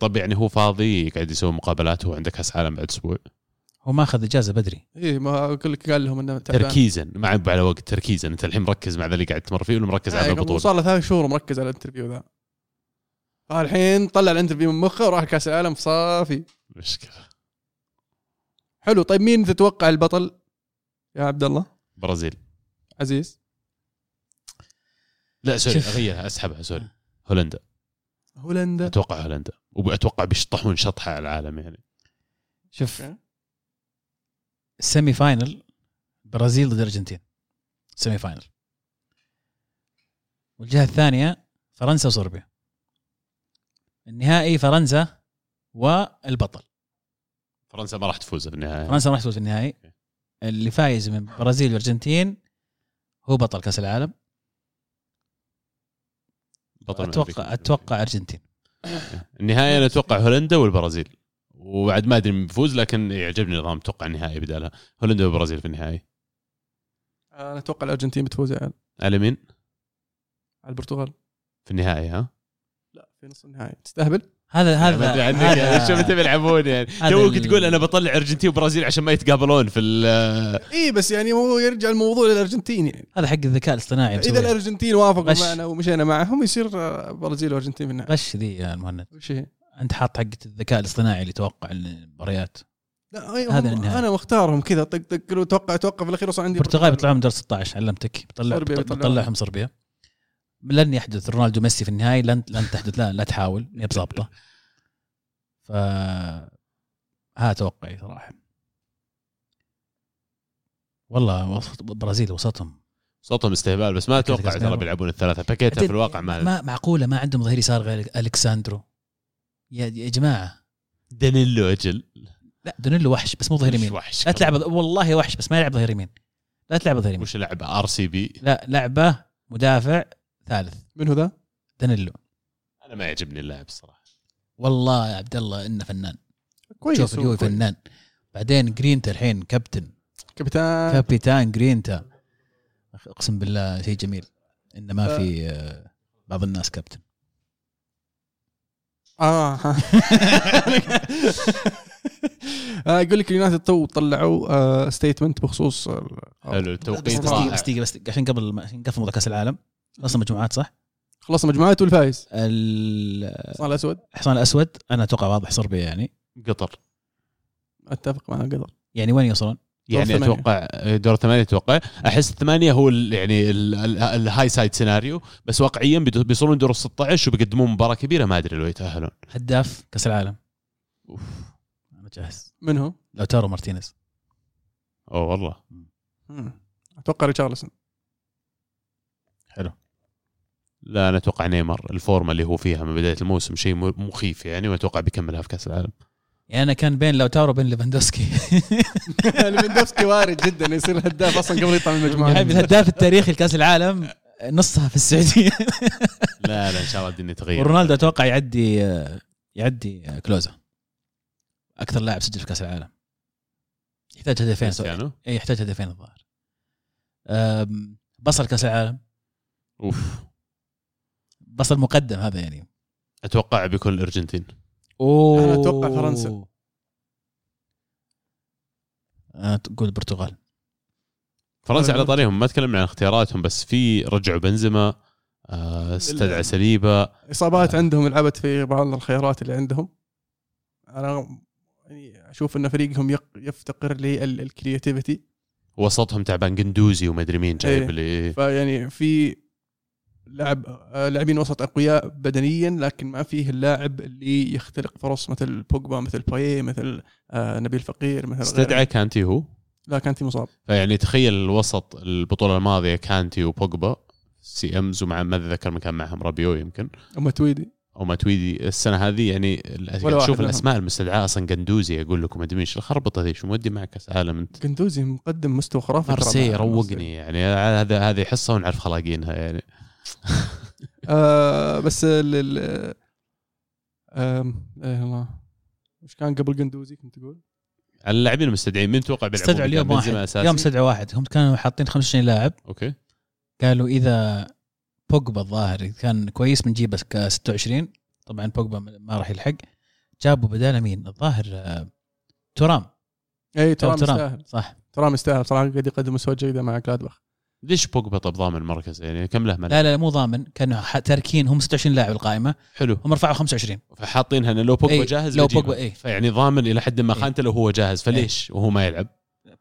Speaker 3: طب يعني هو فاضي قاعد يسوي مقابلات وهو عنده كأس عالم بعد أسبوع.
Speaker 2: هو ما أخذ إجازة بدري.
Speaker 1: إيه ما أقول لك قال لهم إنه تعبان.
Speaker 3: تركيزا. ما عيب على وقت تركيزا. أنت الحين مركز مع ذا اللي قاعد تمر فيه ولا مركز على
Speaker 1: آه،
Speaker 3: البطولة؟
Speaker 1: صار له ثلاث شهور مركز على ال interview ذا. الحين طلع ال interview من مخه وراح كأس العالم صافي.
Speaker 3: مشكلة.
Speaker 1: حلو. طيب مين تتوقع البطل؟ يا عبد الله.
Speaker 3: برازيل.
Speaker 1: عزيز.
Speaker 3: لا
Speaker 2: sorry.
Speaker 3: أغيرها أسحبها sorry. هولندا.
Speaker 1: هولندا.
Speaker 3: أتوقع هولندا. وأتوقع بيشطحون شطحة على العالم يعني.
Speaker 2: شوف
Speaker 1: ال
Speaker 2: semi final برازيل ضد الارجنتين semi final والجهة الثانية فرنسا وصربيا. النهائي فرنسا والبطل.
Speaker 3: فرنسا ما راح تفوز في النهايه
Speaker 2: فرنسا راح تفوز في النهائي. اللي فايز من برازيل والارجنتين هو بطل كأس العالم.
Speaker 3: بطل أتوقع.
Speaker 2: أتوقع أرجنتين.
Speaker 3: النهايه أنا أتوقع هولندا والبرازيل. وبعد ما أدري من بيفوز لكن يعجبني نظام أتوقع النهائي بدالها هولندا والبرازيل في النهائي.
Speaker 1: أنا أتوقع الأرجنتين بتفوز يا عيال
Speaker 3: على مين؟
Speaker 1: على البرتغال.
Speaker 3: في النهائي ها؟
Speaker 1: لا في نص النهائي. تستهبل؟
Speaker 2: هذا هذا
Speaker 3: يعني شو بتبي يلعبون يعني؟
Speaker 2: هذا
Speaker 3: توك تقول أنا بطلع أرجنتين وبرازيل عشان ما يتقابلون في ال-
Speaker 1: إي بس يعني هو يرجع الموضوع للأرجنتين يعني.
Speaker 2: هذا حق الذكاء الاصطناعي إذا.
Speaker 1: الأرجنتين وافقوا. معنا ومشينا معهم يصير برازيل وأرجنتين في النهائي.
Speaker 2: غش ذي يا المهند
Speaker 1: وش هي؟
Speaker 2: انت حاط حقه الذكاء الاصطناعي اللي يتوقع المباريات؟
Speaker 1: لا أي
Speaker 2: هذا النهائي.
Speaker 1: أنا مختارهم كذا. طق طق قالوا توقع توقع في الأخير وصل عندي.
Speaker 2: البرتغال بيطلعوا من دور 16 علمتك.
Speaker 1: بيطلعون.
Speaker 2: بيطلعهم صربيا. لن يحدث رونالدو ميسي في النهائي لن لن تحدث لا لا تحاول. هي بظابطه ف ها توقعي صراحة. والله وسط البرازيل وسطهم.
Speaker 3: صوتهم استهبال بس ما
Speaker 2: أتوقع
Speaker 3: ترى بيلعبون الثلاثة. باكيتا في الواقع ما
Speaker 2: ما معقولة؟ ما عندهم ظهير يسار غير ألكساندرو. يا يا جماعة.
Speaker 3: دانيلو أجل.
Speaker 2: لا دانيلو وحش بس مو ظهير يمين.
Speaker 3: وحش
Speaker 2: لا تلعب والله وحش بس ما يلعب ظهير يمين. لا تلعب ظهير يمين.
Speaker 3: وش لعبة؟ RCB؟
Speaker 2: لا لعبة مدافع ثالث.
Speaker 1: من هو ذا؟
Speaker 2: دانيلو.
Speaker 3: أنا ما يعجبني اللاعب الصراحه
Speaker 2: والله يا عبد الله إنه فنان.
Speaker 1: كويس
Speaker 2: شوف
Speaker 1: هو
Speaker 2: اليوفي. فنان. بعدين جرينتا الحين كابتن.
Speaker 1: كابتن.
Speaker 2: كابيتان جرينتا. أقسم بالله شيء جميل. إنه ما
Speaker 1: آه.
Speaker 2: في آه، بعض الناس كابتن.
Speaker 1: آه. آه، يقول لك اليونايتد تو طلعوا statement بخصوص ال-
Speaker 3: حلو
Speaker 2: بس
Speaker 3: التوقيت
Speaker 2: بس
Speaker 3: دقيقة
Speaker 2: بس عشان قبل ما عشان نقفل موضوع كأس العالم. خلصنا مجموعات صح؟
Speaker 1: خلص مجموعات والفايز.
Speaker 2: الحصان
Speaker 1: الحصان الأسود.
Speaker 2: الأسود أنا أتوقع واضح صربيا يعني.
Speaker 3: قطر.
Speaker 1: أتفق مع قدر
Speaker 2: يعني وين يوصلون؟
Speaker 3: يعني
Speaker 1: ثمانية.
Speaker 3: أتوقع دور ثمانية أتوقع. أحس الثمانية هو ال- يعني ال- ال- ال high side scenario بس واقعيا بيوصلون دور ال 16 وبيقدمون مباراة كبيرة ما أدري لو يتأهلون.
Speaker 2: هداف كأس العالم.
Speaker 3: أوف.
Speaker 2: أنا جاهز.
Speaker 1: من هو؟
Speaker 2: لاوتارو مارتينيز.
Speaker 3: أوه والله.
Speaker 1: مم. أتوقع ريتشارلسون.
Speaker 2: حلو.
Speaker 3: لا أنا أتوقع نيمار. الفورمة اللي هو فيها من بداية الموسم شيء مخيف يعني وأتوقع بيكملها في كأس العالم.
Speaker 2: يعني أنا كان بين لاوتارو وبين ليفاندوفسكي.
Speaker 1: ليفاندوفسكي وارد جدا يصير هداف أصلا قبل يطلع من المجموعة.
Speaker 2: حبيبي الهداف التاريخي لكأس العالم نصها في السعودية.
Speaker 3: لا لا إن شاء الله الدنيا تغير.
Speaker 2: ورونالدو أتوقع يعدي يعدي كلوزا. أكثر لاعب سجل في كأس العالم. يحتاج هدفين اي يحتاج هدفين الظاهر. بصل كأس العالم.
Speaker 3: أوف.
Speaker 2: بصل مقدم هذا يعني.
Speaker 3: أتوقع بيكون الارجنتين
Speaker 2: أوه
Speaker 1: أنا أتوقع فرنسا.
Speaker 2: أنا تقول البرتغال
Speaker 3: فرنسا على طاريهم ما تكلمنا عن اختياراتهم بس في رجعوا بنزيما آه، استدعى سليبا
Speaker 1: إصابات
Speaker 2: آه.
Speaker 1: عندهم لعبت في بعض الخيارات اللي عندهم أنا يعني أشوف إن فريقهم يق- يفتقر للكرياتيفيتي
Speaker 3: وسطهم تعبان قندوزي وما أدري مين جايب
Speaker 1: إيه.
Speaker 3: لي
Speaker 1: فيعني في لاعب آه، لاعبين وسط أقوياء بدنيا لكن ما فيه اللاعب اللي يختلق فرص مثل بوجبا مثل بايه مثل آه، نبيل فقير مثل
Speaker 3: استدعى. كانتي هو؟
Speaker 1: لا كانت مصاب.
Speaker 3: فيعني تخيل الوسط البطولة الماضية كانتي وبوجبا سي إمز ومع ما أتذكر من كان معهم رابيو يمكن.
Speaker 1: ومتويدي
Speaker 3: أو ماتويدي. السنة هذه يعني ال-
Speaker 1: ولا واحد
Speaker 3: شوف
Speaker 1: منهم.
Speaker 3: الأسماء المستدعاة أصلا. قندوزي أقول لكم أدري إيش الخربطة ذي؟ شو مودي معك كاس عالم أنت؟
Speaker 1: قندوزي مقدم مستوى خرافي مع
Speaker 3: روقني يعني. هذا هذه حصة ونعرف خلاقينها يعني.
Speaker 1: آه بس ال ال إيه الله وش كان قبل قندوزي كنت تقول؟
Speaker 3: على اللاعبين المستدعين مين توقع بيلعبون
Speaker 2: استدعوا اليوم واحد؟ اليوم استدعوا واحد. هم كانوا حاطين 25 لاعب.
Speaker 3: أوكي.
Speaker 2: قالوا إذا بوجبا الظاهر كان كويس بنجيب بس ك 26 طبعا بوجبا ما راح يلحق. جابوا بداله مين؟ الظاهر آه، ترام.
Speaker 1: اي ترى
Speaker 2: جابوا
Speaker 1: مستاهل
Speaker 2: صح.
Speaker 1: ترى مستاهل صراحة قاعد يقدم مستوى جيده مع جلادباخ
Speaker 3: ليش بوجبا طب ضامن المركز يعني كم له ملعب
Speaker 2: لا لا مو ضامن كانوا ح- تاركين هم 26 لاعب القائمة
Speaker 3: حلو
Speaker 2: هم رفعوا 25
Speaker 3: فحاطينها انه لو بوجبا
Speaker 2: إيه،
Speaker 3: جاهز
Speaker 2: لو. بوجبا إيه.
Speaker 3: فيعني ضامن إلى حد ما
Speaker 2: إيه.
Speaker 3: خانته لو هو جاهز فليش وهو ما يلعب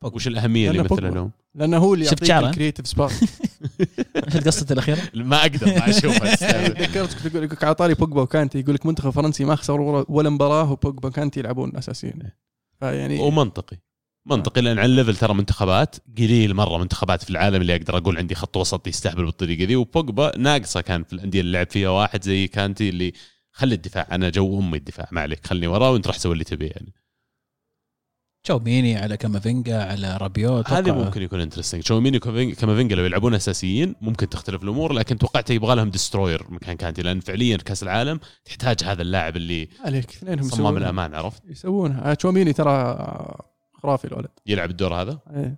Speaker 2: بوجبا.
Speaker 3: وش الأهمية اللي
Speaker 1: بوجبا.
Speaker 3: لهم
Speaker 1: لأنه هو اللي
Speaker 2: شفت
Speaker 1: يعطيك؟
Speaker 2: ال
Speaker 1: creative spark
Speaker 2: شفت قصته الأخيرة؟
Speaker 3: ما أقدر ما اشوفها تستاهل.
Speaker 1: ذكرتك تقول لك على طاري بوجبا وكانتي يقول لك منتخب فرنسي ما خسر ولا- ولا مباراة وبوجبا وكانتي يلعبون اساسيين فيعني
Speaker 3: ومنطقي منطقي لأن على ال level ترى منتخبات قليل مرة منتخبات في العالم اللي أقدر أقول عندي خط وسط يستهبل بالطريقة ذي. وبوجبا ناقصة كان في الأندية اللي لعب فيها واحد زي كانتي اللي خلي الدفاع أنا جو أمي الدفاع ما عليك خلني وراه وأنت راح سوي اللي تبيه يعني.
Speaker 2: تشواميني على كامافينجا على رابيو
Speaker 3: هذه
Speaker 2: أتوقع-
Speaker 3: ممكن يكون interesting تشواميني كامافينجا لو يلعبون أساسيين ممكن تختلف الأمور لكن توقعت يبغى لهم destroyer مكان كانتي لأن فعليا كأس العالم تحتاج هذا اللاعب اللي
Speaker 1: عليك اثنينهم
Speaker 3: صمام. الأمان عرفت؟
Speaker 1: يسوونها آه، تشواميني ترى خرافي الولد.
Speaker 3: يلعب الدور هذا؟
Speaker 1: إيه.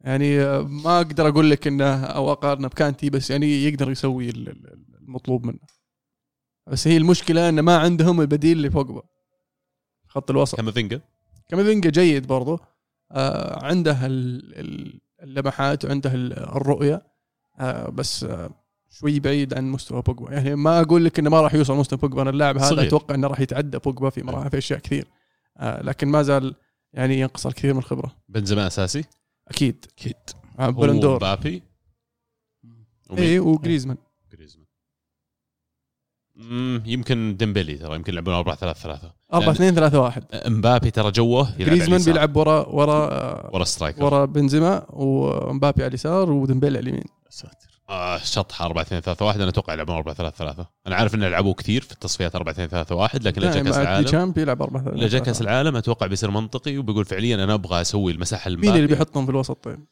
Speaker 1: يعني ما أقدر أقول لك إنه أو أقارنه بكانتي بس يعني يقدر يسوي ال- ال- المطلوب منه. بس هي المشكلة إنه ما عندهم البديل لبوجبا خط الوسط.
Speaker 3: كامافينجا؟
Speaker 1: كامافينجا جيد برضو. آه عنده ال- ال- اللمحات وعنده ال- الرؤية. آه بس آه شوي بعيد عن مستوى بوجبا يعني ما أقول لك إنه ما راح يوصل مستوى بوجبا أنا اللاعب هذا
Speaker 3: صغير.
Speaker 1: أتوقع إنه راح يتعدى بوجبا في مراحل في أشياء كثير. لكن ما زال يعني ينقص الكثير من الخبرة.
Speaker 3: بنزيما أساسي؟
Speaker 1: أكيد.
Speaker 2: أكيد.
Speaker 1: آه بلندور
Speaker 3: ومين؟
Speaker 1: اي وجريزمان
Speaker 3: جريزمان يمكن ديمبلي ترى يمكن يلعبون 4 3 3
Speaker 1: 4 2 3 1
Speaker 3: امبابي ترى جوه
Speaker 1: جريزمان. بيلعب ورا ورا آه،
Speaker 3: ورا striker
Speaker 1: ورا بنزيما ومبابي على اليسار وديمبيلي على اليمين.
Speaker 2: ساتر
Speaker 3: آه شطحة 4 2 3 1 أنا أتوقع يلعبون 4 3 3 أنا عارف إنه لعبوه كثير في التصفيات 4 2 3 1 لكن لو جاء كأس العالم
Speaker 1: بيلعب 4 3
Speaker 3: لو جاء كأس العالم أتوقع بيصير منطقي وبيقول فعليا أنا أبغى أسوي المساحة
Speaker 1: مين اللي بيحطهم في الوسط طيب؟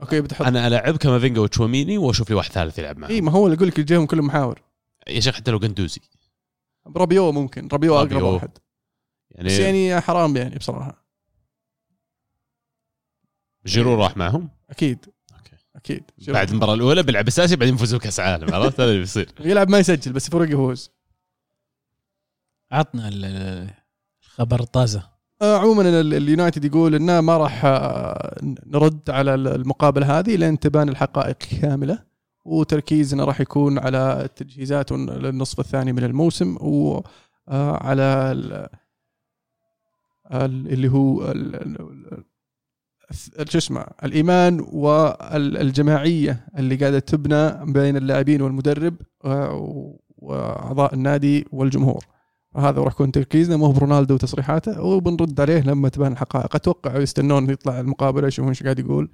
Speaker 1: أوكي بتحط
Speaker 3: أنا ألعب كامافينجا وتشواميني وأشوف لي واحد ثالث يلعب معه
Speaker 1: إي ما هو اللي أقول لك الجيهم كلهم محاور.
Speaker 3: يا شيخ حتى لو قندوزي
Speaker 1: رابيو ممكن. رابيو
Speaker 3: أقرب.
Speaker 1: واحد.
Speaker 3: يعني,
Speaker 1: بس يعني حرام يعني بصراحة.
Speaker 3: جيرو راح معهم؟ أكيد.
Speaker 1: أكيد.
Speaker 3: بعد المباراة الأولى بيلعب أساسي بعدين يفوزوا كاس عالم عرفت؟ هذا اللي بيصير.
Speaker 1: يلعب ما يسجل بس يفرق يفوز.
Speaker 2: عطنا ال- الخبر الطازه
Speaker 1: آه، عموما ال- اليونايتد يقول إنه ما راح آه، نرد على ال- المقابلة هذه لين تبان الحقائق كاملة وتركيزنا راح يكون على التجهيزات للنصف الثاني من الموسم وعلى ال- اللي هو شو اسمه الإيمان والجماعية اللي قاعدة تبنى بين اللاعبين والمدرب آه، وأعضاء النادي والجمهور. هذا راح يكون تركيزنا مو برونالدو وتصريحاته وبنرد عليه لما تبان الحقائق. أتوقع يستنون يطلع المقابلة يشوفون إيش قاعد يقول.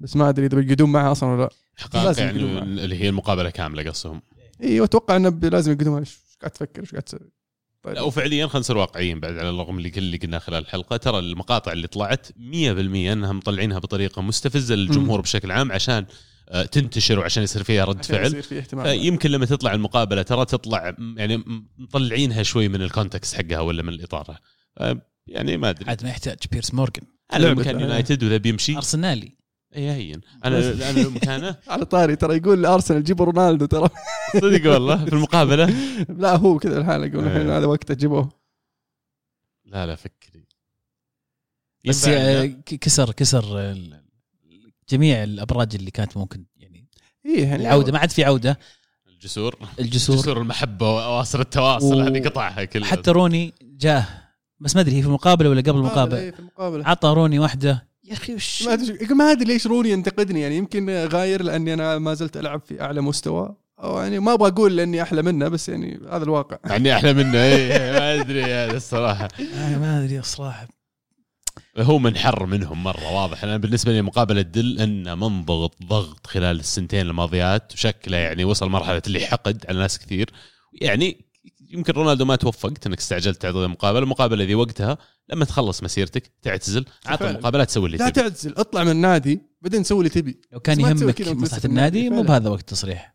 Speaker 1: بس ما أدري إذا بيقعدون معه أصلا ولا لا.
Speaker 3: يعني. اللي هي المقابلة كاملة قصهم
Speaker 1: أيوه أتوقع إنه لازم يقعدون إيش قاعد تفكر؟ إيش قاعد تسوي؟ طيب.
Speaker 3: لا وفعليا خلينا نصير واقعيين بعد على الرغم اللي كل اللي قلناه خلال الحلقة. ترى المقاطع اللي طلعت 100% إنها مطلعينها بطريقة مستفزة للجمهور بشكل عام عشان آه، تنتشر وعشان يصير فيها رد فعل.
Speaker 1: يصير في اهتمام.
Speaker 3: فيمكن لما تطلع المقابلة ترى تطلع يعني مطلعينها شوي من ال context حقها ولا من الإطار. آه، يعني ما أدري.
Speaker 2: عاد ما يحتاج بيرس مورجان
Speaker 3: أنا لو
Speaker 1: لعبة.
Speaker 3: مكان يونايتد وإذا بيمشي.
Speaker 2: أرسنالي.
Speaker 3: اي هين أنا أنا لو مكانه
Speaker 1: على طاري ترى يقول ارسنال جيبوا رونالدو ترى.
Speaker 3: صدق والله في المقابلة.
Speaker 1: لا هو كذا الحال يقول الحين
Speaker 3: إيه.
Speaker 1: هذا وقته جيبوه.
Speaker 3: لا لا فكري.
Speaker 2: بس كسر كسر جميع الأبراج اللي كانت ممكن يعني
Speaker 1: إيه يعني
Speaker 2: العودة. ما عاد في عودة.
Speaker 3: الجسور.
Speaker 2: الجسور.
Speaker 3: جسور المحبة واواصر التواصل
Speaker 2: و-
Speaker 3: هذه قطعها كلها.
Speaker 2: حتى روني جاه. بس ما أدري هي في المقابلة ولا قبل المقابلة؟
Speaker 1: إيه، في المقابلة.
Speaker 2: عطى روني واحدة. يا أخي وش
Speaker 1: ما أدري ما أدري ليش روني ينتقدني يعني يمكن غاير لأني أنا ما زلت ألعب في أعلى مستوى أو يعني ما أبغى أقول لأني أحلى منه بس يعني هذا الواقع.
Speaker 3: يعني أحلى منه اي ما أدري هذا الصراحة.
Speaker 2: أنا ما أدري الصراحة.
Speaker 3: هو منحر منهم مرة واضح. أنا بالنسبة لي مقابله تدل انه منضغط ضغط خلال السنتين الماضيات وشكله يعني وصل مرحلة اللي حقد على ناس كثير. يعني يمكن رونالدو ما توفقت انك استعجلت تعطي المقابلة. المقابلة ذي وقتها لما تخلص مسيرتك تعتزل عطى
Speaker 1: فعلا.
Speaker 3: المقابلات تسوي اللي
Speaker 1: لا
Speaker 3: تبي.
Speaker 1: تعتزل اطلع من النادي بعدين سوي اللي تبي.
Speaker 2: لو كان يهمك
Speaker 1: مصلحة
Speaker 2: النادي مو
Speaker 1: فعلا.
Speaker 2: بهذا وقت تصريح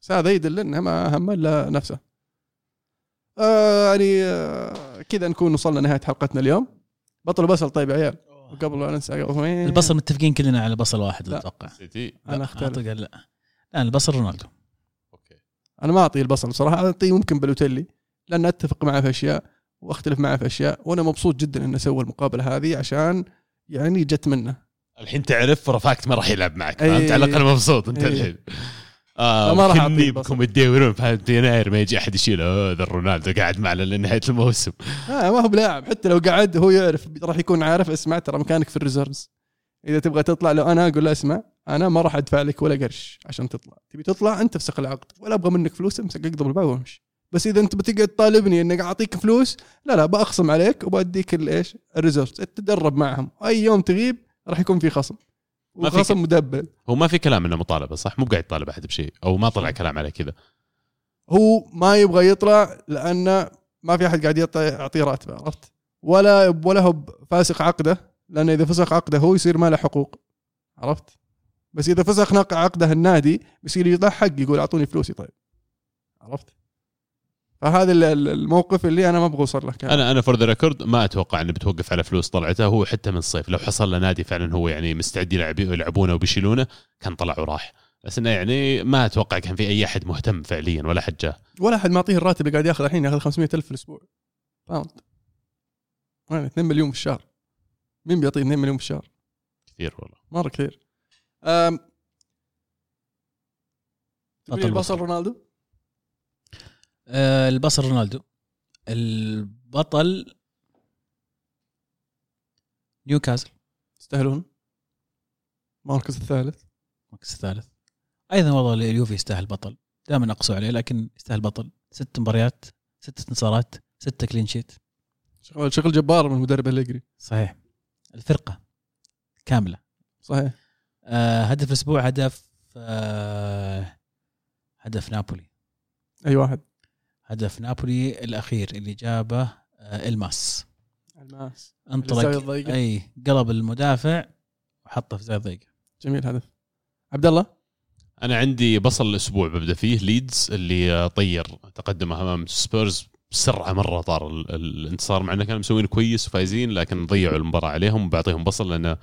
Speaker 1: بس هذا يدل إنه ما هم إلا نفسه. آه يعني آه كذا نكون وصلنا نهاية حلقتنا اليوم. بطل بصل طيب يا عيال. قبل لا ننسى؟
Speaker 2: البصل متفقين كلنا على بصل واحد
Speaker 1: لا. أتوقع. أنا
Speaker 2: أعتقد لا. لا البصل رونالدو.
Speaker 1: أنا ما أعطيه البصل صراحة أعطيه ممكن بلوتيلي لأن أتفق معه في أشياء وأختلف معه في أشياء وأنا مبسوط جدا انه سوى المقابلة هذه عشان يعني جت منه.
Speaker 3: الحين تعرف رفاكت ما راح يلعب معك
Speaker 1: أي.
Speaker 3: فهمت؟ على الأقل مبسوط أنت
Speaker 1: أي.
Speaker 3: الحين. آه
Speaker 1: فما راح
Speaker 3: كني
Speaker 1: أعطيه
Speaker 3: بكم تدورون فهمت؟ يناير ما يجي أحد يشيله "آه، ذا رونالدو قاعد معنا لنهاية الموسم.
Speaker 1: آه ما هو بلاعب حتى لو قعد هو يعرف راح يكون عارف اسمع ترى مكانك في الريزرفز إذا تبغى تطلع لو أنا أقول له اسمع. أنا ما راح أدفع لك ولا قرش عشان تطلع. تبي تطلع أنت افسخ العقد ولا أبغى منك فلوس أمسك اقضب الباب وأمشي. بس إذا أنت بتقعد تطالبني اني أعطيك فلوس لا لا بأخصم عليك وبأديك الايش الريزرفز تتدرب معهم. أي يوم تغيب راح يكون في خصم. وخصم مدبل
Speaker 3: هو ما في كلام إنه مطالبة صح؟ مو قاعد يطالب أحد بشيء أو ما طلع كلام عليه كذا.
Speaker 1: هو ما يبغى يطلع لأنه ما في أحد قاعد يعطي يعطيه راتبه عرفت؟ ولا ولا هو فاسخ عقده لأنه إذا فسخ عقده هو يصير ما له حقوق عرفت؟ بس إذا فسخ عقده النادي بيصير يضحك يقول أعطوني فلوسي طيب. عرفت؟ فهذا ال- ال- الموقف اللي أنا ما أبغى أوصل له كان.
Speaker 3: أنا أنا for the record ما أتوقع إنه بتوقف على فلوس طلعته هو حتى من الصيف. لو حصل له نادي فعلا هو يعني مستعد يلعب يلعبونه وبيشيلونه كان طلع وراح. بس إنه يعني ما أتوقع كان في أي أحد مهتم فعليا ولا حد جاه
Speaker 1: ولا أحد معطيه الراتب اللي قاعد ياخذ الحين ياخذ 500 ألف في الأسبوع. pound وين 2 مليون في الشهر. مين بيعطيه 2 مليون في الشهر؟
Speaker 3: كثير والله.
Speaker 1: مرة كثير. البصل
Speaker 2: بصل.
Speaker 1: رونالدو
Speaker 2: آه البصل رونالدو. البطل نيوكاسل.
Speaker 1: يستاهلون. المركز الثالث.
Speaker 2: المركز الثالث. أيضا والله اليوفي يستاهل بطل. دائما أقسو عليه لكن يستاهل بطل. ست مباريات ست انتصارات ستة كلين شيت
Speaker 1: شغل شغل جبار من المدرب أليجري.
Speaker 2: صحيح. الفرقة كاملة.
Speaker 1: صحيح.
Speaker 2: آه هدف الأسبوع هدف آه هدف نابولي.
Speaker 1: أي واحد.
Speaker 2: هدف نابولي الأخير اللي جابه آه ألماس.
Speaker 1: ألماس.
Speaker 2: انطلق. أي قلب المدافع وحطه في زاوية ضيقة.
Speaker 1: جميل هدف. عبد الله؟
Speaker 3: أنا عندي بصل الأسبوع ببدأ فيه ليدز اللي طير تقدمه أمام سبيرز بسرعة مرة طار ال- الانتصار مع إنه كانوا مسوين كويس وفايزين لكن ضيعوا المباراة عليهم وبعطيهم بصل لأنه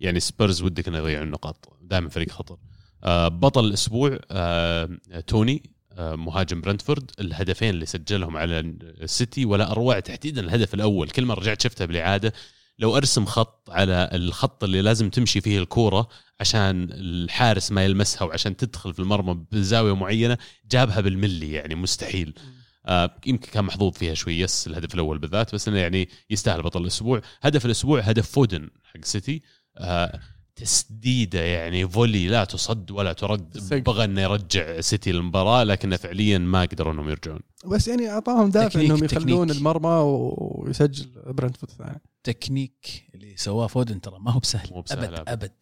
Speaker 3: يعني سبيرز ودك إنه يضيعوا النقاط. دائما فريق خطر. آه، بطل الأسبوع آه، توني آه، مهاجم برنتفورد. الهدفين اللي سجلهم على السيتي ولا أروع تحديدا الهدف الأول. كل ما رجعت شفتها بالإعادة. لو أرسم خط على الخط اللي لازم تمشي فيه الكورة عشان الحارس ما يلمسها وعشان تدخل في المرمى بزاوية معينة جابها بالملي يعني مستحيل. آه يمكن كان محظوظ فيها شوي. بس الهدف الأول بالذات بس إنه يعني يستاهل بطل الأسبوع. هدف الأسبوع هدف فودن حق سيتي. تسديده يعني volley لا تصد ولا ترد. بغى إنه يرجع سيتي المباراه لكنه فعليا ما قدروا إنهم يرجعون
Speaker 1: بس يعني أعطاهم دافع إنهم يخلون
Speaker 2: تكنيك.
Speaker 1: المرمى ويسجل برنتفورد الثاني
Speaker 2: تكنيك اللي سواه فودن ترى ما هو بسهل
Speaker 3: مو بسهل
Speaker 2: أبد
Speaker 3: أبد.
Speaker 2: أبد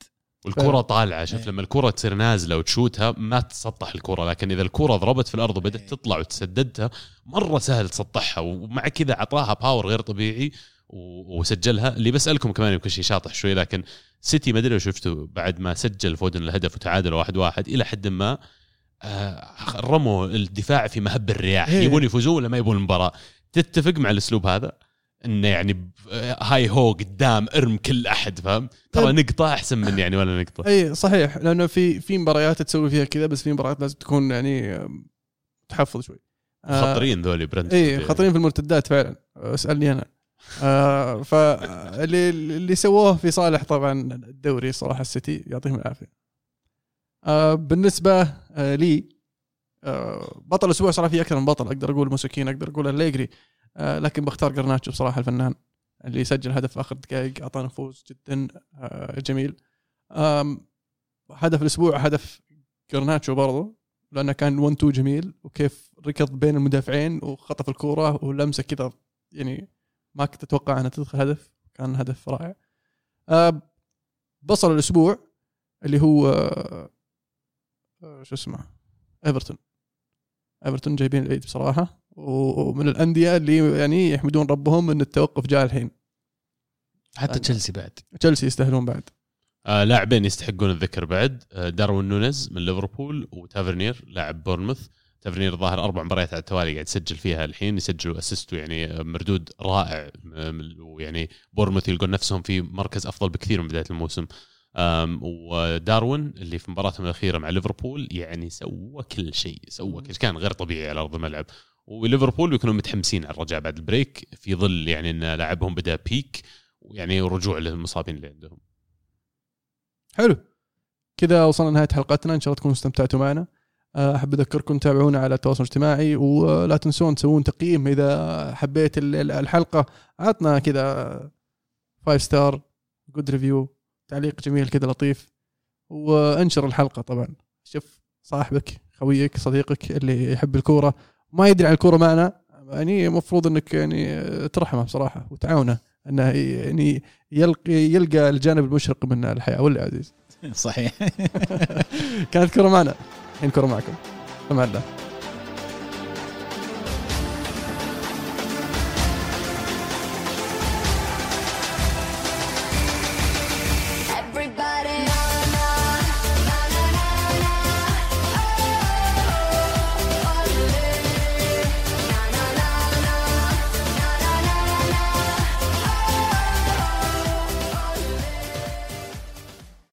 Speaker 3: والكرة طالعة شوف
Speaker 2: إيه.
Speaker 3: لما الكرة تصير نازلة وتشوتها ما تسطح الكرة لكن إذا الكرة ضربت في الأرض وبدت
Speaker 2: إيه.
Speaker 3: تطلع وتسددها مرة سهل تسطحها ومع كذا عطاها power غير طبيعي و- وسجلها اللي بسألكم كمان يمكن شيء شاطح شوي لكن سيتي ما أدري لو شفتوا بعد ما سجل فودن الهدف وتعادلوا واحد واحد إلى حد ما آه، رموا الدفاع في مهب الرياح.
Speaker 1: إيه.
Speaker 3: يبون يفوزون ولا ما يبون المباراة؟ تتفق مع الأسلوب هذا؟ إنه يعني ب- هاي هو قدام إرم كل أحد فاهم؟ ترى
Speaker 1: طيب.
Speaker 3: نقطة أحسن من يعني ولا نقطة.
Speaker 1: اي صحيح. لأنه في في مباريات تسوي فيها كذا بس في مباريات لازم تكون يعني تحفظ شوي. آه،
Speaker 3: خطرين ذولي برنت
Speaker 1: اي خطرين في المرتدات فعلا. اسألني أنا. آه فاللي اللي سووه في صالح طبعا الدوري صراحة السيتي يعطيهم العافية. آه بالنسبة آه لي بطل الأسبوع صراحة في أكثر من بطل أقدر أقول موسيكين أقدر أقول الليجري لكن بختار قرناتشو بصراحه الفنان اللي سجل هدف آخر دقائق اعطانا فوز جدا جميل. هدف الأسبوع هدف قرناتشو برضو لأنه كان 1 2 جميل وكيف ركض بين المدافعين وخطف الكورة ولمسه كذا يعني ما كنت أتوقع أنها تدخل هدف كان هدف رائع. آه، بصل الأسبوع اللي هو آه، شو اسمه؟ إيفرتون. إيفرتون جايبين العيد بصراحة ومن الأندية اللي يعني يحمدون ربهم إن التوقف جاء الحين.
Speaker 2: حتى تشيلسي بعد.
Speaker 1: تشيلسي يستاهلون بعد.
Speaker 3: آه لاعبين يستحقون الذكر بعد. آه داروين نونيز من ليفربول وتافرنير لاعب بورنموث. تافرنير ظاهر أربع مباريات على التوالي قاعد يسجل فيها الحين يسجل assist يعني مردود رائع ويعني بورنموث يلقون نفسهم في مركز أفضل بكثير من بداية الموسم. وداروين اللي في مباراتهم الأخيرة مع ليفربول يعني سوى كل شيء سوى كل كان غير طبيعي على أرض الملعب. وليفربول بيكونوا متحمسين على الرجعه بعد البريك في ظل يعني إن لاعبهم بدأ بيك ويعني رجوع للمصابين اللي عندهم.
Speaker 1: حلو. كذا وصلنا لنهاية حلقتنا. إن شاء الله تكونوا استمتعتوا معنا. أحب أذكركم تتابعونا على التواصل الاجتماعي ولا تنسون تسوون تقييم إذا حبيت ال- ال- الحلقة. عطنا كذا five star good review تعليق جميل كذا لطيف وانشر الحلقة طبعا. شوف صاحبك خويك صديقك اللي يحب الكورة ما يدري عن الكورة معنا يعني المفروض إنك يعني ترحمه بصراحة وتعاونه إنه يعني يلقي يلقى الجانب المشرق من الحياة. ولا عزيز.
Speaker 2: صحيح.
Speaker 1: كانت كره معنا. كره معكم. مع الله